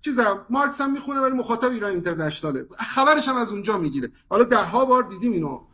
چیزم مارکس هم می‌خونه ولی مخاطب ایران اینترنشناله. خبرش هم از اونجا می‌گیره. حالا ده ها بار دیدیم اینو.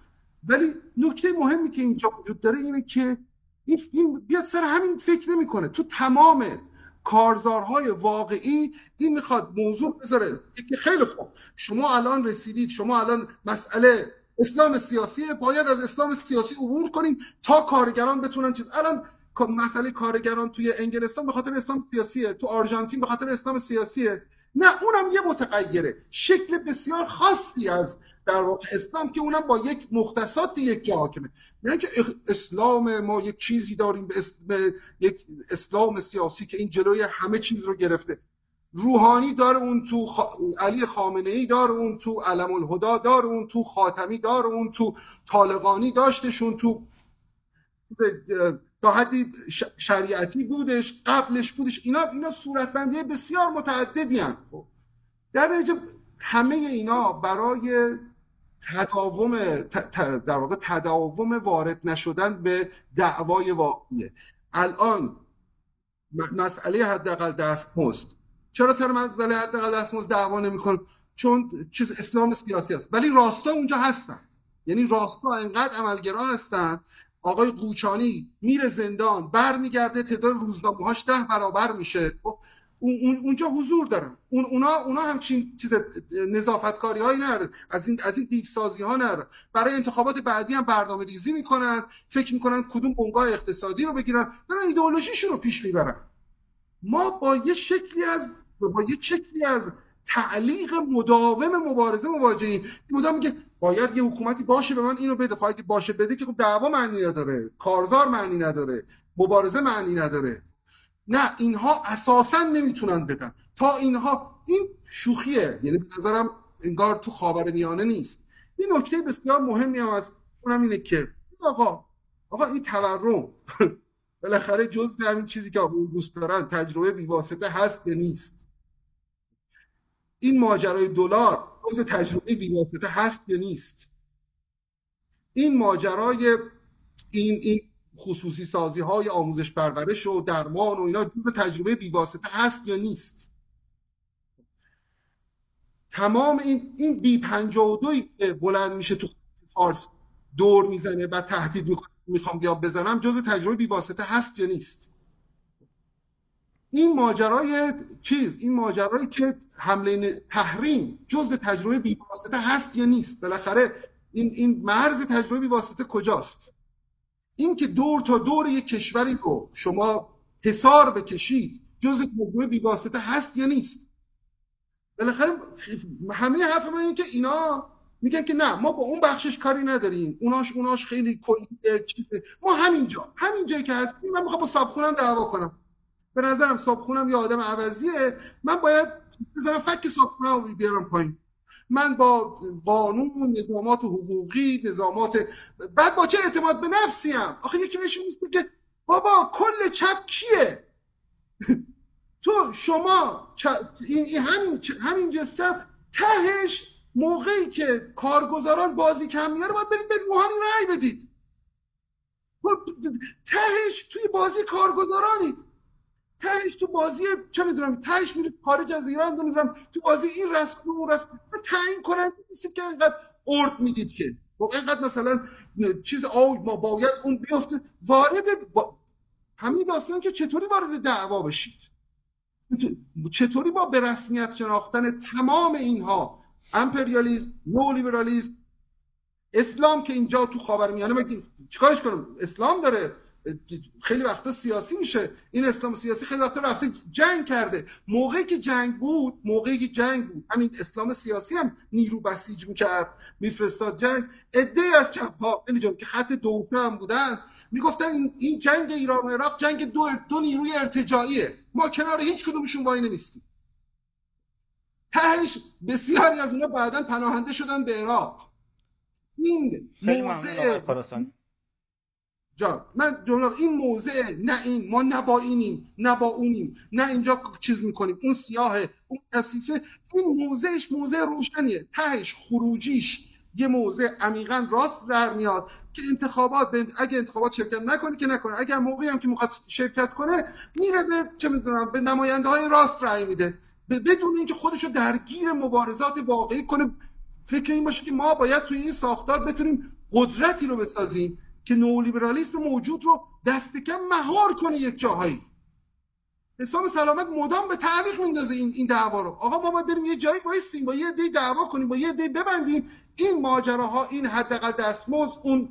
ولی نکته مهمی که اینجا وجود داره اینه که این بیاد سر همین فکر نمی‌کنه. تو تمام کارزارهای واقعی این می‌خواد موضوع بذاره. که خیلی خوب. شما الان رسیدید شما الان مسئله اسلام سیاسی باید از اسلام سیاسی عبور کنیم تا کارگران بتونن چیز. الان مسئله کارگران توی انگلستان به خاطر اسلام سیاسیه. تو آرژانتین به خاطر اسلام سیاسیه. نه اونم یه متغیره. شکل بسیار خاصی از در واقع اسلام که اونم با یک مختصات یک جا حاکمه. یعنی که اسلام ما یک چیزی داریم به, یک اسلام سیاسی که این جلوی همه چیز رو گرفته. روحانی داره اون تو علی خامنه ای داره اون تو علم الهدا داره اون تو خاتمی داره اون تو طالقانی داشتشون تو تا حدی شریعتی بودش قبلش بودش. اینا اینا صورتبندی بسیار متعددی خب. در نتیجه همه اینا برای تداوم در واقع تداوم وارد نشدن به دعوای واقعیه. الان مسئله حداقل دستمزد. چرا سر مسئله حداقل دستمزد دعوا نمی‌کنن چون چیز اسلام سیاسی است. ولی راستا اونجا هستن. یعنی راستا انقدر عملگرا هستن. آقای قوچانی میره زندان برمیگرده تعداد روزنامه‌هاش ده برابر میشه. خب اونجا حضور دارن. اون اونا اونا همچین چیز نظافتکاری هایی نره از این از این دیو سازی ها نره برای انتخابات بعدی هم برنامه ریزی می‌کنن. فکر می‌کنن کدوم بنگاه اقتصادی رو بگیرن. دارن ایدئولوژیشون رو پیش می‌برن. ما با یه شکلی از با یه شکلی از تعلیق مداوم مبارزه مواجهیم. مدام میگه باید یه حکومتی باشه به من اینو بده. خواهی که باشه بده که خب دعوا معنی نداره. کارزار معنی نداره. مبارزه معنی نداره. نه اینها اساسا نمی‌تونن بدن. تا اینها این شوخیه. یعنی به نظرم انگار تو خاور میانه نیست. این نکته بسیار مهمی هم است اونم اینه که آقا آقا این تورم بالاخره جزء همین چیزی که آقا دوست دارن تجربه بیواسطه هست یا نیست. این ماجرای دلار جزء تجربه بیواسطه هست یا نیست. این ماجرای این این خصوصی سازی های آموزش پرورش و درمان و اینا به تجربه بیواسطه هست یا نیست. تمام این این بی 52 که بلند میشه تو فارس دور می‌زنه و تهدید می‌کنه می‌خوام بیام بزنم جز تجربه بیواسطه هست یا نیست. این ماجرای چیز این ماجرایی که حمله تحریم جز تجربه بیواسطه هست یا نیست؟ بالاخره این این مرز تجربه بیواسطه کجاست؟ این که دور تا دور یک کشوری رو شما حسار بکشید جز تجربه بیواسطه هست یا نیست؟ بالاخره همه حرف من این که اینا میگن که نه ما با اون بخشش کاری نداریم. اوناش اوناش خیلی کلیه ما همینجا همین جایی که هستیم من می‌خوام با صابخونم دعوا کنم. به نظرم صابخونم یه آدم عوضیه. من باید بذارم فک صابخونم رو بیارم پایین. من با قانون نظامات حقوقی نظامات بعد با چه اعتماد به نفسی هم آخه یکی بهشون نیست که بابا کل چپ کیه؟ تو شما این همین همین جسم تهش موقعی که کارگزاران بازی کم میاره باید برید به روحانی رأی بدید. تهش توی بازی کارگزارانید. تهش تو بازی چه می‌دونم تهش میرید خارج از ایران نمی‌دونم تو بازی این رسم اون رسم. تعیین کنند نیستید که اینقدر ارد می‌دید که. با اینقدر مثلا چیز آو ما باید اون بیفته. وارد با... همین داستان که چطوری وارد دعوا بشید؟ چطوری با به رسمیت شناختن تمام اینها امپریالیزم نولیبرالیزم اسلام که اینجا تو خاورمیانه مگه چیکارش کنم؟ اسلام داره. خیلی وقتا سیاسی میشه. این اسلام سیاسی خیلی وقتا رفته جنگ کرده. موقعی که جنگ بود موقعی که جنگ بود. همین اسلام سیاسی هم نیرو بسیج می‌کرد میفرستاد جنگ. عده از چپ ها که خط دوسه هم بودن. می‌گفتن این جنگ ایران و عراق جنگ دو, دو نیروی ارتجاعیه. ما کنار هیچ کدومشون وای نمیستیم. تهش بسیاری از اونا بعدا پناهنده شدن به عراق. این موضع جان من جمله این موضع نه این ما نه با اینیم نه با اونیم نه اینجا چیز می‌کنیم اون سیاهه اون کثیفه این موضعش موضع روشنیه تهش خروجیش. یه موضع عمیقا راست در میاد که انتخابات اگه انتخابات شرکت نکنه که نکنه. اگر موقعی هم که می‌خواد شرکت کنه میره به چه می‌دونم به نماینده های راست رأی میده. بدون اینکه خودشو درگیر مبارزات واقعی کنه فکر این باشه که ما باید توی این ساختار بتونیم قدرتی رو بسازیم. که نولیبرالیسم موجود رو دست کم مهار کنه یک جاهایی. حسام سلامت مدام به تعویق میندازه این این دعوا رو. آقا ما باید بریم یه جایی وایسیم با یه دی دعوا کنیم با یه دی ببندیم. این ماجراها این حداقل دستمزد اون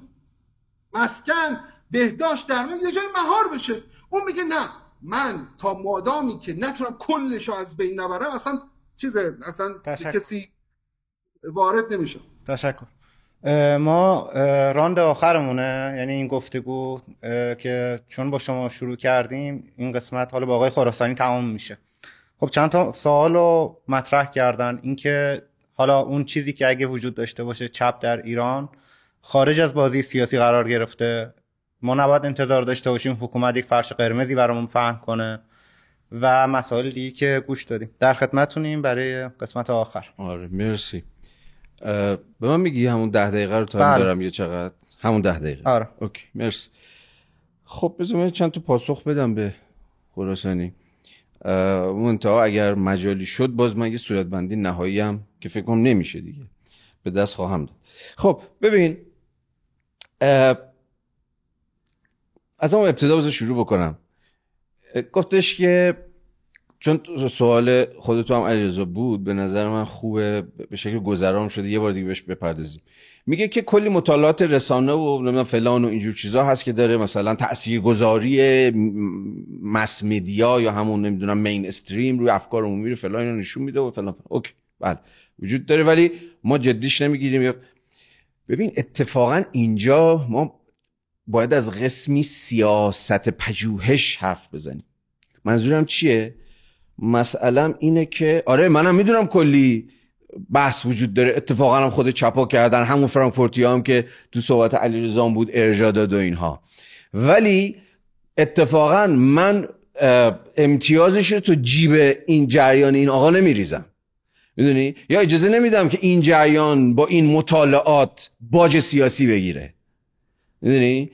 مسکن بهداشت درمان یه جایی مهار بشه. اون میگه نه من تا مادامی که نتونم کلش رو از بین نبرم اصلا چیزه اصلا کسی وارد نمیشه. تشکر. ما راند آخرمونه. یعنی این گفتگو که چون با شما شروع کردیم این قسمت حالا با آقای خراسانی تمام میشه. خب چند تا سوال رو مطرح کردن. اینکه حالا اون چیزی که اگه وجود داشته باشه چپ در ایران خارج از بازی سیاسی قرار گرفته. ما نباید انتظار داشته باشیم حکومت یک فرش قرمزی برامون فهم کنه و مسائل دیگه که گوش دادیم. در خدمتونیم برای قسمت آخر. آره مرسی. به من میگی همون ده دقیقه رو تا بله. دارم یه چقدر؟ همون ده دقیقه. آره. اوکی مرسی. خب بذار چند تا پاسخ بدم به خراسانی. منتها اگر مجالی شد باز من یه صورت بندی نهایی هم که فکر کنم نمیشه دیگه. به دست خواهم داد. خب ببین از اون ابتدا بذار شروع بکنم. گفتش که چون سوال خودتو هم علیرضا بود به نظر من خوبه به شکل گذران شده یه بار دیگه بهش بپردازیم. میگه که کلی مطالعات رسانه و نمی‌دونم فلان و اینجور چیزا هست که داره مثلا تاثیرگذاری mass media یا همون نمی‌دونم mainstream روی افکار عمومی رو فلان رو نشون میده و فلان. okay بله وجود داره ولی ما جدیش نمی‌گیریم. ببین اتفاقا اینجا ما باید از قسمی سیاست پژوهش حرف بزنیم. منظورم چیه؟ مسئلم اینه که آره منم می‌دونم کلی بحث وجود داره. اتفاقا هم خود چپا کردن همون فرانکفورتی هم که تو صحبت علی بود ارجاع داد و اینها. ولی اتفاقا من امتیازش رو تو جیب این جریان این آقا نمیریزم. می‌دونی؟ یا اجازه نمیدم که این جریان با این مطالعات باج سیاسی بگیره. می‌دونی؟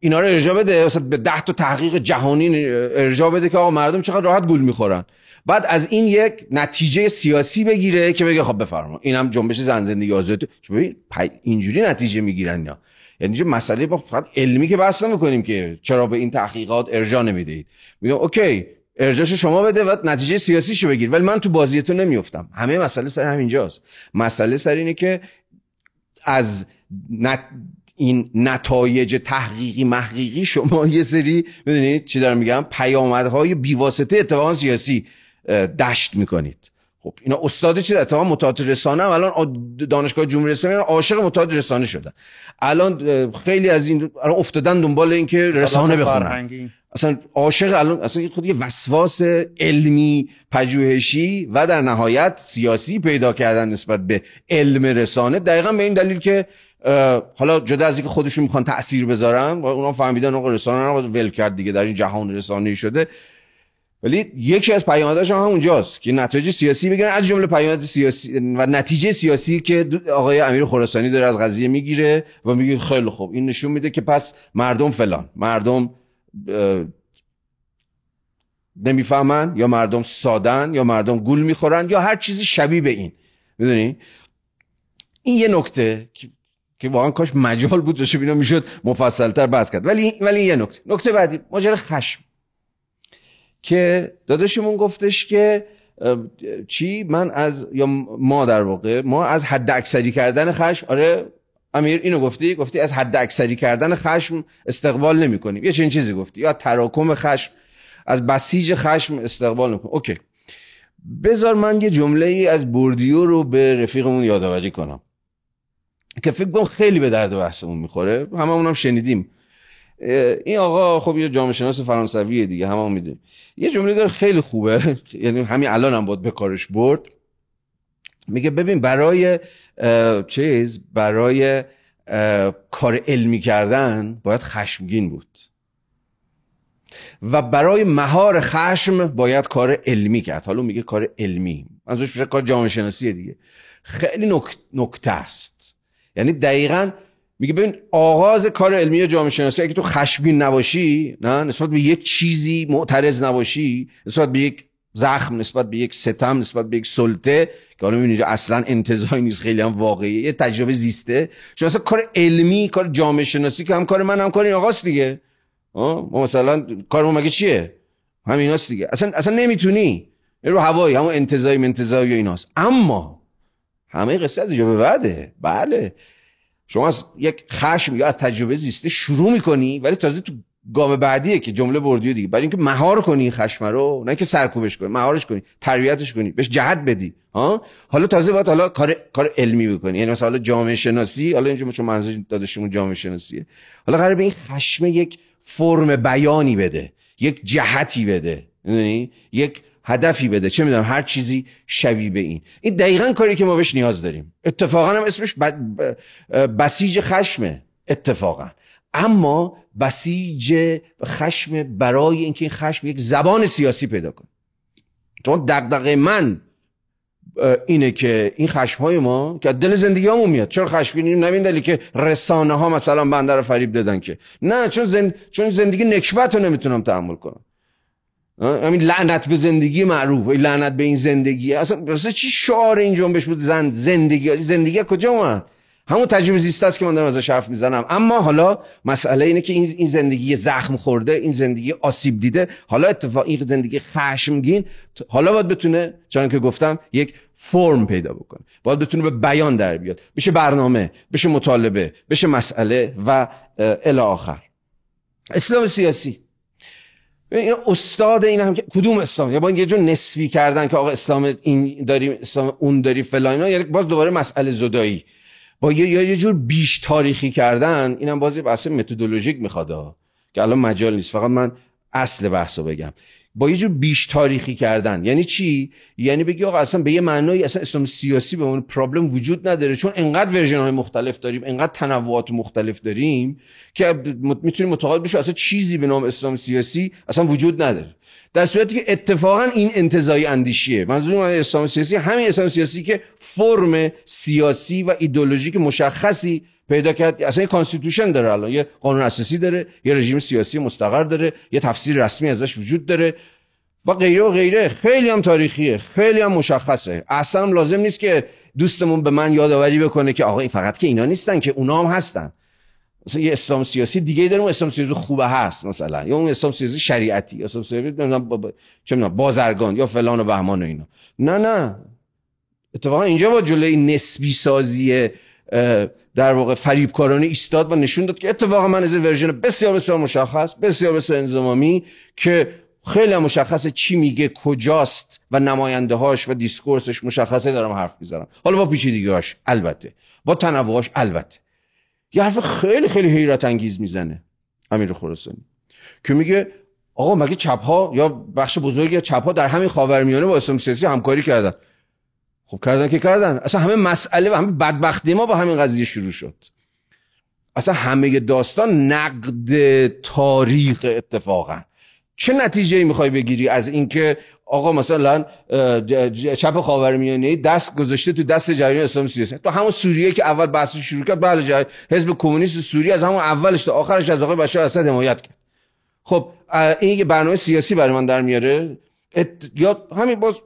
اینا رو ارجا بده. مثلا به ده تا تحقیق جهانی ارجا بده که آقا مردم چقدر راحت گول می‌خورن. بعد از این یک نتیجه سیاسی بگیره که بگه خب بفرما. اینم جنبش زن زندگی آزادی ببین اینجوری نتیجه می‌گیرن یا. یعنی مسئله با فقط علمی که بحث می‌کنیم که چرا به این تحقیقات ارجا نمی‌دهید. میگم اوکی ارجاش شما بده و نتیجه سیاسیشو بگیر. ولی من تو بازی تو نمیفتم همه مسئله سر همینجاست. مسئله سر اینه که از نت... این نتایج تحقیقی محقیقی شما یه سری می‌دونید چی دارم میگم پیامدهای بیواسطه اتفاق سیاسی. دشت می‌کنید. خب اینا استاد چی اتفاقا متعاطی رسانه هم الان دانشگاه جمهوری اسلامی عاشق متعاطی رسانه شدن الان خیلی از این الان افتادن دنبال اینکه رسانه بخونن. اصلا عاشق الان اصلا خود یه وسواس علمی پژوهشی و در نهایت سیاسی پیدا کردن نسبت به علم رسانه. دقیقا به این دلیل که حالا جدا از اینکه خودشون می‌خوان تاثیر بذارن و اونا فهمیدن آقا رسانه رو ول کرد دیگه در این جهان رسانه‌ای شده. ولی یکی از پیامدهاش هم اونجاست که نتایج سیاسی بگیرن از جمله پیامد سیاسی و نتیجه سیاسی که آقای امیر خراسانی داره از قضیه می‌گیره و میگه خیلی خوب این نشون میده که پس مردم فلان مردم نمی‌فهمن یا مردم سادن یا مردم گول می‌خورن یا هر چیزی شبیه به این. می‌دونی؟ این یه نکته که واقعا کاش مجال بود داشته بینا می‌شد مفصلتر بحث کرد. ولی ولی یه نکته. نکته بعدی ماجرا خشم. که داداشمون گفتش که چی؟ من از یا ما در واقع ما از حد اکثری کردن خشم آره امیر اینو گفتی؟ گفتی از حد اکثری کردن خشم استقبال نمی کنیم یه چنین چیزی گفتی. یا تراکم خشم از بسیج خشم استقبال نکنیم okay. بذار من یه جمله ای از بوردیو رو به رفیقمون یادآوری کنم که فکر کنم خیلی به درد بحثمون می‌خوره. همه اونم شنیدیم. این آقا خب یه جامعه شناس فرانسویه دیگه همه می‌دونیم. یه جمله داره خیلی خوبه یعنی همین الان هم باید به کارش برد. میگه ببین برای چیز برای کار علمی کردن باید خشمگین بود. و برای مهار خشم باید کار علمی کرد. حالا میگه کار علمی. منظورش میشه کار جامعه شناسیه دیگه. خیلی نکته است. یعنی دقیقا میگه ببین آغاز کار علمی جامعه شناسی اگه تو خشمگین نباشی نه نسبت به یک چیزی معترض نباشی نسبت به یک زخم نسبت به یک ستم نسبت به یک سلطه که حالا می‌بینی اصلا انتظایی نیست خیلی هم واقعیه یه تجربه زیسته. چون اصلا کار علمی کار جامعه شناسی که هم کار من هم کار این آقاست دیگه. ما مثلا کار ما مگه چیه؟ همیناست دیگه. اصلا اصلا نمی‌تونی. رو هوایی همون انتظایی منتظایی و ایناست. اما همه قصه از به بعده. بله. شما از یک خشم یا از تجربه زیسته شروع می‌کنی ولی تازه تو گام بعدیه که جمله بردی دیگه. برای اینکه مهار کنی این خشم رو نه که سرکوبش کنی مهارش کنی تربیتش کنی بهش جهت بدی. ها؟ حالا تازه باید حالا کار کار علمی بکنی. یعنی مثلا جامعه شناسی حالا اینجا چون منظور داداشمون جامعه شناسیه. حالا قرار به این خشم یک فرم بیانی بده یک جهتی بده. یعنی یک هدفی بده. چه می‌دونم هر چیزی شبیه به این. این دقیقا کاری که ما بهش نیاز داریم. اتفاقا هم اسمش بسیج خشمه. اتفاقا. اما بسیج خشم برای اینکه این خشم یک زبان سیاسی پیدا کنه. چون دقدقه من اینه که این خشم های ما که دل زندگی همون میاد. چرا خشمگینیم نمین دلی که رسانه ها مثلا بنده رو فریب دادن که. نه چون, زند... چون زندگی نکبت رو نمی‌تونم تحمل کنم. همین لعنت به زندگی معروف. لعنت به این زندگی. اصلا چی شعار این جنبش بود زند زندگی؟ زندگی کجا اومد؟ همون تجربه زیسته است که من دارم ازش حرف می‌زنم. اما حالا مسئله اینه که این زندگی زخم خورده این زندگی آسیب دیده حالا اتفاق این زندگی خشمگین. حالا باید بتونه چون که گفتم یک فرم پیدا بکنه. باید بتونه به بیان در بیاد. بشه برنامه بشه مطالبه بشه مسئله و الی آخر. اسلام سیاسی. این استاد این هم کدوم اسلام؟ یا با یه جور نسبی کردن که آقا اسلام این داریم اسلام اون داری فلان یعنی باز دوباره مسئله زدایی. با یه یا یه جور بیش تاریخی کردن اینم بازی بحث متدولوژیک می‌خواد که الان مجال نیست. فقط من اصل بحثو بگم. با یه جور بیش تاریخی کردن. یعنی چی؟ یعنی بگی آقا اصلا به یه معنای اصلا اسلام سیاسی به اون پرابلم وجود نداره. چون انقدر ورژن های مختلف داریم انقدر تنوعات مختلف داریم که می‌تونیم متقاعد بشه اصلا چیزی به نام اسلام سیاسی اصلا وجود نداره. در صورتی که اتفاقا این انتظایی اندیشیه. منظور من اسلام سیاسی همین اسلام سیاسی که فرم سیاسی و ایدولوژیک مشخصی پیدا کرد. اصلا یه constitution داره الان. یه قانون اساسی داره یه رژیم سیاسی مستقر داره یه تفسیر رسمی ازش وجود داره و غیره و غیره. خیلی هم تاریخیه خیلی هم مشخصه. اصلا هم لازم نیست که دوستمون به من یادآوری بکنه که آقا این فقط که اینا نیستن که اونا هم هستن. مثلا یه اسلام سیاسی دیگه داریم اسلام سیاسی خوبه هست مثلا. یا اون اسلام سیاسی شریعتی اسلام سیاسی چه بازرگان یا فلان و بهمان و اینا. نه نه. اتفاقا اینجا با جلوی نسبی سازی در واقع فریبکارانه ایستاد و نشون داد که اتفاقا من از version بسیار بسیار مشخص بسیار بسیار انضمامی که خیلی مشخصه چی میگه کجاست و نماینده هاش و discourse ش مشخصه دارم حرف می‌زنم. حالا با پیچیدگی هاش البته. با تنوعش البته. یه حرف خیلی خیلی حیرت انگیز می‌زنه امیر خراسانی. که میگه آقا مگه چپ ها یا بخش بزرگی چپ ها در همین خاورمیانه با اسلام سیاسی همکاری کردن؟ خب کردن که کردن. اصلا همه مسئله و همه بدبختی ما با همین قضیه شروع شد. اصلا همه داستان نقد تاریخ اتفاقا. چه نتیجه می‌خوای بگیری از اینکه آقا مثلا چپ خاورمیانه دست گذاشته تو دست جریان اسلام سیاسی. تو همون سوریه که اول بحث شروع کرد بله حزب کمونیست سوریه از همون اولش تا آخرش از آقای بشار اسد حمایت کرد. خب این یه برنامه سیاسی برای من در میاره. ات... یا همین باز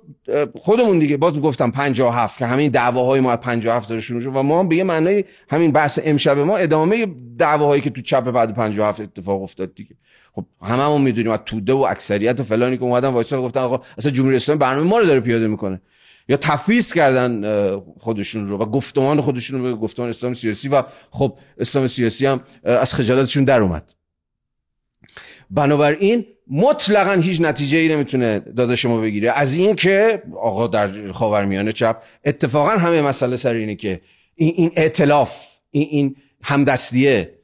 خودمون دیگه باز گفتم 57 که همین دعواهای ما از 57 داره شروع شد و ما هم به یه معنای همین بحث امشب ما ادامه دعواهایی که تو چپ بعد 57 اتفاق افتاد دیگه. خب هممون می‌دونیم از توده و اکثریت و فلانی که اومدن وایسا گفتن آقا اصلا جمهوری اسلامی برنامه ما رو داره پیاده می‌کنه. یا تفویض کردن خودشون رو و گفتمان خودشون رو به گفتمان اسلام سیاسی و خب اسلام سیاسی هم از خجالتشون در اومد. بنابراین مطلقا هیچ نتیجه ای نمی‌تونه داده شما بگیره. از این که آقا در خاورمیانه چپ اتفاقا همه مسئله سر اینه که این, این ائتلاف این, این همدستیه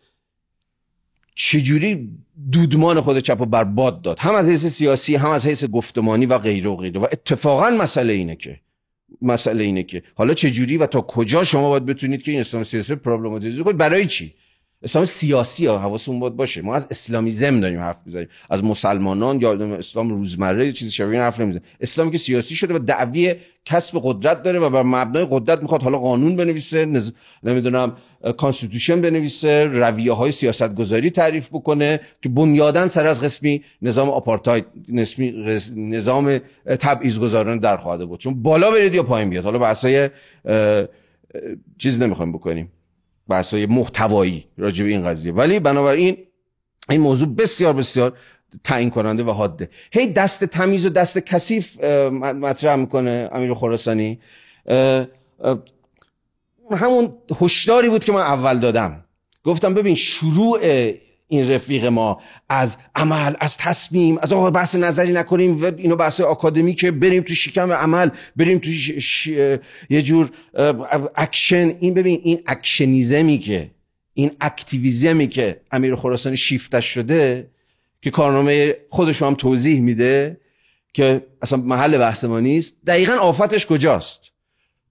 چجوری دودمان خود چپ رو برباد داد؟ هم از حیث سیاسی هم از حیث گفتمانی و غیره و غیره. و اتفاقا مسئله اینه که مسئله اینه که حالا چجوری و تا کجا شما باید بتونید که این اسلام سیاسی پروبلماتیزه کنید؟ برای چی؟ اسلام سیاسی ها حواسمون باید باشه. ما از Islamism داریم حرف می‌زنیم. از مسلمانان یا اسلام روزمره چیزی شبیه حرف نمی‌زنیم. اسلامی که سیاسی شده و دعوی کسب قدرت داره و بر مبنای قدرت می‌خواد حالا قانون بنویسه نز... نمی‌دونم constitution بنویسه رویه های سیاست گذاری تعریف بکنه که بنیادا سر از قسمی نظام آپارتاید قسمی نظام تبعیض گذارانه در خواهد بود. چون بالا برید یا پایین بیاید. حالا بحثای چیز نمی‌خوایم بکنیم. بحثای محتوایی راجع به این قضیه. ولی بنابراین این موضوع بسیار بسیار تعیین کننده و حاده. هی دست تمیز و دست کثیف مطرح می‌کنه امیر خراسانی. همون هشداری بود که من اول دادم. گفتم ببین شروع این رفیق ما از عمل از تصمیم از آقا بحث نظری نکنیم و اینو بحث که بریم تو شکم عمل بریم تو یه جور اکشن. این ببین این actionism ی که این activism ی که امیر خراسانی شیفتش شده که کارنامه خودش هم توضیح میده که اصلا محل بحث ما نیست. دقیقا آفتش کجاست؟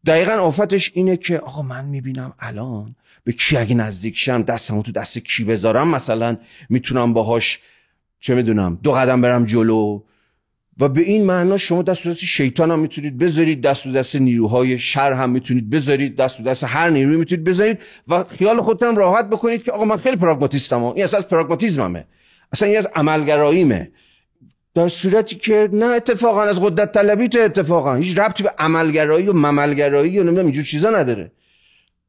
دقیقا آفتش اینه که آقا من می‌بینم الان به کی اگه نزدیک شم دستمو تو دست کی بذارم؟ مثلا می‌تونم باهاش چه می‌دونم دو قدم برم جلو. و به این معنا شما دست دست شیطان هم می‌تونید بذارید دست تو دست نیروهای شر هم می‌تونید بذارید دست تو دست هر نیروی می‌تونید بذارید و خیال خودتون راحت بکنید که آقا من خیلی پراگماتیستم این اصلا از پراگماتیزممه. اصلا این از عملگراییمه. در صورتی که نه اتفاقا از قدرت طلبی تو اتفاقا. هیچ ربطی به عملگرایی و مملگرایی و نمی‌دونم اینجور چیزا نداره.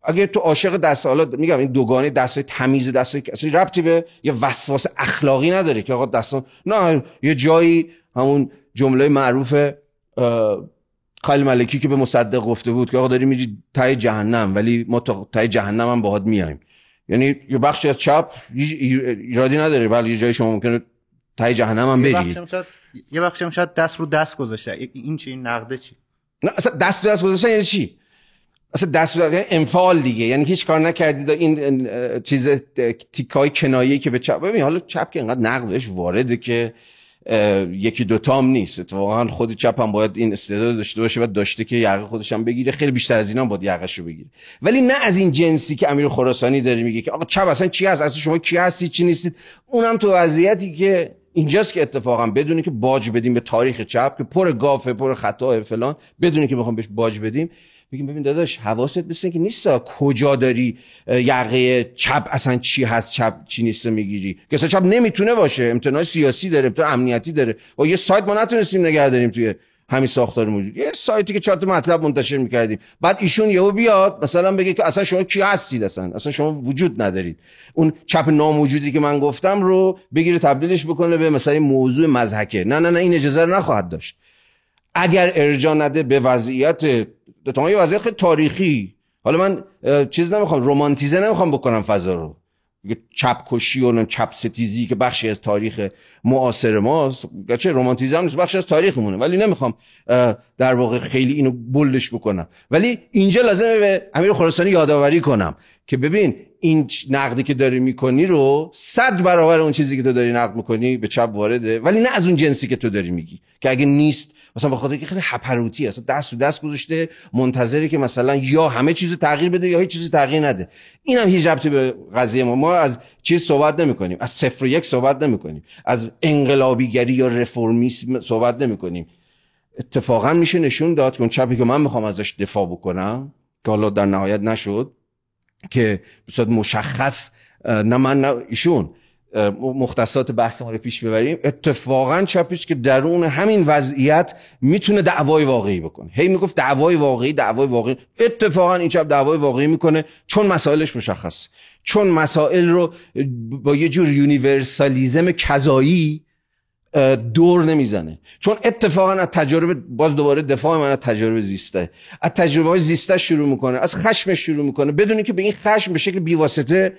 اگه تو عاشق دست حالا میگم این دوگانه دست تمیز دست اصلا ربطی به یه وسواس اخلاقی نداره که آقا دست نه یه جایی همون جمله معروف خیلی ملکی که به مصدق گفته بود که آقا داری میری تای جهنم ولی ما تای جهنم هم باهات میایم یعنی یه بخشی از چپ ایرادی نداره ولی یه جایی شما ممکنه تای جهنم هم بری. یه بخشی هم شاید دست رو دست گذاشته. این چی؟ این نقده چی؟ نه اصلا دست رو دست گذاشته یعنی چی؟ اصلا دست یعنی انفعال دیگه. یعنی هیچ کار نکردید. این چیز تیکای کنایه‌ای که به چپ ببین حالا چپ که انقدر نقدش وارده که یکی دوتا هم نیست. اتفاقا خود چپ هم باید این استعداد داشته باشه و داشته که یقه خودش هم بگیره. خیلی بیشتر از اینا باید یقش رو بگیره. ولی نه از این جنسی که امیر خراسانی داره میگه که آقا چپ اصلا چی هست؟ اصلا شما کی هستی؟ چی نیستید؟ اونم تو وضعیتی که اینجاست که اتفاقا بدونی که باج بدیم به تاریخ چپ که پر گافه پر خطا فلان بدونی که بخوام بهش باج بدیم بگیم ببین داداش حواست مثل که نیست کجا داری یقه چپ اصلا چی هست چپ چی نیست می‌گیری؟ که چپ نمی‌تونه باشه. امتناع سیاسی داره امتناع امنیتی داره. و یه سایت ما نتونستیم نگه داریم توی همین ساختار موجود. یه سایتی که چهار مطلب منتشر می‌کردیم. بعد ایشون یهو بیاد مثلا بگه که اصلا شما کی هستید اصلا؟ اصلا شما وجود ندارید. اون چپ ناموجودی که من گفتم رو بگیره تبدیلش بکنه به مثلا موضوع مزهکه نه نه نه این اجازه رو نخواهد داشت. اگر ارجا نده به وضعیت تمام یه وضعیت تاریخی. حالا من چیز نمی‌خوام رومانتیزه نمی‌خوام بکنم فضا رو. چپ کشی و چپ ستیزی که بخشی از تاریخ معاصر ماست. چه رومانتیزم نیست بخشی از تاریخمونه. ولی نمی‌خوام در واقع خیلی اینو بلدش بکنم. ولی اینجا لازمه به امیر خراسانی یادآوری کنم که ببین این نقدی که داری می‌کنی رو صد برابر اون چیزی که تو داری نقد می‌کنی به چپ وارده. ولی نه از اون جنسی که تو داری میگی. که اگه نیست مثلا به خاطر که خیلی حپروتی اصلا دست و دست گذاشته منتظری که مثلا یا همه چیز تغییر بده یا هیچ چیزی تغییر نده. این هم هیچ ربطی به قضیه ما ما از چیز صحبت نمی کنیم از صفر و یک صحبت نمی کنیم از انقلابیگری یا رفرمیسم صحبت نمی کنیم اتفاقا میشه نشون داد که اون چپی که من می‌خوام ازش دفاع بکنم که حالا در نهایت نشد که بسیار مشخص نه من نه ایشون. مختصات بحث ما رو پیش ببریم. اتفاقا چپیش که درون همین وضعیت می‌تونه دعوای واقعی بکنه. هی می‌گفت دعوای واقعی دعوای واقعی. اتفاقا این چپ دعوای واقعی می‌کنه چون مسائلش مشخص. چون مسائل رو با یه جور universalism کذایی دور نمی‌زنه. چون اتفاقا از تجربه باز دوباره دفاع من از تجربه زیسته. از تجربه های زیسته شروع می‌کنه از خشمش شروع می‌کنه. بدون اینکه به این خشم به شکل بیواسطه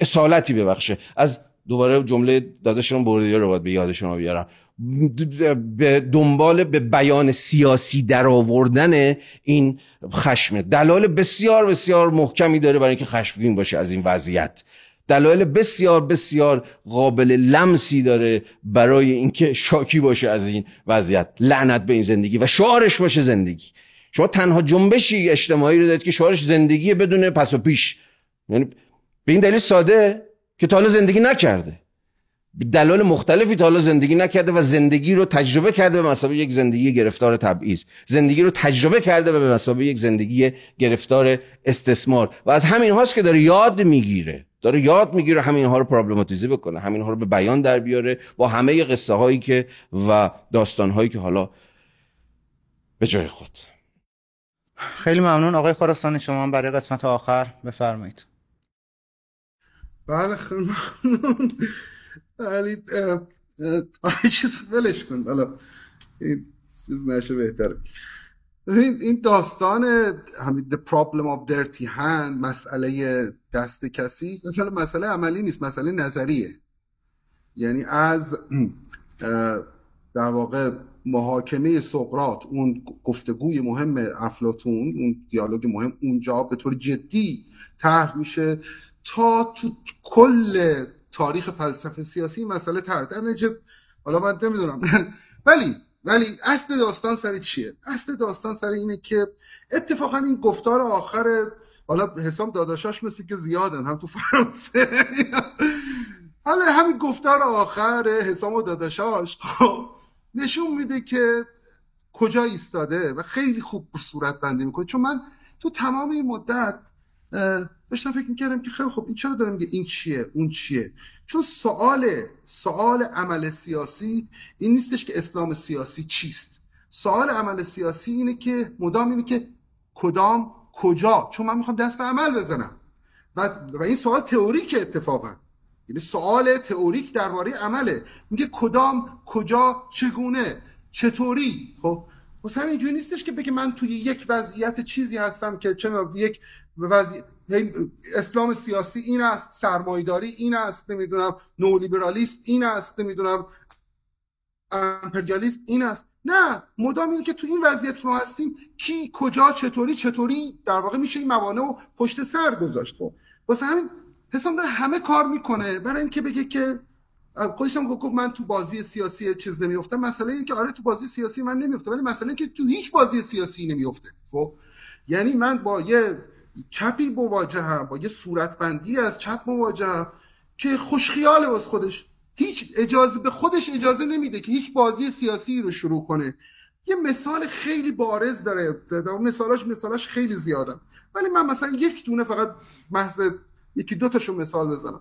اصالتی ببخشه. از دوباره جمله داداشمون بوردیو رو باید به یادشون بیارم. به دنبال به بیان سیاسی در آوردن این خشم. دلال بسیار بسیار محکمی داره برای اینکه خشمگین باشه از این وضعیت. دلایل بسیار بسیار قابل لمسی داره برای اینکه شاکی باشه از این وضعیت. لعنت به این زندگی و شعارش باشه زندگی. شما تنها جنبشی اجتماعی رو دارید که شعارش زندگی بدون پس و پیش. یعنی به این دلیل ساده. که تا حالا زندگی نکرده. دلایل مختلفی تا حالا زندگی نکرده و زندگی رو تجربه کرده به مسابقه یک زندگی گرفتار تبعیض. زندگی رو تجربه کرده به مسابقه یک زندگی گرفتار استثمار. و از همین هاست که داره یاد می‌گیره. داره یاد می‌گیره همین ها رو پرابلماتیزی بکنه. همین ها رو به بیان در بیاره با همه قصه هایی که و داستان هایی که حالا به جای خود. خیلی ممنون. آقای خراسانی شما برای قسمت آخر بفرمایید. بله خیلی ممنون ولی چیز ولش کن. حالا این چیز نشه بهتره. این این داستان همین the problem of dirty hand مسئله دست کسی مثلا مسئله عملی نیست مسئله نظریه. یعنی از در واقع محاکمه سقرات اون گفتگوی مهم افلاتون اون دیالوگ مهم اونجا به طور جدی طرح میشه. تا تو کل تاریخ فلسفه سیاسی مسئله طرح در حالا من نمی‌دونم. ولی ولی اصل داستان سر چیه؟ اصل داستان سر اینه که اتفاقا این گفتار آخر حالا حسام داداشاش مثل که زیادن هم تو فرانسه. حالا همین گفتار آخر حسام و داداشاش خب نشون میده که کجا ایستاده و خیلی خوب صورت بندی می‌کنه. چون من تو تمام این مدت داشتم فکر می‌کردم که خیلی خوب این چرا داره میگه این چیه اون چیه؟ چون سوال سوال عمل سیاسی این نیستش که اسلام سیاسی چیست. سوال عمل سیاسی اینه که مدام اینه که کدام کجا؟ چون من می‌خوام دست به عمل بزنم. و, و این سوال تئوریک اتفاقا. یعنی سوال تئوریک درباره عمله. میگه کدام کجا چگونه چطوری؟ خب همین اینجوری نیستش که بگه من توی یک وضعیت چیزی هستم که چه یک وضعیت اسلام سیاسی این است سرمایداری این است نمی‌دونم نولیبرالیسم این است نمی‌دونم امپریالیسم این است. نه مدام این که تو این وضعیت که ما هستیم کی کجا چطوری چطوری در واقع میشه این موانع رو پشت سر گذاشت. خب واسه همین حسام داره همه کار می‌کنه. برای اینکه بگه که خودش هم گفت من تو بازی سیاسی چیز نمیفته مسئله این که آره تو بازی سیاسی من نمیفته ولی مسئله که تو هیچ بازی سیاسی نمیفته خب یعنی من با یه چپی مواجهم با یه صورتبندی از چپ مواجهم که خوشخیاله واس خودش. هیچ اجازه به خودش اجازه نمیده که هیچ بازی سیاسی رو شروع کنه. یه مثال خیلی بارز داره. مثالاش مثالاش خیلی زیادم ولی من مثلا یک دونه فقط محض یکی دو تاشو مثال بزنم.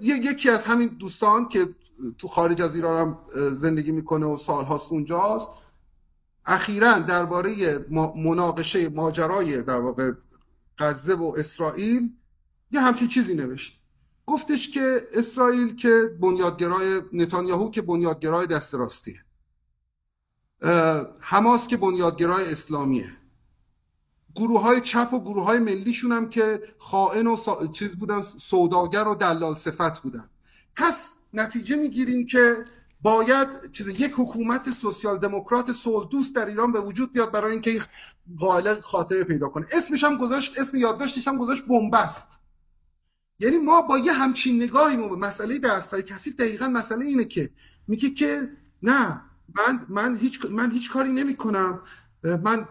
یکی از همین دوستان که تو خارج از ایران هم زندگی می‌کنه و سالهاست اونجاست. اخیرا درباره مناقشه ماجرای در واقع غزه و اسرائیل یه همچین چیزی نوشت. گفتش که اسرائیل که بنیادگرای نتانیاهو که بنیادگرای دست راستیه. حماس که بنیادگرای اسلامیه. گروه های چپ و گروه های ملیشون هم که خائن و چیز بودن سوداگر و دلال صفت بودن. پس نتیجه می‌گیریم که باید چیز یک حکومت سوسیال دموکرات صلح دوست در ایران به وجود بیاد برای اینکه قائل خاطره پیدا کنه. اسمش هم گذاشت اسم یادداشتش هم گذاشت بنبست. یعنی ما با یه همچین نگاهی به مسئله دستهای کثیف دقیقا مسئله اینه که میگه که نه من من هیچ من هیچ کاری نمی کنم من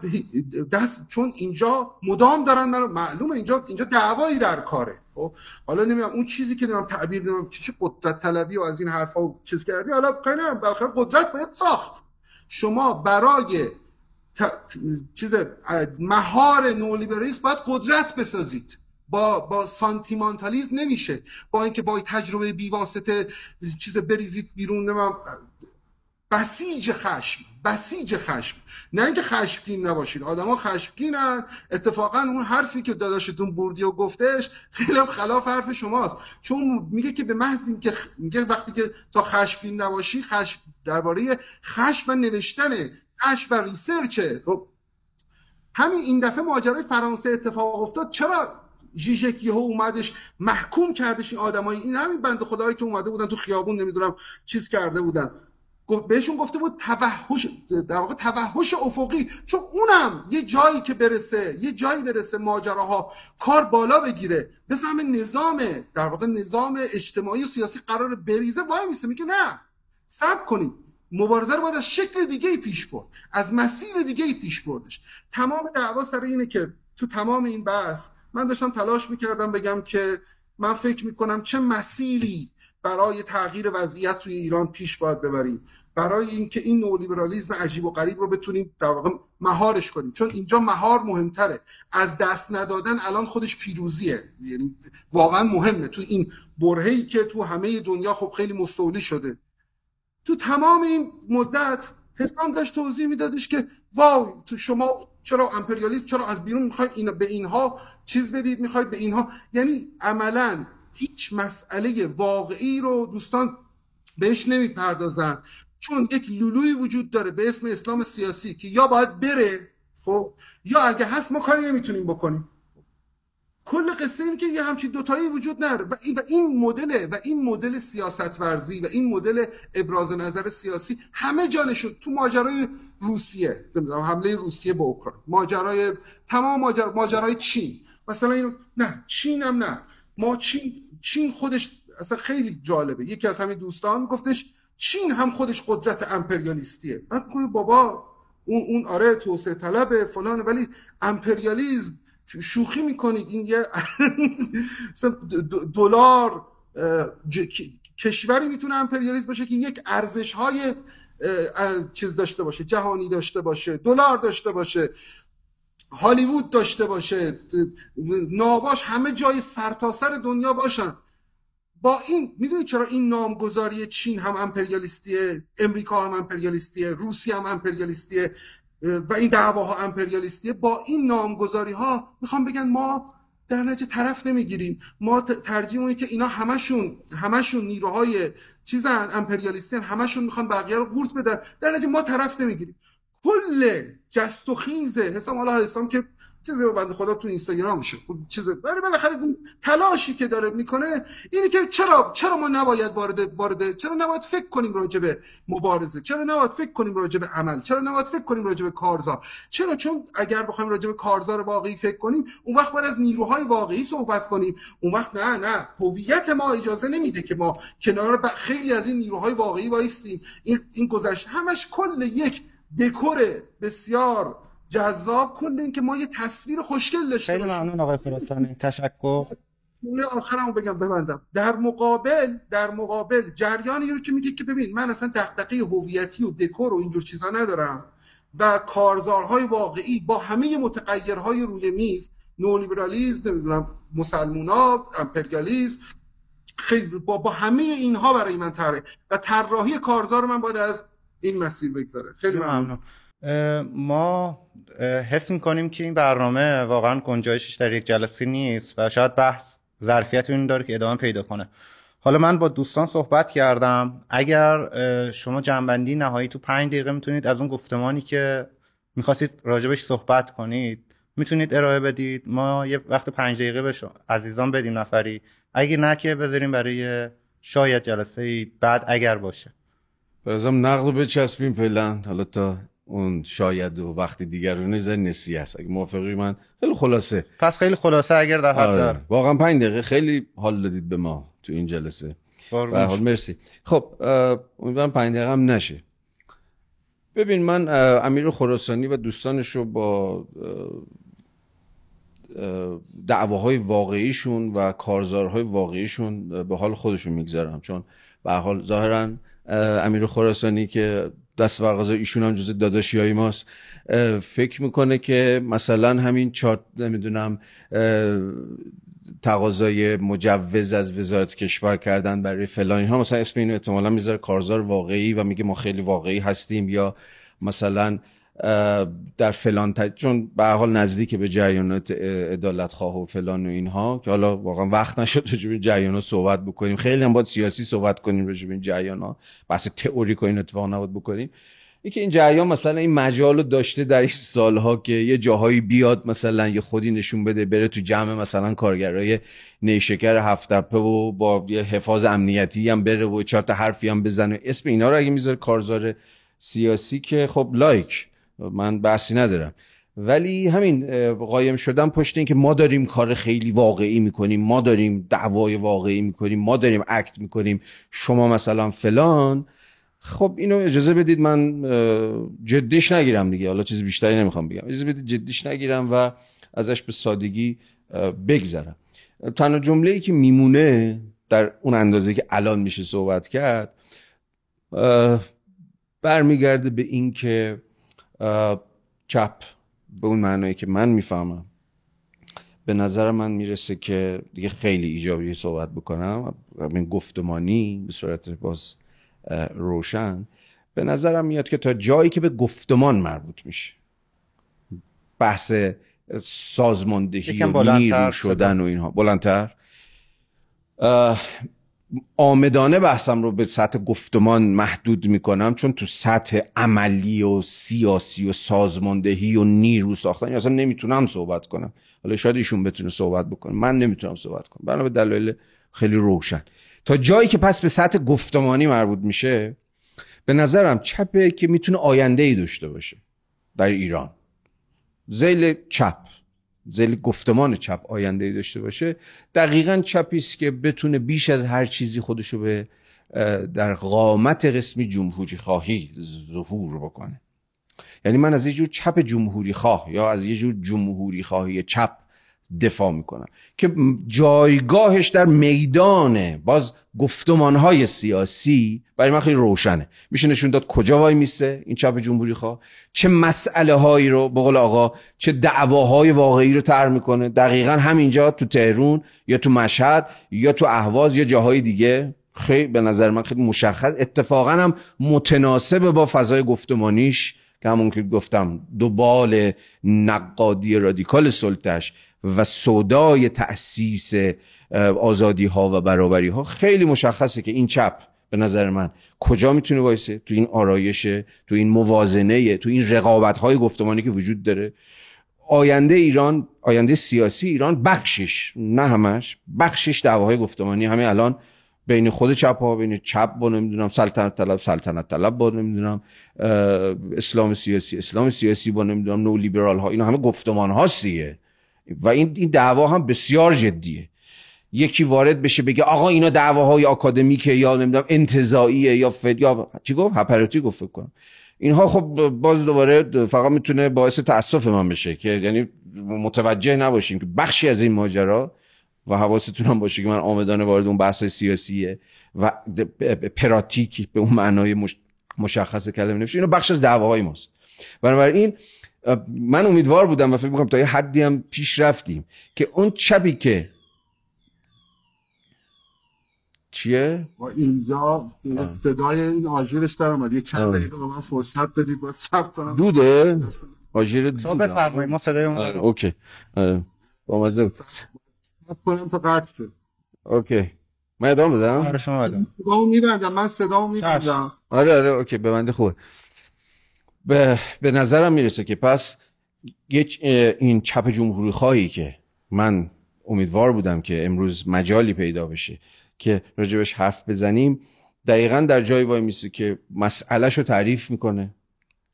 دست چون اینجا مدام دارن من معلومه اینجا اینجا دعوایی در کاره. خب حالا نمی‌دونم اون چیزی که نمی‌دونم تعبیر نمی‌دونم چه قدرت طلبی و از این حرفا چیز کردی. حالا کاری بالاخره قدرت باید ساخت. شما برای چیز مهار نولیبرالیسم باید قدرت بسازید. با با سانتیمانتالیزم نمیشه. با اینکه با تجربه بیواسطه چیز بریزید بیرون نمیم بسیج خشم بسیج خشم. نه اینکه خشمگین نباشید. آدما خشمگینن. اتفاقا اون حرفی که داداشتون و گفتش خیلی خلاف حرف شماست. چون میگه که به محض اینکه میگه وقتی که تا خشمگین نباشی خشم درباره خشم و نوشتنه خشم و ریسرچه خب همین این دفعه ماجرای فرانسه اتفاق افتاد. چرا ژیژک یهو اومدش محکوم کردش این آدمای؟ این همین بنده خدایی که اومده بودن تو خیابون نمی‌دونم چیز کرده بودن. بهشون گفته بود توحش در واقع توحش افقی. چون اونم یه جایی که برسه یه جایی برسه ماجراها کار بالا بگیره. بفهمه نظام در واقع نظام اجتماعی و سیاسی قرار بریزه. وای میسته میگه نه. صبر کنیم. مبارزه رو باید از شکل دیگه پیش برد. از مسیر دیگه پیش بردش. تمام دعوا سر اینه که تو تمام این بحث من داشتم تلاش می‌کردم بگم که من فکر می‌کنم چه مسیری برای تغییر وضعیت توی ایران پیش باید ببریم. برای اینکه این نولیبرالیزم عجیب و غریب رو بتونیم در واقع مهارش کنیم. چون اینجا مهار مهمتره. از دست ندادن الان خودش پیروزیه. یعنی واقعا مهمه. تو این برهه‌ای که تو همه دنیا خب خیلی مستولی شده. تو تمام این مدت حسام داشت توضیح میدادش که وای تو شما چرا امپریالیسم چرا از بیرون می‌خواید اینا به اینها چیز بدید می‌خواید به اینها. یعنی عملا هیچ مسئله واقعی رو دوستان بهش نمی‌پردازن. چون یک لولوی وجود داره به اسم اسلام سیاسی که یا باید بره خب یا اگه هست ما کاری نمی‌تونیم بکنیم. کل قصه این که یه همچین دوتایی وجود نداره. و این, و این مدل و این مدل سیاست ورزی و این مدل ابراز نظر سیاسی همه جانشون تو ماجرای روسیه حمله روسیه به اوکراین ماجرای تمام ماجر... ماجرای چین. مثلا این نه چین هم نه. ما چین چین خودش اصلا خیلی جالبه. یکی از همین دوستان گفتش چین هم خودش قدرت امپریالیستیه. بعد بابا اون اون آره توسعه طلبه فلان ولی امپریالیزم شوخی می‌کنید. این یه دلار کشوری می‌تونه امپریالیست باشه که یک ارزش های چیز داشته باشه جهانی داشته باشه دلار داشته باشه هالیوود داشته باشه ناواش همه جای سرتاسر سر دنیا باشن. با این می‌دونی چرا این نامگذاری چین هم امپریالیستیه امریکا هم امپریالیستیه روسیه هم امپریالیستیه و این دعواها امپریالیستیه با این نامگذاری ها می‌خوام بگن ما در نتیجه طرف نمی‌گیریم. ما ترجیح اونه که اینا همشون همشون نیروهای چیزن امپریالیستین همشون می‌خوان بقیه رو قورت بدن. در نتیجه ما طرف نمی‌گیریم. کل جست و خیزه حسام الله حسام که چیزی رو بنده خدا تو اینستاگرامشه خب چیز داره بالاخره تلاشی که داره می‌کنه اینه که چرا چرا ما نباید وارد وارد چرا نباید فکر کنیم راجع به مبارزه؟ چرا نباید فکر کنیم راجع به عمل؟ چرا نباید فکر کنیم راجع به کارزار؟ چرا چون اگر بخوایم راجع به کارزار واقعی فکر کنیم اون وقت باید از نیروهای واقعی صحبت کنیم. اون وقت نه نه. هویت ما اجازه نمیده که ما کنار خیلی از این نیروهای واقعی وایستیم. این این گذشته همش کل یک دکور بسیار جذاب کل که ما یه تصویر خوشگل داشته خیلی ممنون آقای فراتانی تشکر. جمله آخرمو بگم ببندم. در مقابل در مقابل جریانی رو که میگه که ببین من اصلا دغدغه هویتی و دکور و اینجور چیزا ندارم و کارزارهای واقعی با همه متغیرهای روی میز نولیبرالیزم نمی‌دونم مسلمونا امپریالیزم خیلی با, با همه اینها برای من تره و طراحی کارزار من باید از این مسیر بگذاره خیلی ممنون. ما حس می‌کنیم که این برنامه واقعا گنجایشش در یک جلسه نیست و شاید بحث ظرفیت این داره که ادامه پیدا کنه. حالا من با دوستان صحبت کردم. اگر شما جنبندی نهایی تو پنج دقیقه می‌تونید از اون گفتمانی که می‌خواستید راجبش صحبت کنید می‌تونید ارائه بدید. ما یه وقت پنج دقیقه به عزیزان بدیم نفری. اگه نه که بذاریم برای شاید جلسه بعد اگر باشه. بازم نقد رو بچسبیم فعلا. حالا تا اون شاید و وقتی دیگر رو نظر نسی هست. اگه موافقی من خیلی خلاصه. پس خیلی خلاصه اگر در حد آره. دار واقعا پنج دقیقه خیلی حال دادید به ما تو این جلسه. به حال مرسی. خب امیدوارم پنج دقیقه هم نشه. ببین من امیر خراسانی و دوستانش رو با اه، اه، دعواهای واقعیشون و کارزارهای واقعیشون به حال خودشون می‌گذارم چون به حال ظاهرا اه، امیر خراسانی که دست برغذا ایشون هم جز داداشی های ماست فکر می‌کنه که مثلا همین چارت نمی‌دونم تقاضای مجوز از وزارت کشور کردن برای فلان اینها. مثلا اسم اینو احتمالا می‌ذاره کارزار واقعی و میگه ما خیلی واقعی هستیم یا مثلا در فلان ت... چون به حال نزدیک به جریانات عدالت خواه و فلان و اینها که حالا واقعا وقت نشد راجع به این جریانا صحبت بکنیم. خیلی هم باید سیاسی صحبت کنیم راجع به این جریانا بحث تئوریک و این اتفاق بکنیم. اینکه این جریان مثلا این مجال رو داشته در این سالها که یه جاهایی بیاد مثلا یه خودی نشون بده بره تو جمع مثلا کارگرای نیشکر هفتپه و با یه حفاظ امنیتی هم بره و چهار تا حرفی هم بزنه. اسم اینا رو اگه می‌ذاره کارزار سیاسی که خب لایک. من بحثی ندارم. ولی همین قایم شدن پشت این که ما داریم کار خیلی واقعی می‌کنیم ما داریم دعوای واقعی می‌کنیم ما داریم اکت می‌کنیم شما مثلا فلان. خب اینو اجازه بدید من جدیش نگیرم دیگه. حالا چیز بیشتری نمی‌خوام بگم. اجازه بدید جدیش نگیرم و ازش به سادگی بگذرم. تنها جمله ای که میمونه در اون اندازه که الان میشه صحبت کرد برمیگرده به این که چپ. به اون معنایی که من می‌فهمم. به نظر من می‌رسه که دیگه خیلی ایجابی صحبت بکنم. این گفتمانی به صورت باز روشن. به نظرم میاد که تا جایی که به گفتمان مربوط میشه. بحث سازماندهی و نیرو شدن و اینها. بلندتر؟ آمدانه بحثم رو به سطح گفتمان محدود می‌کنم چون تو سطح عملی و سیاسی و سازماندهی و نیرو ساختن اصلا نمی‌تونم صحبت کنم. حالا شاید ایشون بتونه صحبت بکنه. من نمی‌تونم صحبت کنم. بنا به دلایل خیلی روشن. تا جایی که پس به سطح گفتمانی مربوط میشه به نظرم چپه که می‌تونه آینده ای داشته باشه در ایران. زیل چپ. زیل گفتمان چپ آینده داشته باشه دقیقا چپی است که بتونه بیش از هر چیزی خودشو به در قامت قسمی جمهوری خواهی ظهور بکنه. یعنی من از یه جور چپ جمهوری خواه یا از یه جور جمهوری خواهی چپ دفاع می‌کنم که جایگاهش در میدان باز گفتمانهای سیاسی برای من خیلی روشنه. میشه نشون داد کجا وای میسته این چپ جمهوری خواه؟ چه مسئله هایی رو به قول آقا چه دعواهای واقعی رو تر می‌کنه. دقیقا همینجا تو تهرون یا تو مشهد یا تو اهواز یا جاهای دیگه. خیلی به نظر من خیلی مشخص. اتفاقا هم متناسب با فضای گفتمانیش که همون که گفتم دو بال نقادی رادیکال سلطش و صدای تأسیس آزادی ها و برابری ها خیلی مشخصه که این چپ به نظر من کجا می‌تونه وایسه تو این آرایش تو این موازنه تو این رقابت های گفتمانی که وجود داره. آینده ایران آینده سیاسی ایران بخشش نه همش بخشش دعواهای گفتمانی. همین الان بین خود چپ ها بین چپ با نمی‌دونم سلطنت طلب سلطنت طلب با نمی‌دونم اسلام سیاسی اسلام سیاسی با نمی‌دونم نو لیبرال ها اینا همه گفتمان هاست دیگه. و این این دعوا هم بسیار جدیه. یکی وارد بشه بگه آقا اینا دعواهای آکادمیکه یا نمی‌دونم انتزاعیه یا فد یا چی گفت؟ هپراتی گفت فکر کنم. اینها خب باز دوباره فقط می‌تونه باعث تاسف من بشه که یعنی متوجه نباشیم که بخشی از این ماجرا و حواستون هم باشه که من آمدانه وارد اون بحث سیاسیه و پراتیک به اون معنای مشخص کلمه نمیشه اینا بخش از دعواهای ماست. بنابراین من امیدوار بودم و فکر می‌کنم تا یه حدی هم پیش رفتیم که اون چپی که چیه؟ با اینجا ابتدای این آژیرش در اومد. یه چند دقیقه من فرصت بدید باید صبر کنم. دوده؟ آژیر دود بفرمایید ما صدای اون آره OK. آره با مزه بود کنم تا قطع شد OK. من ادامه بدم؟ آره شما بدم صدامو میبندم من صدامو میبندم. آره آره OK ببنده خوبه. به, به نظرم می‌رسه که پس این چپ جمهوری خواهی که من امیدوار بودم که امروز مجالی پیدا بشه که راجبش حرف بزنیم دقیقا در جایی وای میسه که مسئلهش رو تعریف می‌کنه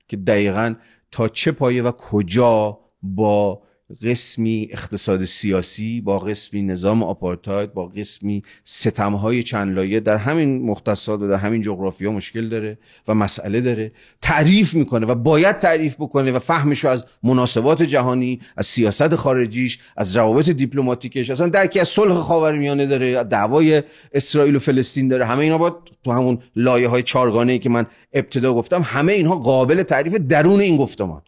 که دقیقا تا چه پایه و کجا با قسمی اقتصاد سیاسی با قسمی نظام آپارتاید با قسمی ستمهای چند لایه در همین مختصات و در همین جغرافیا مشکل داره و مسئله داره. تعریف می‌کنه و باید تعریف بکنه و فهمش از مناسبات جهانی از سیاست خارجیش از روابط دیپلماتیکش. اصلا درکی از صلح خاورمیانه داره دعوای اسرائیل و فلسطین داره. همه اینا باید تو همون لایه های چارگانه ای که من ابتدا گفتم همه اینها قابل تعریف درون این گفتمان.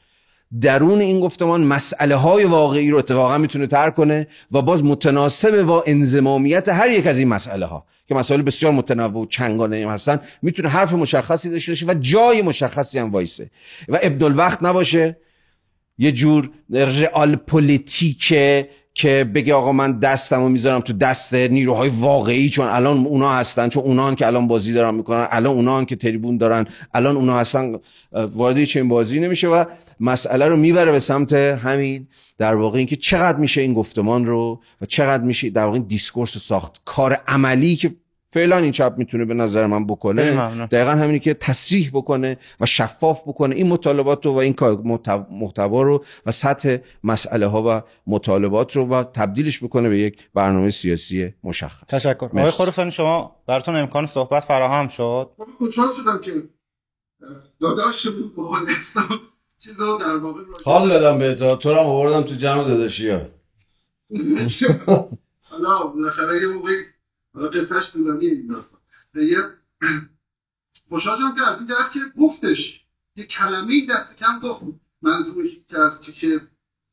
درون این گفتمان مسئله های واقعی رو اتفاقا می‌تونه طرح کنه و باز متناسب با انضمامیت هر یک از این مسئله ها که مسائل بسیار متنوع و چندگانه هستن می‌تونه حرف مشخصی داشته باشه و جای مشخصی هم وایسه. و ابن الوقت نباشه یه جور رئال پلیتیک که بگه آقا من دستم رو می‌ذارم تو دست نیروهای واقعی چون الان اونا هستن چون اونا که الان بازی دارن می‌کنن الان اونا که تریبون دارن الان اونا هستن وارد این بازی نمیشه و مسئله رو می‌بره به سمت همین در واقع اینکه چقدر میشه این گفتمان رو و چقدر میشه در واقع این discourse ساخت. کار عملی که فعلا این چپ می‌تونه به نظر من بکنه. دقیقا همینی که تصریح بکنه و شفاف بکنه. این مطالبات رو و این محتوا رو و سطح مسئله ها و مطالبات رو و تبدیلش بکنه به یک برنامه سیاسی مشخص. تشکر. آقای خراسانی شما براتون امکان صحبت فراهم شد. خوشحال شدم که داداش بود چیزا در واقع حال دادم به تو. تو رو آوردم تو جمع داداشی ها. حالا بالاخره یه موقعی حالا قصهش طولانی این داستان. خوشحال شدم که از این جهت که گفتش یه کلمه دست کم گفت. منظورش که از چیشه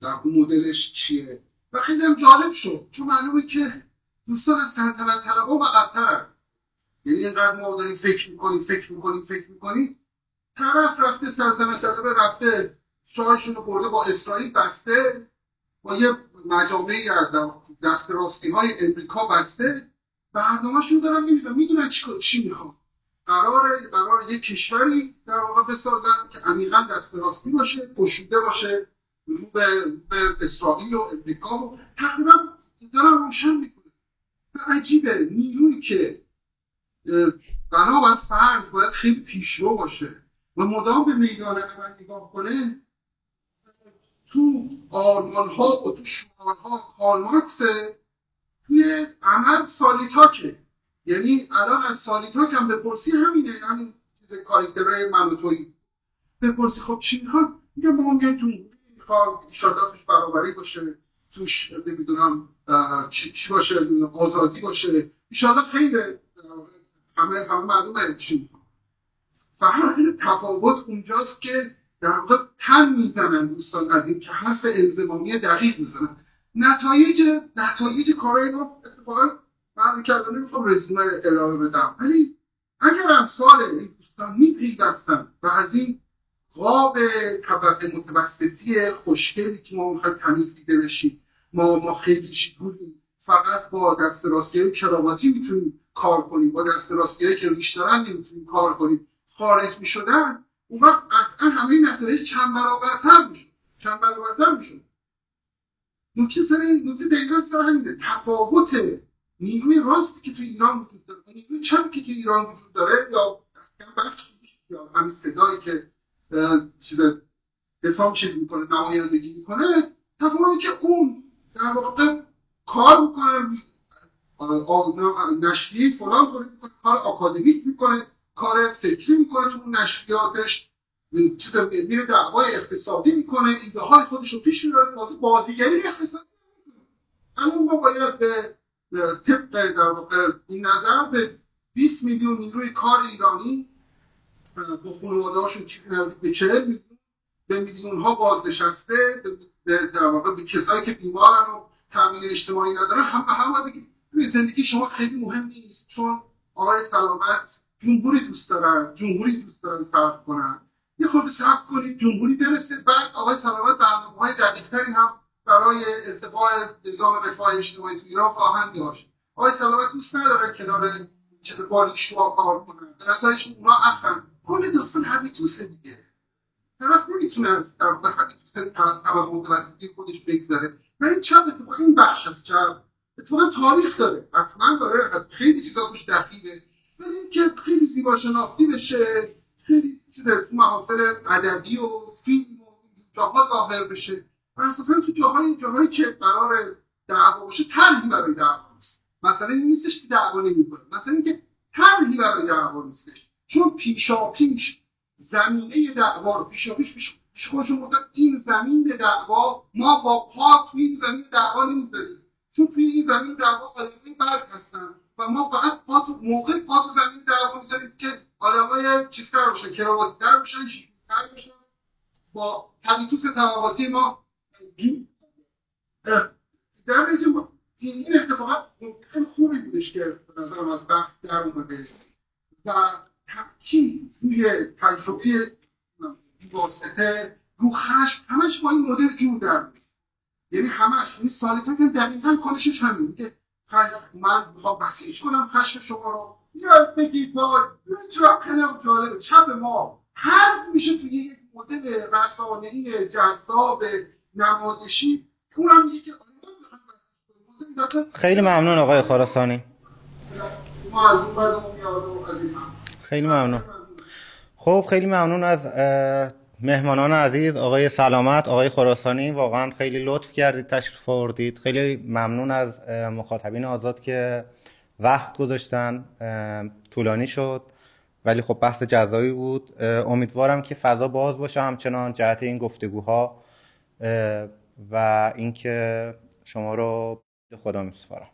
در مدلش چیه. و خیلی هم جالب شد چون معلومه که دوستان از سلطنت طلبا وقتترن یعنی اینقدر ما داریم فکر می‌کنیم فکر می‌کنیم فکر می‌کنیم. طرف رفته سلطنت طلبه رفته شاهشون رو برده با اسرائیل بسته با یه مجامعی از دست راستی های امریکا بسته. برنامهشون دارن میریزن. می‌دونن چی, چی می‌خوان. قرار قرار یک کشوری در واقع بسازن که عمیقا دست راستی باشه پوشیده باشه رو به, اسرائیل و امریکا و تقریبا دارن روشن می‌کنه عجیبه. نیرویی که بنابراین فرض باید خیلی پیشرو باشه و مدام به میدان عمل نگاه کنه تو آرمان ها و تو ها توی عمل سالیتاکه. یعنی الان از سالیتاک هم بپرسی همینه همین چیز کاریکترهای من توی. بپرسی خب چی می‌خواد میگه ما یه جمهوری می‌خوام ایشالله توش برابری باشه توش نمی‌دونم چی, چی باشه آزادی باشه. ایشالله خیلی همه همه معلومه چی فقط تفاوت اونجاست که در واقع تن می‌زنن دوستان از این که حرف الزمامی دقیق می‌زنن. نتایج نتایج کارهای ما اتفاقا من کردم نمی‌خوام رزومه ارائه بدم. ولی اگر امثال این دوستان میپیوستن و از این قاب طبقه متوسطی خوشگلی که ما می‌خوایم تمیز دیده بشیم ما ما خیلی چیگونیم فقط با دست راستی های کراواتی می‌تونیم کار کنیم با دست راستی که ریش دارن نمی‌تونیم کار کنیم. خارج می‌شدن اون وقت قطعا همه نتایج چند برابرتر میشون چند برابرتر میشون نکته سر نکته دقیقا سر همینه. تفاوت نیروی راست که تو ایران وجود داره نیروی چپ که تو ایران وجود داره یا کم بخش یا همین صدایی که چیز حساب چیز می‌کنه نمایندگی می‌کنه تفاوتی که اون در واقع کار می‌کنه نشریه فلان می‌کنه کار آکادمیک می‌کنه کار فکری می‌کنه تو اون نشریاتش چیز میره دعوای اقتصادی می‌کنه ایده خودش رو پیش می‌بره تازه بازیگری اقتصادی الان ما باید به طبق در واقع این نظر به 20 میلیون نیروی کار ایرانی با خانواده هاشون چیزی نزدیک به 40 میلیون به میلیون ها بازنشسته به در واقع به کسایی که بیمارن و تامین اجتماعی ندارن هم به هم بگیم. زندگی شما خیلی مهم نیست چون آقای سلامت جمهوری دوست دارن جمهوری دوست دارن صرف کنن. یه خورده صبر کنید جمهوری برسه. بعد آقای سلامت برنامه های دقیقتری هم برای ارتقاء نظام رفاه اجتماعی تو ایران خواهند داشت. آقای سلامت دوست نداره کنار چیز شما کار کنن. به نظرشون اونا اخن کل داستان همین توسه دیگه. طرف نمی‌تونه از در واقع همین توسه طبق متوسطی خودش بگذاره و این چپ اتفاقا این بخش از چپ اتفاقا تاریخ داره. حتما داره خیلی چیزا توش دخیله ولی که خیلی زیبا شناختی بشه خیلی تو محافل ادبی و فیلم و جاها ظاهر بشه. و اساسا تو جاهای جاهایی که قرار دعوا باشه طرحی برای دعوا نیست. مثلا این نیستش که دعوا نمی‌کنه. مثلا اینکه طرحی برای دعوا نیستش. چون پیشا پیش زمینه دعوا رو پیشا پیش خودشون گفتن این زمین دعوا ما با پا این زمین دعوا نمیداریم. چون توی این زمین دعوا آدمای برد هستن. و ما فقط پا تو موقع پا تو زمین دعوا می‌ذاریم که آدمای چیزتر باشن کراواتی‌تر باشن شیک‌تر باشن. با حدیثوس طبقاتی ما در این اتفاقا خیلی خوبی بودش که به نظرم از بحث در اومده. و تاکید روی تجربه واسطه رو خشم همش با این مدل جور در یعنی همش این سالیتا که دقیقا کنشش همین که من می‌خوام بسیج کنم خشم شما رو. یا بگید با چرا خیلی جالب. چپ ما حذف میشه توی یک مدل رسانه‌ای جذاب نمادشی اونم که خیلی ممنون آقای خراسانی. خیلی ممنون. خب خیلی ممنون از مهمانان عزیز آقای سلامت آقای خراسانی واقعا خیلی لطف کردید تشریف آوردید. خیلی ممنون از مخاطبین آزاد که وقت گذاشتن طولانی شد. ولی خب بحث جزایی بود. امیدوارم که فضا باز باشه همچنان جهت این گفتگوها. و اینکه شما رو خدا میسپارم.